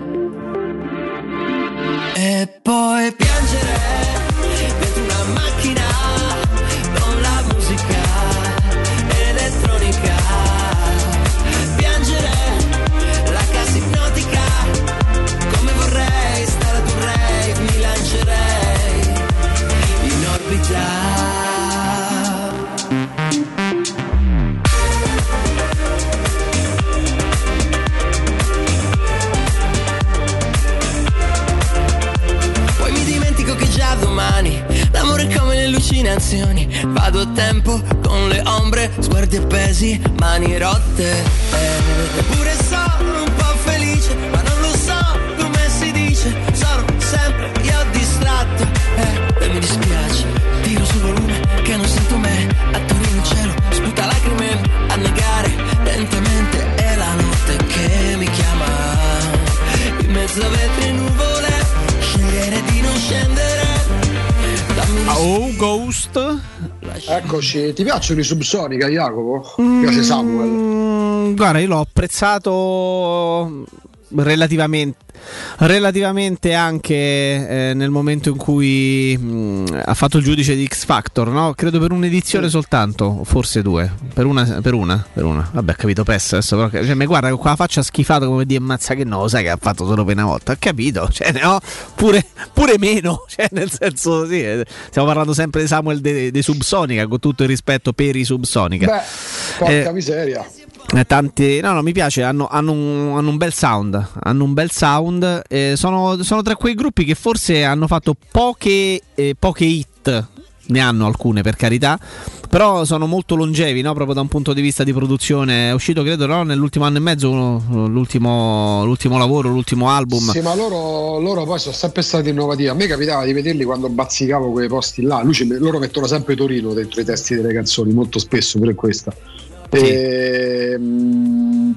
E poi piangere allucinazioni. Vado a tempo con le ombre, sguardi appesi, mani rotte. Eppure sono un po' felice, ma non lo so come si dice. Sono sempre io distratto. Eh, e mi dispiace, tiro sul volume che non sento me. A Torino il cielo sputa lacrime a negare lentamente. È la notte che mi chiama. In mezzo a vetri
Ghost.
Eccoci, ti piacciono i subsonica, Jacopo? Mi piace Samuel.
Mm, guarda, io l'ho apprezzato relativamente. Relativamente anche eh, nel momento in cui mh, ha fatto il giudice di X Factor, no? Credo per un'edizione soltanto, forse due. Per una, per una, per una. Vabbè, capito, PES adesso. Però, cioè, mi guarda con quella faccia schifata come di ammazza che no, sai che ha fatto solo per una volta. Ha capito? Cioè, no? Pure, pure meno. Cioè, nel senso, sì, eh, stiamo parlando sempre di Samuel dei de Subsonica, con tutto il rispetto per i Subsonica.
Beh, porca
Eh,
miseria.
Eh, Tanti, no, no, mi piace. Hanno, hanno un, hanno un bel sound. Hanno un bel sound. eh, sono, sono tra quei gruppi che forse hanno fatto poche, eh, poche hit. Ne hanno alcune per carità. Però sono molto longevi, no? proprio da un punto di vista di produzione. È uscito, credo, no? nell'ultimo anno e mezzo uno- l'ultimo, l'ultimo lavoro, l'ultimo album.
Sì, ma loro, loro poi sono sempre stati innovativi. A me capitava di vederli quando bazzicavo quei posti là. Lui loro mettono sempre Torino dentro i testi delle canzoni, molto spesso, pure in questa. Ehm,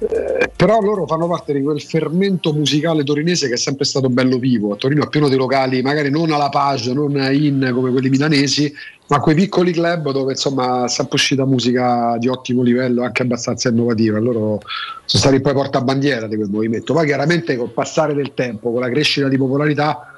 eh, però loro fanno parte di quel fermento musicale torinese che è sempre stato bello vivo. A Torino è pieno di locali, magari non alla page, non in come quelli milanesi, ma quei piccoli club dove insomma è sempre uscita musica di ottimo livello, anche abbastanza innovativa. Loro sono stati poi portabandiera di quel movimento. Poi chiaramente col passare del tempo, con la crescita di popolarità,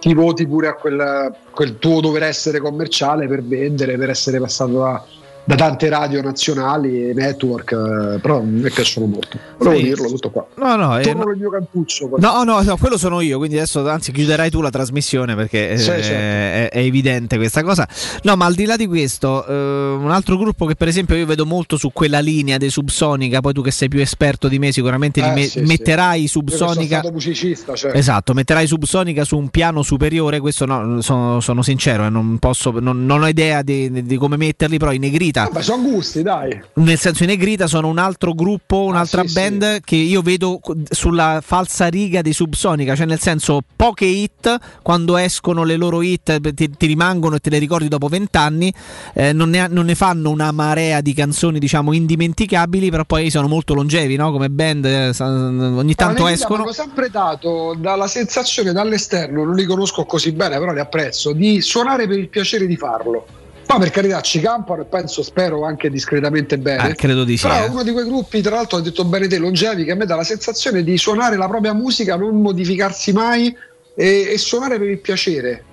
ti voti pure a quel, quel tuo dover essere commerciale per vendere, per essere passato da, da tante radio nazionali e network, eh, però mi piacciono molto. Volevo
Sì.
dirlo tutto qua.
No, no, eh, no.
mio campuccio. poi.
No, no, no, quello sono io, quindi adesso anzi chiuderai tu la trasmissione perché eh,
Sì, certo.
è, è evidente questa cosa. No, ma al di là di questo, eh, un altro gruppo che per esempio io vedo molto su quella linea dei Subsonica, poi tu che sei più esperto di me sicuramente li
Eh,
me-
sì, sì.
metterai i
Io che sono
Subsonica...
musicista, cioè.
Esatto, metterai Subsonica su un piano superiore, questo no, sono, sono sincero, eh, non, posso, non, non ho idea di, di come metterli, però i Negrita
Vabbè, sono gusti, dai.
nel senso i Negrita sono un altro gruppo, un'altra
Ah, sì,
band che io vedo sulla falsa riga di Subsonica, cioè nel senso poche hit, quando escono le loro hit ti, ti rimangono e te le ricordi dopo vent'anni, eh, non, non ne fanno una marea di canzoni diciamo indimenticabili, però poi sono molto longevi no? come band, eh, ogni tanto
Ma
escono.
Mi hanno sempre dato dalla sensazione dall'esterno, non li conosco così bene, però li apprezzo, di suonare per il piacere di farlo. Ma per carità ci campano e penso, spero anche discretamente bene.
Ah, credo di sì.
Però
eh.
uno di quei gruppi, tra l'altro, ha detto bene te, longevi, che a me dà la sensazione di suonare la propria musica, non modificarsi mai e, e suonare per il piacere.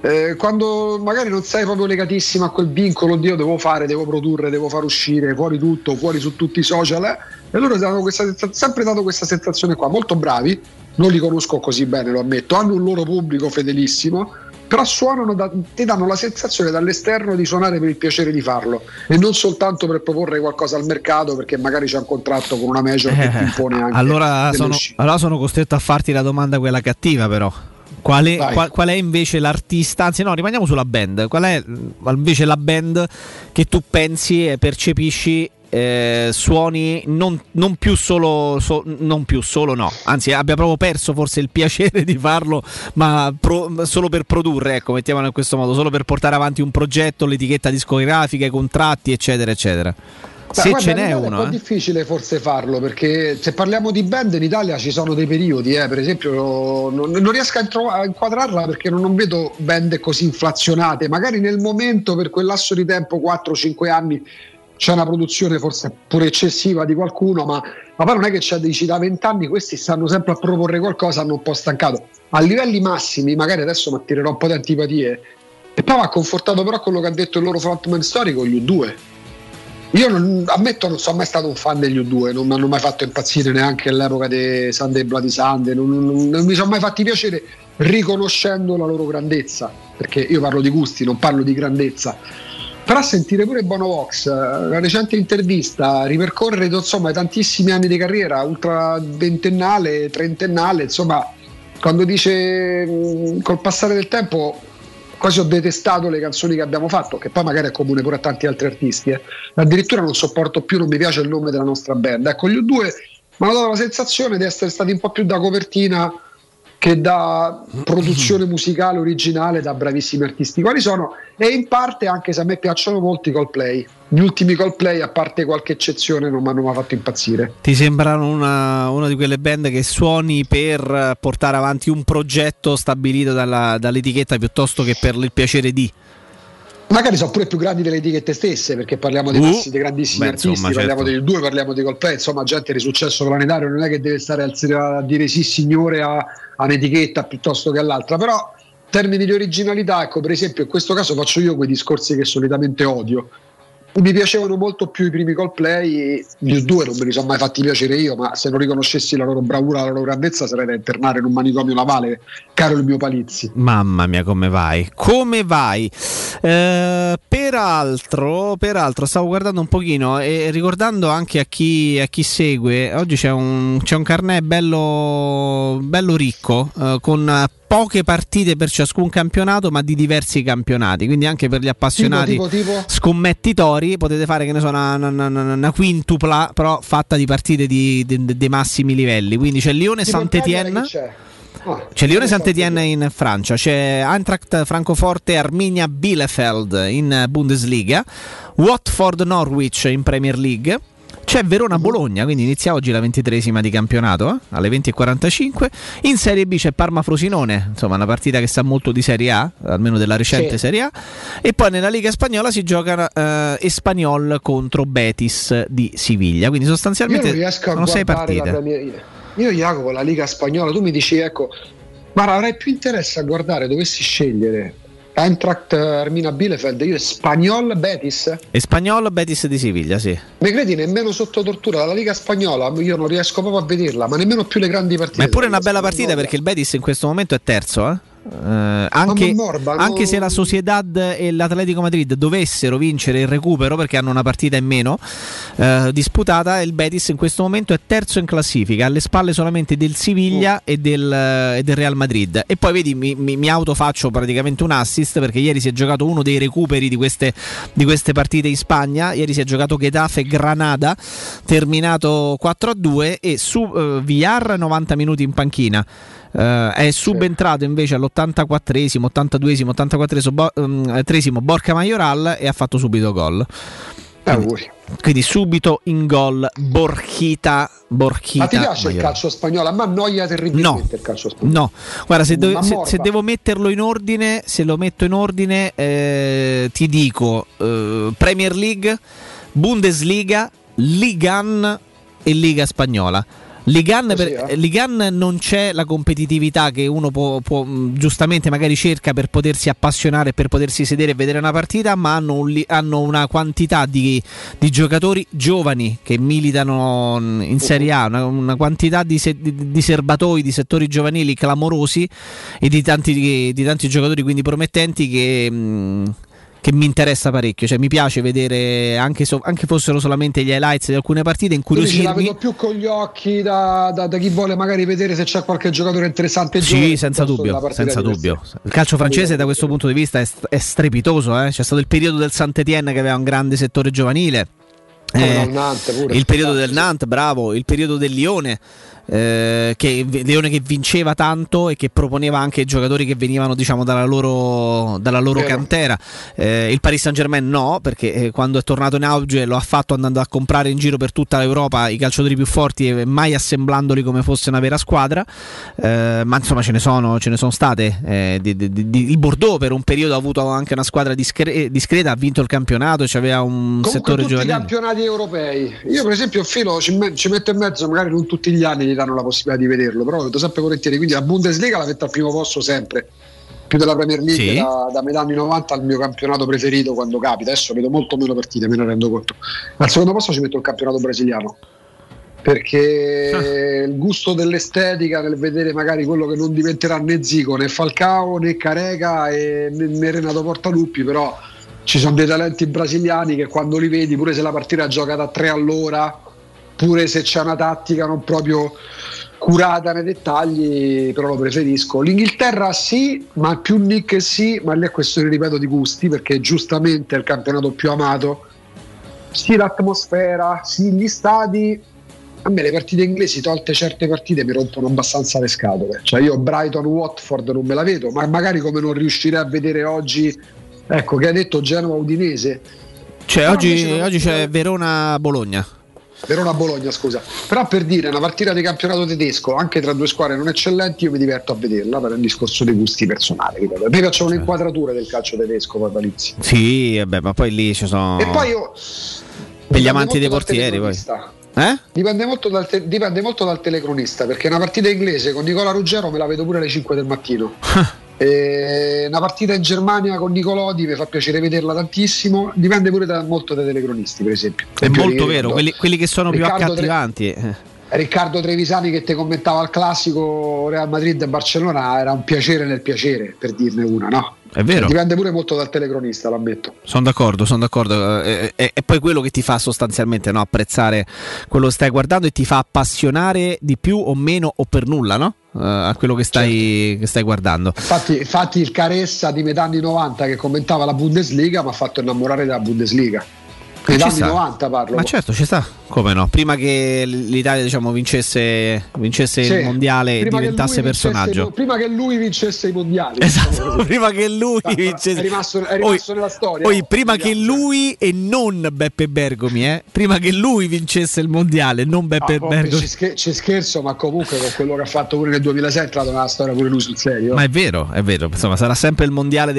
Eh, quando magari non sei proprio legatissimo a quel vincolo, Dio devo fare, devo produrre, devo far uscire fuori tutto, fuori su tutti i social. eh, E loro hanno questa sempre dato questa sensazione qua, molto bravi, non li conosco così bene, lo ammetto, hanno un loro pubblico fedelissimo, però suonano, da- ti danno la sensazione dall'esterno di suonare per il piacere di farlo e non soltanto per proporre qualcosa al mercato perché magari c'è un contratto con una major che ti
Eh,
impone anche
allora, sono, allora sono costretto a farti la domanda quella cattiva però. Qual è, qual- qual è invece l'artista? Anzi, no, rimaniamo sulla band. Qual è mm, invece la band che tu pensi e percepisci eh, suoni non, non più solo, so- non più solo, no, anzi, abbia proprio perso forse il piacere di farlo, ma pro- solo per produrre, ecco, mettiamolo in questo modo, solo per portare avanti un progetto, l'etichetta discografica, i contratti, eccetera, eccetera.
Beh,
Se
guarda,
ce n'è
Italia È un
uno,
po'
eh.
difficile forse farlo perché se parliamo di band in Italia ci sono dei periodi, eh, per esempio non, non riesco a, intro- a inquadrarla perché non, non vedo band così inflazionate, magari nel momento per quel lasso di tempo 4-5 anni c'è una produzione forse pure eccessiva di qualcuno, ma, ma poi non è che c'è dici da 20 anni questi stanno sempre a proporre qualcosa, hanno un po' stancato. A livelli massimi, magari adesso mi attirerò un po' di antipatie, e poi ha confortato però quello che ha detto il loro frontman storico, gli U2. Io non, ammetto non sono mai stato un fan degli U2, non mi hanno mai fatto impazzire neanche all'epoca di Sunday Bloody Sunday, non, non- non mi sono mai fatti piacere riconoscendo la loro grandezza, perché io parlo di gusti, non parlo di grandezza. Però sentire pure Bono Vox, eh, una recente intervista, ripercorrere insomma tantissimi anni di carriera, ultra ventennale, trentennale, insomma, quando dice mh, col passare del tempo quasi ho detestato le canzoni che abbiamo fatto, che poi magari è comune pure a tanti altri artisti. eh. Addirittura non sopporto più, non mi piace il nome della nostra band. Ecco, gli U2 mi hanno dato la sensazione di essere stati un po' più da copertina che da produzione musicale originale da bravissimi artisti. Quali sono? E in parte anche se a me piacciono molto i Coldplay. Gli ultimi Coldplay a parte qualche eccezione non mi hanno mai fatto impazzire.
Ti sembrano una, una di quelle band che suoni per portare avanti un progetto stabilito dalla- dall'etichetta piuttosto che per il piacere di.
Magari sono pure più grandi delle etichette stesse perché parliamo di
Uh,
massi, dei grandissimi
beh,
artisti
insomma,
parliamo
certo.
dei due parliamo di Coldplay insomma gente di successo planetario non è che deve stare a dire sì signore a, a un'etichetta piuttosto che all'altra però in termini di originalità ecco per esempio in questo caso faccio io quei discorsi che solitamente odio mi piacevano molto più i primi Coldplay gli due non me li sono mai fatti piacere io ma se non riconoscessi la loro bravura la loro grandezza sarei da internare in un manicomio navale caro il mio Palizzi
Mamma mia, come vai? Come vai? Eh, peraltro, peraltro, stavo guardando un pochino e ricordando anche a chi, a chi segue, oggi c'è un, c'è un carnet bello, bello ricco eh, con poche partite per ciascun campionato, ma di diversi campionati. Quindi anche per gli appassionati
tipo, tipo, tipo?
scommettitori potete fare che ne so, una, una- una- una quintupla, però fatta di partite dei massimi livelli. Quindi c'è Lione
Tipo in Cagliari
Saint-Étienne.
chi c'è? Ah,
C'è Lione Saint-Étienne in Francia, c'è Eintracht Francoforte Arminia Bielefeld in Bundesliga, Watford Norwich in Premier League. C'è Verona Bologna, quindi inizia oggi la ventitresima di campionato eh, alle 20.45. In Serie B c'è Parma Frosinone, insomma una partita che sa molto di Serie A, almeno della recente
Sì.
Serie A. E poi nella Liga Spagnola si gioca eh, Espanyol contro Betis di Siviglia. Quindi sostanzialmente sono sei partite.
Io Jacopo la Liga Spagnola tu mi dici ecco ma avrei più interesse a guardare dovessi scegliere Eintracht Armina Bielefeld io Spagnol Betis
Espanyol Betis di Siviglia, sì.
mi credi nemmeno sotto tortura la Liga Spagnola io non riesco proprio a vederla ma nemmeno più le grandi partite
Ma è pure una bella partita
Spagnola.
perché il Betis in questo momento è terzo. eh. Eh, anche,
Morba,
anche se la Sociedad e l'Atletico Madrid dovessero vincere il recupero perché hanno una partita in meno eh, disputata, il Betis in questo momento è terzo in classifica, alle spalle solamente del Siviglia
Oh.
e, del, e del Real Madrid. E poi vedi, mi, mi, mi autofaccio praticamente un assist perché ieri si è giocato uno dei recuperi di queste, di queste partite in Spagna. Ieri si è giocato Getafe Granada, terminato 4-2 e su eh, Villar 90 minuti in panchina. Eh, è subentrato invece all'84esimo, 82esimo, 84esimo Bo- ehm, tresimo Borca Majoral e ha fatto subito gol. Quindi, quindi subito in gol Borchita. Borchita
Ma ti piace il
Maiorana.
calcio spagnolo? A me annoia terribilmente il calcio spagnolo.
No, guarda, se,
Ma
se- se devo metterlo in ordine, se lo metto in ordine, eh, ti dico eh, Premier League, Bundesliga, Ligan e Liga Spagnola. Ligan, per-
eh?
Ligan non c'è la competitività che uno può, può, mh, giustamente magari cerca per potersi appassionare, per potersi sedere e vedere una partita, ma hanno, un hanno una quantità di, di giocatori giovani che militano in Serie A, una, una quantità di, se- di- di serbatoi, di settori giovanili clamorosi e di tanti, di tanti giocatori quindi promettenti che... mh, che mi interessa parecchio, cioè mi piace vedere anche, so- anche fossero solamente gli highlights di alcune partite,
Tu dici, la
incuriosirmi.
vedo più con gli occhi da, da- da chi vuole magari vedere se c'è qualche giocatore interessante giovane
Sì, senza dubbio, senza dubbio. Il calcio francese da questo punto di vista è, è strepitoso. eh. C'è stato il periodo del Saint-Étienne che aveva un grande settore giovanile. Eh, il periodo del Nantes, bravo, il periodo del Lione, eh, che, Lione che vinceva tanto e che proponeva anche giocatori che venivano diciamo dalla loro, dalla loro cantera. Eh, il Paris Saint Germain no, perché eh, quando è tornato in auge lo ha fatto andando a comprare in giro per tutta l'Europa i calciatori più forti e mai assemblandoli come fosse una vera squadra. Eh, ma insomma ce ne sono, ce ne sono state. Eh, di- di- di- il Bordeaux per un periodo ha avuto anche una squadra discre- discreta, ha vinto il campionato, c'aveva un
Comunque
settore
tutti i
giovanile.
campionati europei. Io per esempio Filo ci, me- ci metto in mezzo, magari non tutti gli anni danno la possibilità di vederlo, però lo vedo sempre volentieri. Quindi la Bundesliga la metto al primo posto sempre. Più della Premier League
Sì.
da, da metà anni 90 al mio campionato preferito quando capita. Adesso vedo molto meno partite, me ne rendo conto. Al secondo posto ci metto il campionato brasiliano. Perché il gusto dell'estetica nel vedere magari quello che non diventerà né Zico né Falcao né Careca e né, Renato Portaluppi, però ci sono dei talenti brasiliani che quando li vedi, pure se la partita gioca da tre all'ora, pure se c'è una tattica non proprio curata nei dettagli, però lo preferisco. L'Inghilterra sì, ma più Nick sì, ma lì è questione, ripeto, di gusti, perché giustamente è il campionato più amato. Sì, l'atmosfera, sì, gli stadi. A me le partite inglesi, tolte certe partite, mi rompono abbastanza le scatole. Cioè io Brighton Watford non me la vedo, ma magari come non riuscirei a vedere oggi, ecco, che ha detto Genova Udinese.
Cioè, oggi, oggi c'è Verona-Bologna.
Verona-Bologna, scusa. Però per dire, una partita di campionato tedesco, anche tra due squadre non eccellenti, io mi diverto a vederla per un discorso di gusti personali. ripeto. A me piacciono le inquadrature del calcio tedesco, poi Palizzi.
Sì, vabbè, ma poi lì ci sono.
E poi io...
per gli amanti dei portieri, poi. Eh?
Dipende molto, dal te- dipende molto dal telecronista, perché una partita inglese con Nicola Ruggero me la vedo pure alle 5 del mattino. E una partita in Germania con Nicolodi mi fa piacere vederla tantissimo. Dipende pure da, molto dai telecronisti, per esempio.
È molto vero, quelli, quelli che sono più
Riccardo Tre-
accattivanti. eh.
Riccardo Trevisani che ti commentava il classico Real Madrid e Barcellona era un piacere nel piacere, per dirne una, no?
È vero.
Cioè, dipende pure molto dal telecronista, l'ammetto.
Sono d'accordo, sono d'accordo. Eh, È, è poi quello che ti fa sostanzialmente no, apprezzare quello che stai guardando e ti fa appassionare di più o meno o per nulla, no? Eh, a quello che stai,
Certo.
che stai guardando.
Infatti, infatti il Caressa di metà anni 90 che commentava la Bundesliga mi ha fatto innamorare della Bundesliga.
Ci
anni
sta.
90 parlo.
Ma certo, ci sta. Come no? Prima che l'Italia diciamo, vincesse, vincesse
Sì,
il mondiale e diventasse
vincesse
personaggio.
i- prima che lui vincesse i mondiali.
Esatto, prima che lui
È
vincesse.
rimasto, è rimasto nella storia.
Poi prima che lui e non Beppe Bergomi, eh? prima che lui vincesse il mondiale, non Beppe
Ah, poi
Bergomi.
ci scherzo, ma comunque con quello che ha fatto pure nel 2006 è entrato nella storia pure lui sul serio.
Ma è vero, è vero, insomma sarà sempre il mondiale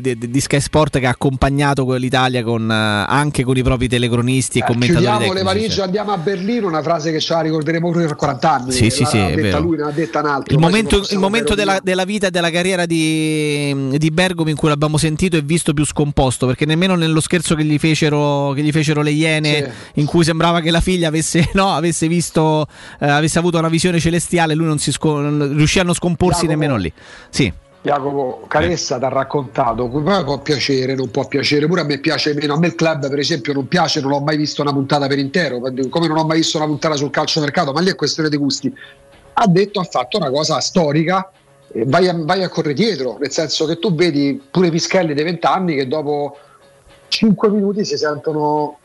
di Sky Sport che ha accompagnato l'Italia con, eh, anche con i propri telecronisti e
Eh,
commentatori
chiudiamo
tecnici.
le valigie,
cioè.
andiamo a Berlino, una frase che ce la ricorderemo pure fra 40 anni.
Sì, sì, sì,
detta lui, ne ha detta un altro.
Il momento, il momento della, della vita e della carriera di, di Bergomi in cui l'abbiamo sentito e visto più scomposto perché nemmeno nello scherzo che gli fecero, che gli fecero le Iene in cui sembrava che la figlia avesse, no, avesse visto eh, avesse avuto una visione celestiale lui non si sco- riuscì a non scomporsi
Jacopo.
nemmeno lì sì
Jacopo Caressa ti ha raccontato, poi può piacere, non può piacere, pure a me piace meno, a me il club per esempio non piace, non ho mai visto una puntata per intero, come non ho mai visto una puntata sul calciomercato, ma lì è questione di gusti. Ha detto, ha fatto una cosa storica, eh, vai, a, vai a correre dietro, nel senso che tu vedi pure Pischelli dei 20 anni che dopo 5 minuti si sentono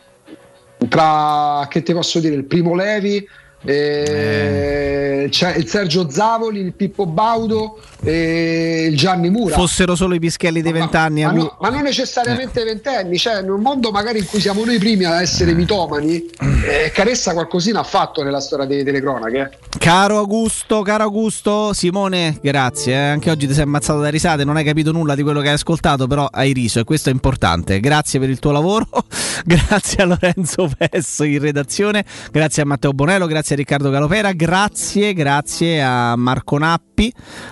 tra, che ti posso dire, il primo Levi eh, c'è il Sergio Zavoli, il Pippo Baudo, eh, il Gianni Mura.
Fossero solo i pischelli dei vent'anni.
Ma,
a
no- ma non necessariamente ventenni, cioè in un mondo magari in cui siamo noi primi a essere mitomani, eh, Caressa qualcosina ha fatto nella storia delle telecronache. eh.
Caro Augusto, caro Augusto, Simone, grazie. eh. Anche oggi ti sei ammazzato da risate, non hai capito nulla di quello che hai ascoltato, però hai riso e questo è importante. Grazie per il tuo lavoro, grazie a Lorenzo Fesso in redazione, grazie a Matteo Bonello, grazie a Riccardo Galopera, grazie, grazie a Marco Nappi,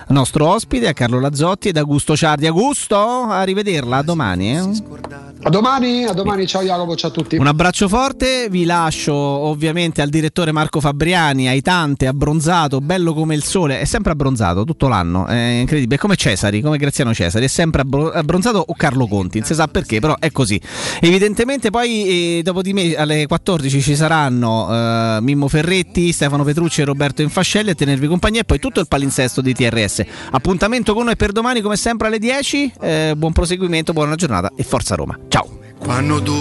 nostro ospite, a Carlo Lazzotti ed Augusto Ciardi. Augusto, a rivederla a domani. eh.
A domani, a domani, ciao Jacopo, ciao a tutti.
Un abbraccio forte, vi lascio ovviamente al direttore Marco Fabriani, ai tante, abbronzato, bello come il sole, è sempre abbronzato tutto l'anno, è incredibile, come Cesari, come Graziano Cesari, è sempre abbro- abbronzato o Carlo Conti, non si sa perché, però è così. Evidentemente poi eh, dopo di me alle 14 ci saranno eh, Mimmo Ferretti, Stefano Petrucci e Roberto Infascelli a tenervi compagnia e poi tutto il palinsesto di TRS. Appuntamento con noi per domani come sempre alle 10, eh, buon proseguimento, buona giornata e forza Roma. Ciao!
Quando tu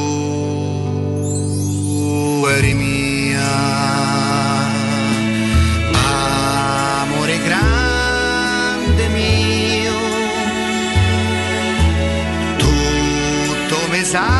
eri mia, amore grande mio, tutto mi sa